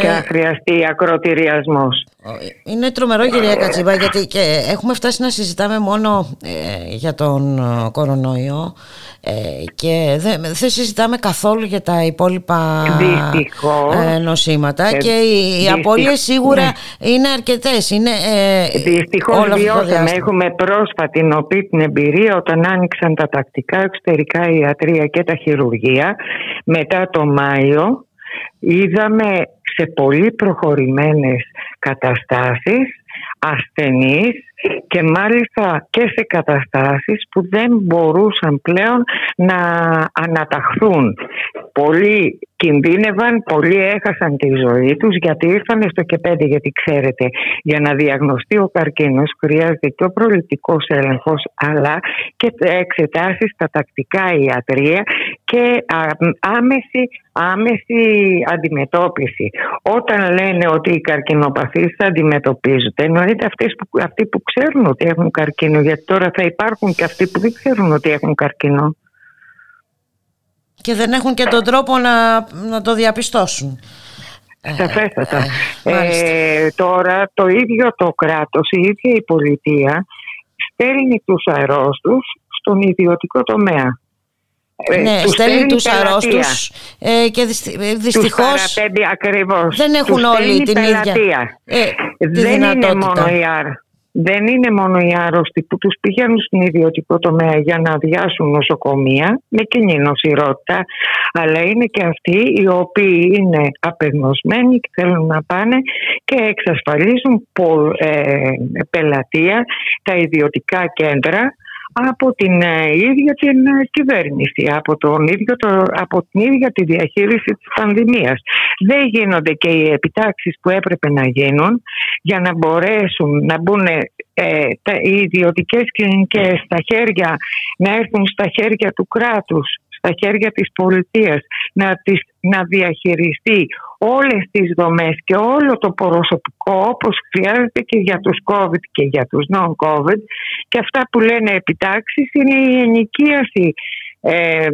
και να χρειαστεί ακροτηριασμός. Είναι τρομερό κυρία Κατσίβα γιατί και έχουμε φτάσει να συζητάμε μόνο ε, για τον ε, κορονοϊό ε, και δεν, δεν συζητάμε καθόλου για τα υπόλοιπα ε, νοσήματα και οι, οι απώλειες σίγουρα ναι. είναι αρκετές. Είναι, ε, Δυστυχώς βιώσαμε. Έχουμε πρόσφατη νοπή την εμπειρία όταν άνοιξαν τα τακτικά εξωτερικά ιατρία και τα χειρουργεία μετά το Μάιο είδαμε σε πολύ προχωρημένες καταστάσεις ασθενείς και μάλιστα και σε καταστάσεις που δεν μπορούσαν πλέον να αναταχθούν. Πολλοί κινδύνευαν, πολλοί έχασαν τη ζωή τους γιατί ήρθαν στο ΚΕΠΕΝΤΕ γιατί ξέρετε για να διαγνωστεί ο καρκίνος χρειάζεται και ο προληπτικός έλεγχος αλλά και εξετάσεις στα τακτικά ιατρία και άμεση, άμεση αντιμετώπιση. Όταν λένε ότι οι καρκινοπαθείς θα αντιμετωπίζονται εννοείται αυτές που, αυτοί που ξέρουν ότι έχουν καρκίνο γιατί τώρα θα υπάρχουν και αυτοί που δεν ξέρουν ότι έχουν καρκίνο. Και δεν έχουν και τον τρόπο να, να το διαπιστώσουν. Σαφέστατα. Ε, τώρα το ίδιο το κράτος, η ίδια η πολιτεία στέλνει τους αρρώστους στον ιδιωτικό τομέα. ναι, τους στέλνει τους πελατεία. αρρώστους ε, και δυσ- ε, Τους δυστυχώς παραπέμπει ακριβώς. δεν έχουν Τους όλοι στέλνει την ίδια πελατεία. ε, τη δεν είναι δυνατότητα. μόνο οι άρ- δεν είναι μόνο οι άρρωστοι που τους πηγαίνουν στην ιδιωτικό τομέα για να αδειάσουν νοσοκομεία με κοινή νοσηρότητα, αλλά είναι και αυτοί οι οποίοι είναι απεγνωσμένοι και θέλουν να πάνε και εξασφαλίζουν πο- ε, πελατεία τα ιδιωτικά κέντρα από την ε, ίδια την ε, κυβέρνηση, από, τον ίδιο το, από την ίδια τη διαχείριση της πανδημίας. Δεν γίνονται και οι επιτάξεις που έπρεπε να γίνουν για να μπορέσουν να μπουν ε, τα, οι ιδιωτικές κλινικές στα χέρια, να έρθουν στα χέρια του κράτους, στα χέρια της πολιτείας, να, τις, να διαχειριστεί όλες τις δομές και όλο το προσωπικό όπως χρειάζεται και για τους COVID και για τους non-COVID και αυτά που λένε επιτάξεις είναι η ενοικίαση ε,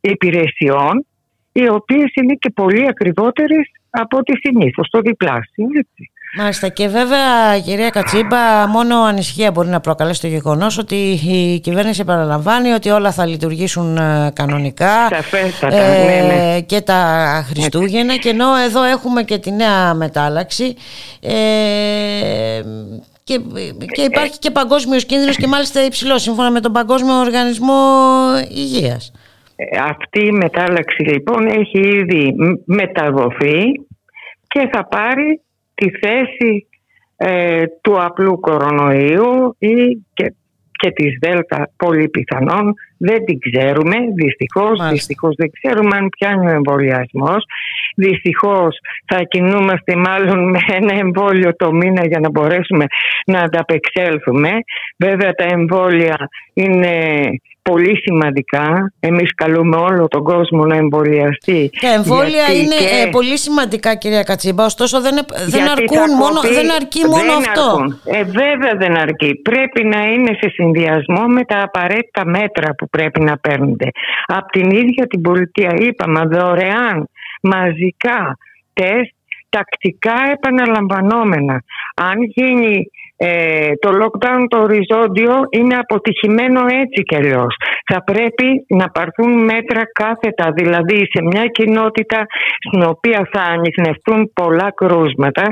υπηρεσιών οι οποίες είναι και πολύ ακριβότερες από ό,τι συνήθως, το διπλάσιο. Έτσι. Μάλιστα και βέβαια κυρία Κατσίμπα μόνο ανησυχία μπορεί να προκαλέσει το γεγονός ότι η κυβέρνηση επαναλαμβάνει ότι όλα θα λειτουργήσουν ε, κανονικά Σαφέστατα, ε, ναι, ναι. και τα Χριστούγεννα και ενώ εδώ έχουμε και τη νέα μετάλλαξη ε, και, και υπάρχει και παγκόσμιος κίνδυνος και μάλιστα υψηλός σύμφωνα με τον Παγκόσμιο Οργανισμό Υγείας. Ε, Αυτή η μετάλλαξη λοιπόν έχει ήδη μ- μεταδοθεί και θα πάρει τη θέση ε, του απλού κορονοϊού ή και, και της Δέλτα πολύ πιθανόν. Δεν την ξέρουμε, δυστυχώς, δυστυχώς δεν ξέρουμε αν πιάνει ο εμβολιασμός. Δυστυχώς θα κινούμαστε μάλλον με ένα εμβόλιο το μήνα για να μπορέσουμε να ανταπεξέλθουμε. Βέβαια τα εμβόλια είναι πολύ σημαντικά. Εμείς καλούμε όλο τον κόσμο να εμβολιαστεί. Τα εμβόλια είναι ε, πολύ σημαντικά κυρία Κατσίμπα, ωστόσο δεν, δεν, αρκούν μόνο, δεν αρκεί μόνο αυτό. Ε, βέβαια δεν αρκεί. Πρέπει να είναι σε συνδυασμό με τα απαραίτητα μέτρα που πρέπει να παίρνονται. Από την ίδια την πολιτεία είπαμε δωρεάν, μαζικά, τεστ, τακτικά επαναλαμβανόμενα. Αν γίνει ε, το lockdown το οριζόντιο είναι αποτυχημένο έτσι κι αλλιώς. Θα πρέπει να πάρθουν μέτρα κάθετα, δηλαδή σε μια κοινότητα στην οποία θα ανοιχνευτούν πολλά κρούσματα,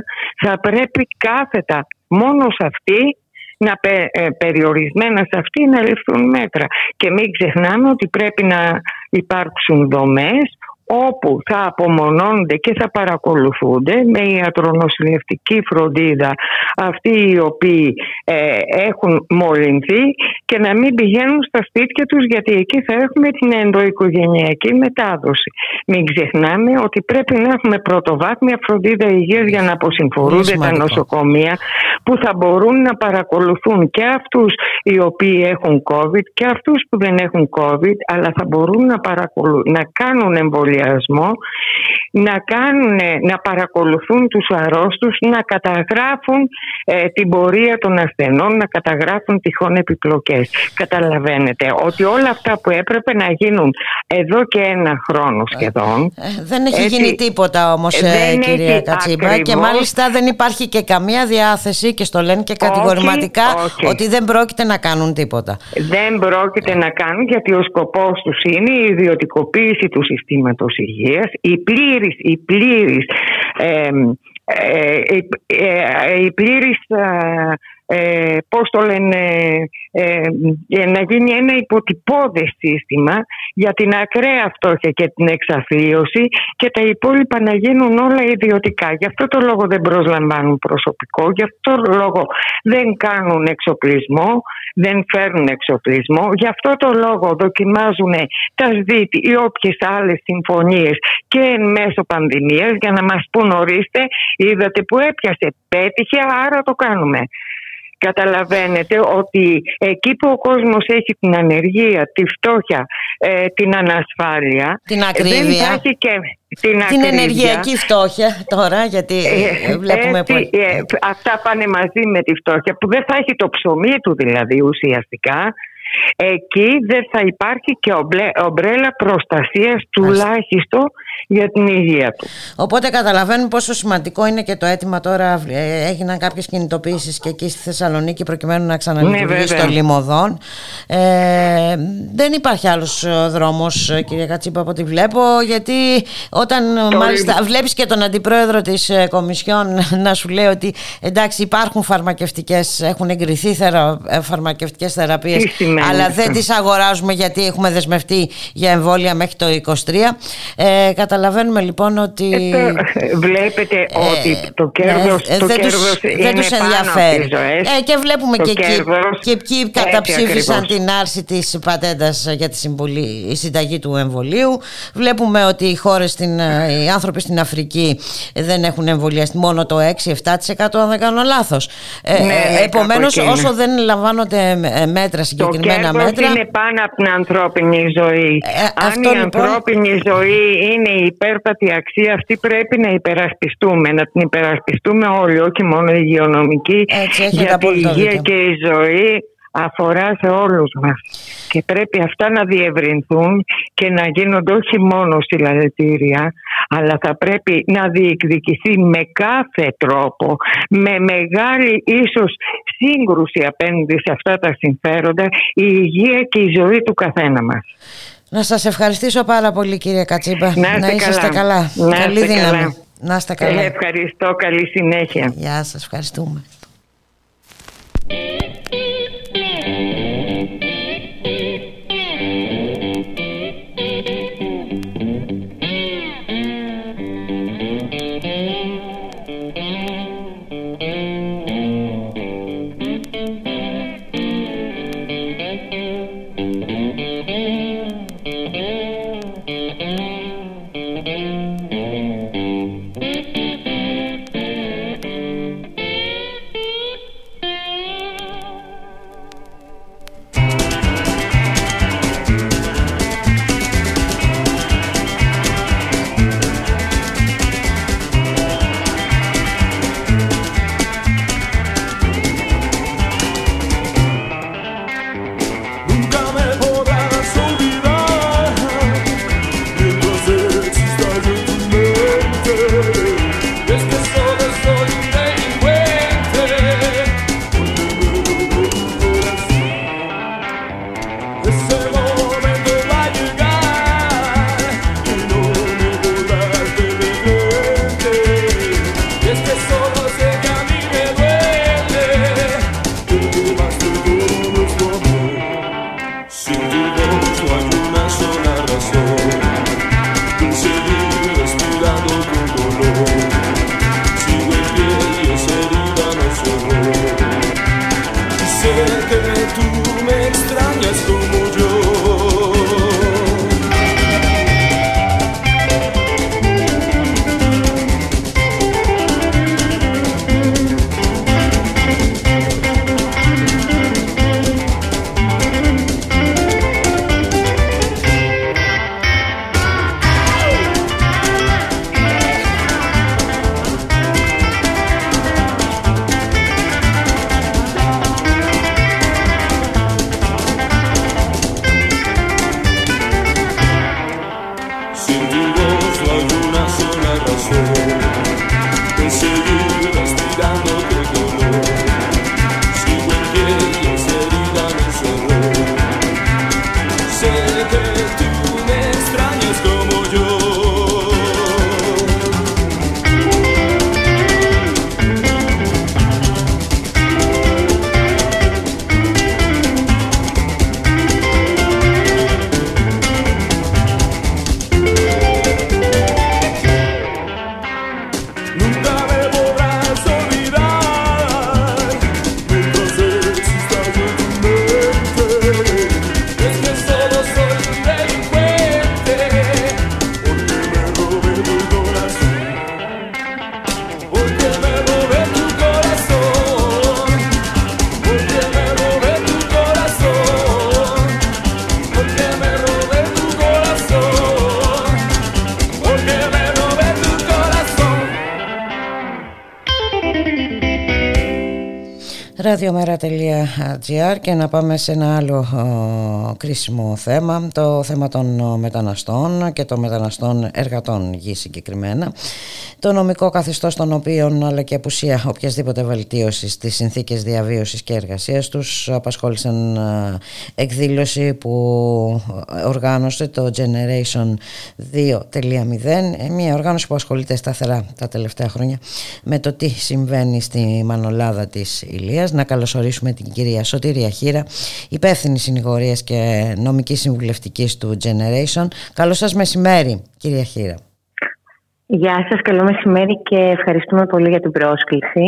θα πρέπει κάθετα μόνο σε αυτή να ε, περιορισμένα σε αυτή να ληφθούν μέτρα. Και μην ξεχνάμε ότι πρέπει να υπάρξουν δομές όπου θα απομονώνονται και θα παρακολουθούνται με ιατρονοσηλευτική φροντίδα αυτοί οι οποίοι ε, έχουν μολυνθεί και να μην πηγαίνουν στα σπίτια τους γιατί εκεί θα έχουμε την ενδοοικογενειακή μετάδοση. Μην ξεχνάμε ότι πρέπει να έχουμε πρωτοβάθμια φροντίδα υγείας για να αποσυμφορούνται τα νοσοκομεία που θα μπορούν να παρακολουθούν και αυτούς οι οποίοι έχουν COVID και αυτούς που δεν έχουν COVID αλλά θα μπορούν να, παρακολου... να κάνουν εμβολία να, κάνουν, να παρακολουθούν τους αρρώστους, να καταγράφουν ε, την πορεία των ασθενών, να καταγράφουν τυχόν επιπλοκές. Καταλαβαίνετε ότι όλα αυτά που έπρεπε να γίνουν εδώ και ένα χρόνο σχεδόν. Ε, δεν έχει γίνει τίποτα όμως ε, κυρία Κατσίμπα και μάλιστα δεν υπάρχει και καμία διάθεση και στο λένε και κατηγορηματικά ότι δεν πρόκειται να κάνουν τίποτα. Δεν πρόκειται να κάνουν γιατί ο σκοπός τους είναι η ιδιωτικοποίηση του συστήματος υγείας, η πλήρης, η πλήρης, ε, ε, ε, η πλήρης ε, πώς το λένε, ε, ε, να γίνει ένα υποτυπώδες σύστημα για την ακραία φτώχεια και την εξαθλίωση και τα υπόλοιπα να γίνουν όλα ιδιωτικά. Γι' αυτό το λόγο δεν προσλαμβάνουν προσωπικό, γι' αυτό το λόγο δεν κάνουν εξοπλισμό, δεν φέρνουν εξοπλισμό, γι' αυτό το λόγο δοκιμάζουν τα ΣΔΙΤ ή όποιες άλλες συμφωνίες και εν μέσω πανδημίας για να μας πούν ορίστε είδατε που έπιασε, πέτυχε άρα το κάνουμε. Καταλαβαίνετε ότι εκεί που ο κόσμος έχει την ανεργία, τη φτώχεια, ε, την ανασφάλεια... Την ακρίβεια. Δεν και την, την ενεργειακή φτώχεια τώρα, γιατί ε, βλέπουμε... Έτσι, ε, αυτά πάνε μαζί με τη φτώχεια, που δεν θα έχει το ψωμί του δηλαδή ουσιαστικά εκεί δεν θα υπάρχει και ομπρέλα προστασίας τουλάχιστον για την υγεία του. Οπότε καταλαβαίνουμε πόσο σημαντικό είναι και το αίτημα τώρα ε, έγιναν κάποιες κινητοποιήσεις και εκεί στη Θεσσαλονίκη προκειμένου να ξαναλειτουργήσει ναι, το λιμωδόν. Ε, δεν υπάρχει άλλος ε, δρόμος ε, κυρία Κατσίπα από ό,τι βλέπω γιατί όταν το μάλιστα βλέπεις και τον αντιπρόεδρο της Κομισιόν να σου λέει ότι εντάξει υπάρχουν φαρμακευτικές, έχουν εγκριθεί θερα, φαρμακευτικές θεραπείες αλλά δεν τις αγοράζουμε γιατί έχουμε δεσμευτεί για εμβόλια μέχρι το 23. Ε, καταλαβαίνουμε λοιπόν ότι... Ε, βλέπετε ε, ότι το κέρδος, ναι, το δεν κέρδος τους, είναι δεν τους ενδιαφέρει. Ε, και βλέπουμε και εκεί, και εκεί καταψήφισαν την άρση της πατέντας για τη συμβολή, η συνταγή του εμβολίου. Βλέπουμε ότι οι χώρες, στην, οι άνθρωποι στην Αφρική δεν έχουν εμβολιαστεί μόνο το 6-7% αν δεν κάνω λάθος. Ναι, επομένως όσο δεν λαμβάνονται μέτρα συγκεκριμένα συγκεκριμένα μέτρα. είναι πάνω από την ανθρώπινη ζωή. Ε, Αν η λοιπόν... ανθρώπινη ζωή είναι η υπέρπατη αξία, αυτή πρέπει να υπερασπιστούμε. Να την υπερασπιστούμε όλοι, όχι μόνο η υγειονομική. γιατί η υγεία και η ζωή αφορά σε όλους μας και πρέπει αυτά να διευρυνθούν και να γίνονται όχι μόνο συλλαλητήρια αλλά θα πρέπει να διεκδικηθεί με κάθε τρόπο με μεγάλη ίσως σύγκρουση απέναντι σε αυτά τα συμφέροντα η υγεία και η ζωή του καθένα μας. Να σας ευχαριστήσω πάρα πολύ κύριε Κατσίμπα. Να, να είσαστε καλά. καλά. Να Καλή δύναμη. Καλά. Να είστε καλά. Ε, ευχαριστώ. Καλή συνέχεια. Γεια σας. Ευχαριστούμε. radiomera.gr και να πάμε σε ένα άλλο κρίσιμο θέμα, το θέμα των μεταναστών και των μεταναστών εργατών γη συγκεκριμένα. Το νομικό καθεστώς των οποίων αλλά και απουσία οποιασδήποτε βελτίωσης στις συνθήκες διαβίωσης και εργασίας τους απασχόλησαν εκδήλωση που οργάνωσε το Generation 2.0 μια οργάνωση που ασχολείται σταθερά τα τελευταία χρόνια με το τι συμβαίνει στη Μανολάδα της Ηλίας. Να καλωσορίσουμε την κυρία Σωτήρια Χίρα, υπεύθυνη συνηγορίας και νομικής συμβουλευτικής του Generation. Καλό σας μεσημέρι κυρία Χίρα. Γεια σας, καλό μεσημέρι και ευχαριστούμε πολύ για την πρόσκληση.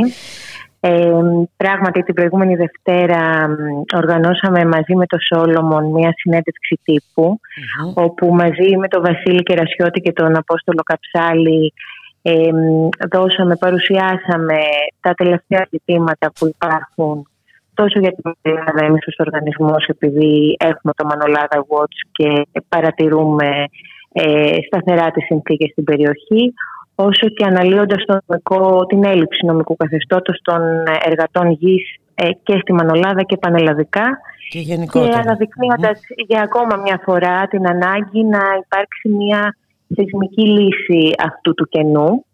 Ε, πράγματι την προηγούμενη Δευτέρα οργανώσαμε μαζί με το Σόλομον μια συνέντευξη όπου μαζί με τον Βασίλη Κερασιώτη και τον Απόστολο Καψάλη ε, δώσαμε, παρουσιάσαμε τα τελευταία ζητήματα που υπάρχουν τόσο για την Ελλάδα εμείς ως οργανισμός επειδή έχουμε το Manolada Watch και παρατηρούμε ε, σταθερά τις συνθήκες στην περιοχή όσο και αναλύοντας το νομικό, την έλλειψη νομικού καθεστώτος των εργατών γης ε, και στη Μανολάδα και πανελλαδικά. Και, και αναδεικνύοντας για ακόμα μια φορά την ανάγκη να υπάρξει μια θεσμική λύση αυτού του κενού.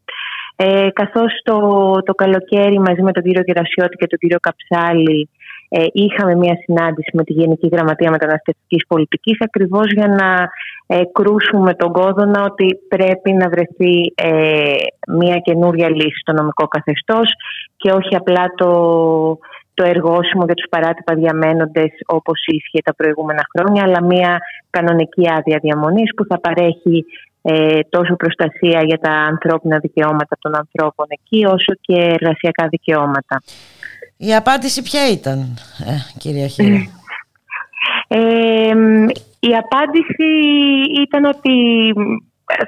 Ε, καθώς το, το καλοκαίρι μαζί με τον κύριο Κερασιώτη και τον κύριο Καψάλη ε, είχαμε μια συνάντηση με τη Γενική Γραμματεία Μεταναστευτικής Πολιτικής ακριβώς για να ε, κρούσουμε τον κόδωνα ότι πρέπει να βρεθεί ε, μια καινούρια λύση στο νομικό καθεστώς και όχι απλά το, το εργόσιμο για τους παράτυπα διαμένοντες όπως ίσχυε τα προηγούμενα χρόνια αλλά μια κανονική άδεια διαμονής που θα παρέχει ε, τόσο προστασία για τα ανθρώπινα δικαιώματα των ανθρώπων εκεί όσο και εργασιακά δικαιώματα. Η απάντηση ποια ήταν, ε, κυρία Χίρα. Ε, η απάντηση ήταν ότι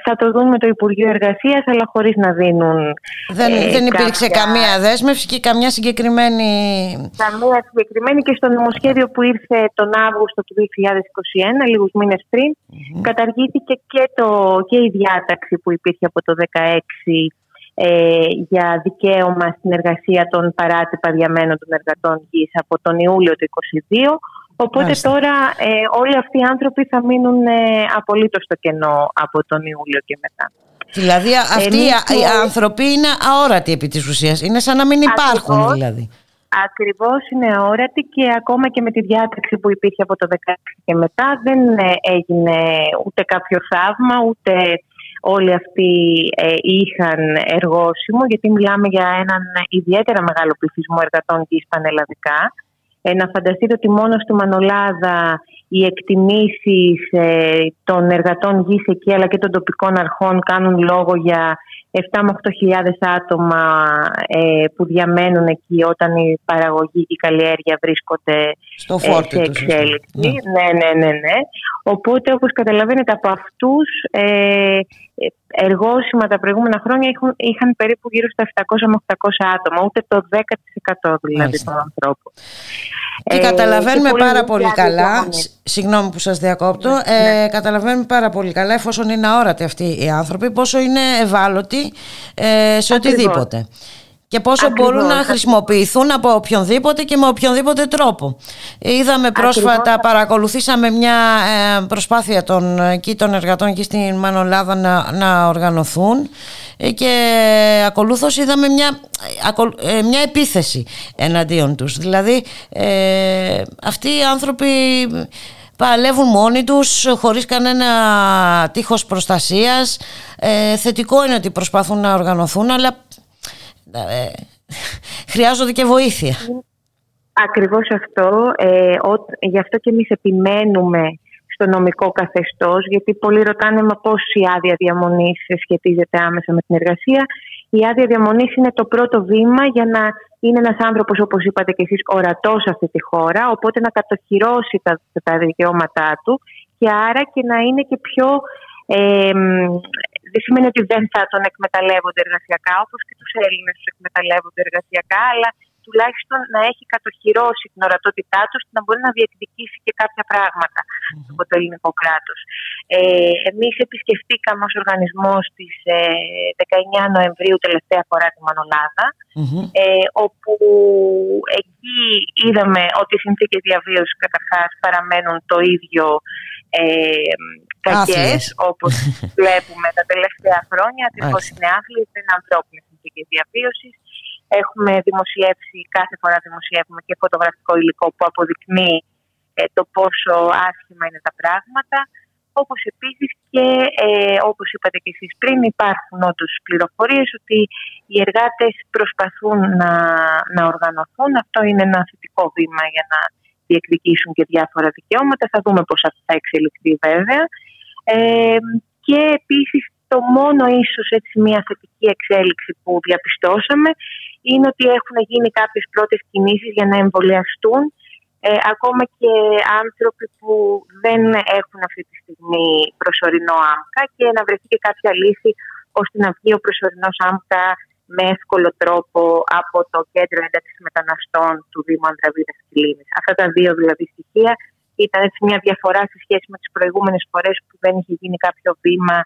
θα το δουν με το Υπουργείο Εργασίας, αλλά χωρίς να δίνουν. Δεν, ε, δεν υπήρξε καμία δέσμευση και καμιά συγκεκριμένη. Καμία συγκεκριμένη και στο νομοσχέδιο που ήρθε τον Αύγουστο του 2021, λίγους μήνες πριν, καταργήθηκε και, το, και η διάταξη που υπήρχε από το 2016 ε, για δικαίωμα στην εργασία των παράτυπα διαμένων των εργατών γης από τον Ιούλιο του 2022 Οπότε τώρα ε, όλοι αυτοί οι άνθρωποι θα μείνουν ε, απολύτως στο κενό από τον Ιούλιο και μετά. Δηλαδή αυτοί οι άνθρωποι είναι αόρατοι επί της ουσίας. Είναι σαν να μην υπάρχουν Ακριβώς. δηλαδή. Ακριβώς είναι αόρατοι και ακόμα και με τη διάταξη που υπήρχε από το 2016 και μετά δεν ε, έγινε ούτε κάποιο θαύμα ούτε όλοι αυτοί ε, είχαν εργόσιμο γιατί μιλάμε για έναν ιδιαίτερα μεγάλο πληθυσμό εργατών και πανελλαδικά ε, να φανταστείτε ότι μόνος στη Μανολάδα οι εκτιμήσεις ε, των εργατών γης εκεί αλλά και των τοπικών αρχών κάνουν λόγο για 7 με 8 άτομα ε, που διαμένουν εκεί όταν η παραγωγή και η καλλιέργεια βρίσκονται Στο ε, σε εξέλιξη. Ναι. ναι, ναι, ναι, ναι. Οπότε όπως καταλαβαίνετε από αυτούς ε, εργόσημα τα προηγούμενα χρόνια είχαν, είχαν περίπου γύρω στα 700 με 800 άτομα, ούτε το 10% δηλαδή των ανθρώπων. Και καταλαβαίνουμε ε, πάρα πολύ καλά, συγγνώμη που σας διακόπτω, ναι. ε, καταλαβαίνουμε πάρα πολύ καλά εφόσον είναι αόρατοι αυτοί οι άνθρωποι πόσο είναι ευάλωτοι ε, σε οτιδήποτε και πόσο μπορούν να χρησιμοποιηθούν από οποιονδήποτε και με οποιονδήποτε τρόπο. Είδαμε πρόσφατα, παρακολουθήσαμε μια ε, προσπάθεια των, εκεί, των εργατών εκεί στην Μανολάδα να, να οργανωθούν ε, και ακολούθως είδαμε μια, ε, μια επίθεση εναντίον τους. Δηλαδή αυτοί οι άνθρωποι παλεύουν μόνοι τους χωρίς κανένα τείχος προστασίας. θετικό είναι ότι προσπαθούν να οργανωθούν αλλά ε, χρειάζονται και βοήθεια. Ακριβώς αυτό. Ε, γι' αυτό και εμείς επιμένουμε στο νομικό καθεστώς, γιατί πολλοί ρωτάνε μα πώς η άδεια διαμονής σχετίζεται άμεσα με την εργασία. Η άδεια διαμονής είναι το πρώτο βήμα για να είναι ένας άνθρωπος, όπως είπατε και εσείς, ορατός σε αυτή τη χώρα, οπότε να κατοχυρώσει τα, τα δικαιώματά του και άρα και να είναι και πιο ε, δεν σημαίνει ότι δεν θα τον εκμεταλλεύονται εργασιακά, όπως και τους Έλληνες τους εκμεταλλεύονται εργασιακά, αλλά τουλάχιστον να έχει κατοχυρώσει την ορατότητά τους και να μπορεί να διεκδικήσει και κάποια πράγματα από το ελληνικό κράτος. Ε, Εμείς επισκεφτήκαμε ως οργανισμός στι 19 Νοεμβρίου τελευταία φορά τη μανολαδα ε, όπου εκεί είδαμε ότι οι συνθήκες διαβίωσης καταρχάς παραμένουν το ίδιο ε, κακές, όπως βλέπουμε τα τελευταία χρόνια. Ακριβώ είναι άθλιες, δεν είναι ανθρώπινες συνθήκες διαβίωσης. Έχουμε δημοσιεύσει, κάθε φορά δημοσιεύουμε και φωτογραφικό υλικό που αποδεικνύει ε, το πόσο άσχημα είναι τα πράγματα. Όπως επίσης και ε, όπως είπατε και εσείς πριν υπάρχουν όντως πληροφορίες ότι οι εργάτες προσπαθούν να, να οργανωθούν. Αυτό είναι ένα θετικό βήμα για να διεκδικήσουν και διάφορα δικαιώματα. Θα δούμε πώς αυτό θα εξελιχθεί βέβαια. Ε, και επίσης το μόνο ίσως έτσι μια θετική εξέλιξη που διαπιστώσαμε είναι ότι έχουν γίνει κάποιες πρώτες κινήσεις για να εμβολιαστούν ε, ακόμα και άνθρωποι που δεν έχουν αυτή τη στιγμή προσωρινό άμκα και να βρεθεί και κάποια λύση ώστε να βγει ο προσωρινός άμκα με εύκολο τρόπο από το κέντρο ένταξης μεταναστών του Δήμου Ανδραβίδας Κιλίνης. Αυτά τα δύο δηλαδή στοιχεία ήταν έτσι μια διαφορά σε σχέση με τις προηγούμενες φορές που δεν είχε γίνει κάποιο βήμα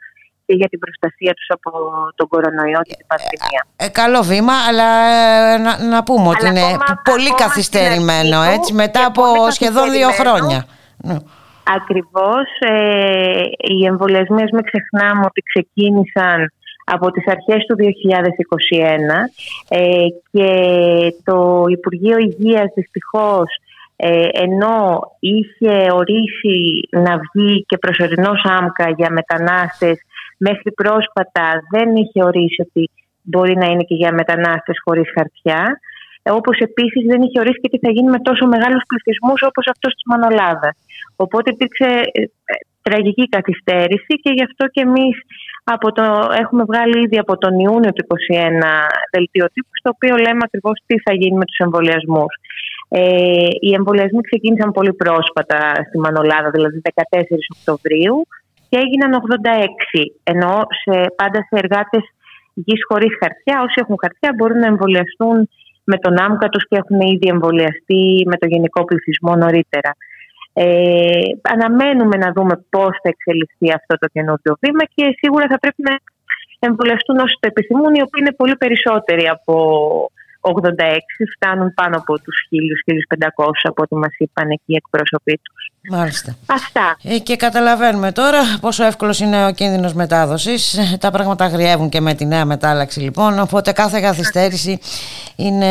και για την προστασία τους από τον κορονοϊό και την πανδημία. Ε, ε καλό βήμα, αλλά ε, να, να πούμε ότι είναι πολύ καθυστερημένο, έτσι, μετά από σχεδόν δύο χρόνια. Ναι. Ακριβώς. Ε, οι εμβολιασμοί, μην ξεχνάμε ότι ξεκίνησαν από τις αρχές του 2021 ε, και το Υπουργείο Υγείας δυστυχώς ε, ενώ είχε ορίσει να βγει και προσωρινός άμκα για μετανάστες μέχρι πρόσφατα δεν είχε ορίσει ότι μπορεί να είναι και για μετανάστες χωρίς χαρτιά όπως επίσης δεν είχε ορίσει και τι θα γίνει με τόσο μεγάλους πληθυσμούς όπως αυτός της Μανολάδα. Οπότε υπήρξε ε, τραγική καθυστέρηση και γι' αυτό και εμείς από το, έχουμε βγάλει ήδη από τον Ιούνιο του 2021 δελτίο τύπου στο οποίο λέμε ακριβώς τι θα γίνει με τους εμβολιασμούς. Ε, οι εμβολιασμοί ξεκίνησαν πολύ πρόσφατα στη Μανολάδα, δηλαδή 14 Οκτωβρίου και έγιναν 86, ενώ σε, πάντα σε εργάτες γης χωρίς χαρτιά, όσοι έχουν χαρτιά μπορούν να εμβολιαστούν με τον άμκα τους και έχουν ήδη εμβολιαστεί με το γενικό πληθυσμό νωρίτερα. Ε, αναμένουμε να δούμε πώς θα εξελιχθεί αυτό το καινούργιο βήμα και σίγουρα θα πρέπει να εμβολιαστούν όσοι το επιθυμούν, οι οποίοι είναι πολύ περισσότεροι από 86 φτάνουν πάνω από τους 1.000-1.500 από ό,τι μας είπαν εκεί οι εκπρόσωποι τους. Μάλιστα. Αυτά. Ε, και καταλαβαίνουμε τώρα πόσο εύκολος είναι ο κίνδυνος μετάδοσης. Ε, τα πράγματα αγριεύουν και με τη νέα μετάλλαξη λοιπόν, οπότε κάθε καθυστέρηση είναι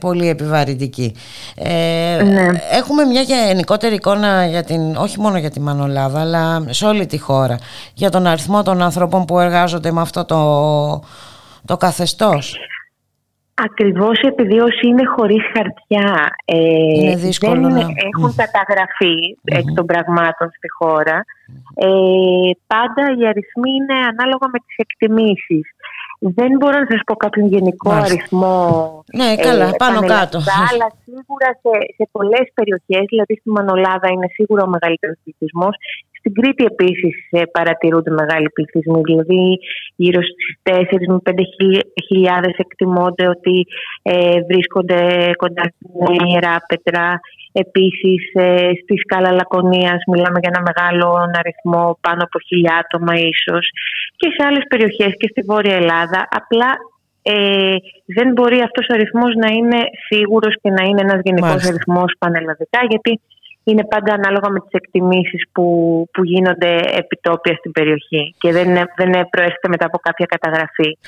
πολύ επιβαρυντική. Ε, ναι. Έχουμε μια γενικότερη εικόνα για την, όχι μόνο για τη Μανολάδα, αλλά σε όλη τη χώρα, για τον αριθμό των ανθρώπων που εργάζονται με αυτό το, το καθεστώς. Ακριβώς επειδή όσοι είναι χωρίς χαρτιά. Ε, είναι δύσκολο δεν να... έχουν καταγραφεί εκ των πραγμάτων στη χώρα. Ε, πάντα οι αριθμοί είναι ανάλογα με τις εκτιμήσεις. Δεν μπορώ να σας πω κάποιον γενικό αριθμό ναι, καλά, ε, πάνω κάτω. αλλά σίγουρα σε, σε πολλές περιοχές, δηλαδή στη Μανολάδα είναι σίγουρα ο μεγαλύτερος πληθυσμός, στην Κρήτη επίσης ε, παρατηρούνται μεγάλοι πληθυσμοί, δηλαδή γύρω στις 4 με 5 χιλιάδες εκτιμώνται ότι ε, βρίσκονται κοντά στην Ιερά Πετρά. Επίσης ε, στη σκάλα Λακωνίας μιλάμε για ένα μεγάλο αριθμό, πάνω από χιλιά άτομα ίσως. Και σε άλλες περιοχές και στη Βόρεια Ελλάδα. Απλά ε, δεν μπορεί αυτός ο αριθμός να είναι σίγουρος και να είναι ένας γενικός αριθμός πανελλαδικά γιατί είναι πάντα ανάλογα με τις εκτιμήσεις που, που γίνονται επιτόπια στην περιοχή και δεν, δεν προέρχεται μετά από κάποια καταγραφή.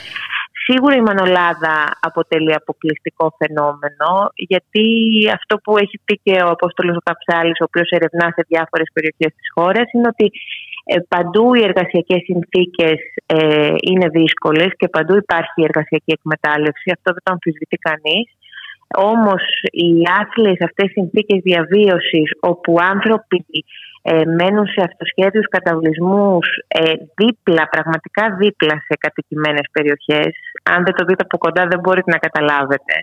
Σίγουρα η Μανολάδα αποτελεί αποκλειστικό φαινόμενο γιατί αυτό που έχει πει και ο Απόστολος ο Καψάλης ο οποίος ερευνά σε διάφορες περιοχές της χώρας είναι ότι ε, παντού οι εργασιακές συνθήκες ε, είναι δύσκολες και παντού υπάρχει η εργασιακή εκμετάλλευση. Αυτό δεν το αμφισβητεί κανείς. Όμως οι άθλιες αυτές συνθήκες διαβίωσης όπου άνθρωποι ε, μένουν σε αυτοσχέδιους καταβλισμούς ε, δίπλα, πραγματικά δίπλα σε κατοικημένες περιοχές αν δεν το δείτε από κοντά δεν μπορείτε να καταλάβετε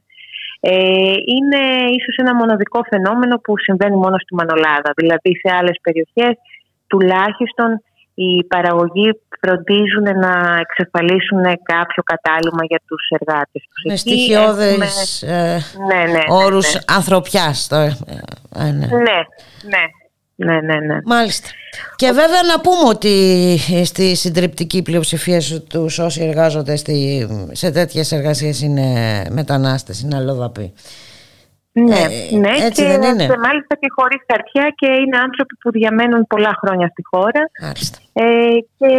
ε, είναι ίσως ένα μοναδικό φαινόμενο που συμβαίνει μόνο στη Μανολάδα δηλαδή σε άλλες περιοχές τουλάχιστον οι παραγωγοί φροντίζουν να εξασφαλίσουν κάποιο κατάλημα για τους εργάτες τους. Με στοιχειώδες ε, ναι, ναι, ναι, όρους ναι. ανθρωπιάς. Το, ε, ε, ναι. ναι, ναι. Ναι, ναι, ναι. Μάλιστα. Και βέβαια να πούμε ότι στη συντριπτική πλειοψηφία τους όσοι εργάζονται στη, σε τέτοιες εργασίες είναι μετανάστες, είναι αλλοδαποί. Ναι, Ε, ναι έτσι και δεν είναι; σε- μάλιστα και χωρίς χαρτιά και είναι άνθρωποι που διαμένουν πολλά χρόνια στη χώρα Μάλιστα. ε, και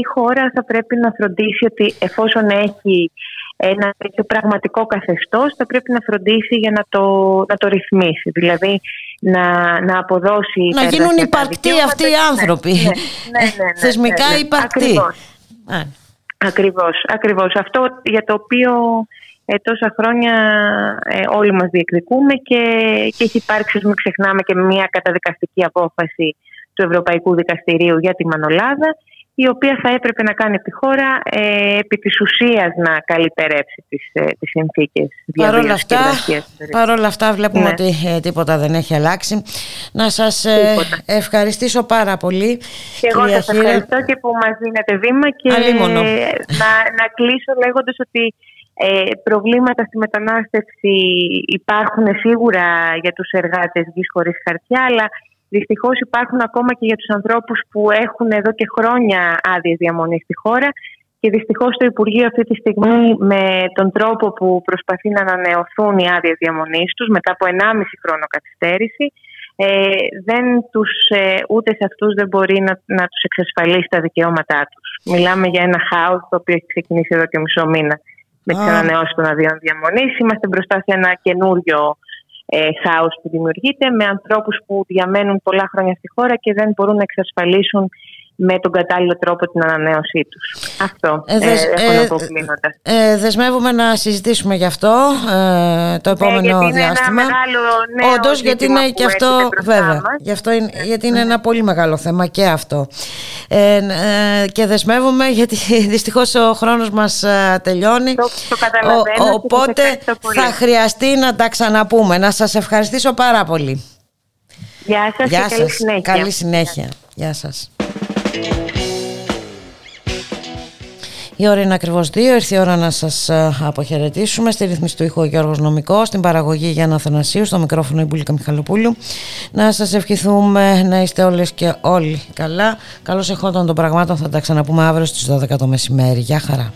η χώρα θα πρέπει να φροντίσει ότι εφόσον έχει ένα τέτοιο πραγματικό καθεστώς θα πρέπει να φροντίσει για να το, να το ρυθμίσει δηλαδή να, να αποδώσει Να τα γίνουν εργασιακά υπαρκτοί δικαιώματα. αυτοί οι άνθρωποι. Ναι, ναι, ναι, ναι, Θεσμικά ναι, ναι. υπαρκτοί. Ακριβώς. Α, Ακριβώς, ακριβώς. Αυτό για το οποίο ε, τόσα χρόνια ε, όλοι μας διεκδικούμε και, και έχει υπάρξει, ας μην ξεχνάμε, και μια καταδικαστική απόφαση του Ευρωπαϊκού Δικαστηρίου για τη Μανολάδα, η οποία θα έπρεπε να κάνει τη χώρα ε, επί της ουσίας να καλυτερέψει τις, ε, τις συνθήκες Παρ' όλα διαβίωσης και αυτά, εργασίας. παρ' όλα αυτά βλέπουμε Ναι. ότι ε, τίποτα δεν έχει αλλάξει. Να σας ε, ευχαριστήσω πάρα πολύ. Και εγώ κυρία σας Χίρα. ευχαριστώ και που μας δίνετε βήμα και Αλίμονο. να, να κλείσω λέγοντας ότι ε, προβλήματα στη μετανάστευση υπάρχουν σίγουρα για τους εργάτες γης χωρίς χαρτιά, αλλά δυστυχώς υπάρχουν ακόμα και για τους ανθρώπους που έχουν εδώ και χρόνια άδειες διαμονής στη χώρα και δυστυχώς το Υπουργείο αυτή τη στιγμή με τον τρόπο που προσπαθεί να ανανεωθούν οι άδειες διαμονής τους μετά από 1,5 χρόνο καθυστέρηση ε, δεν τους, ε, ούτε σε αυτούς δεν μπορεί να, να τους εξασφαλίσει τα δικαιώματά τους. Μιλάμε για ένα χάος το οποίο έχει ξεκινήσει εδώ και μισό μήνα με τις Α. ανανεώσεις των αδειών διαμονής. Είμαστε μπροστά σε ένα καινούριο ε, χάος που δημιουργείται με ανθρώπους που διαμένουν πολλά χρόνια στη χώρα και δεν μπορούν να εξασφαλίσουν με τον κατάλληλο τρόπο την ανανέωσή τους. Αυτό Ε, ε, δες- έχω ε, να πω κλείνοντας. Ε, δεσμεύομαι να συζητήσουμε γι' αυτό ε, το επόμενο Ναι, γιατί είναι διάστημα. ένα μεγάλο νέο Όντως, γιατί ζήτημα είναι που και αυτό, έρχεται μπροστά βέβαια, μας. γι αυτό είναι, γιατί είναι ένα πολύ μεγάλο θέμα και αυτό. Ε, ε, και δεσμεύομαι γιατί δυστυχώς ο χρόνος μας ε, τελειώνει. Το, το καταλαβαίνω και σας οπότε ευχαριστώ πολύ. θα χρειαστεί να τα ξαναπούμε. Να σας ευχαριστήσω πάρα πολύ. Γεια σας Γεια και καλή σας. συνέχεια. Καλή συνέχεια. Γεια σας. Η ώρα είναι ακριβώς δύο, ήρθε η ώρα να σας ε, αποχαιρετήσουμε. Στη ρύθμιση του ήχου ο Γιώργος Νομικός, στην παραγωγή Γιάννα Αθανασίου, στο μικρόφωνο η Μπουλίκα Μιχαλοπούλου. Να σας ευχηθούμε να είστε όλες και όλοι καλά. Καλώς εχόντων των πραγμάτων θα τα ξαναπούμε αύριο στις 12 το μεσημέρι. Γεια χαρά.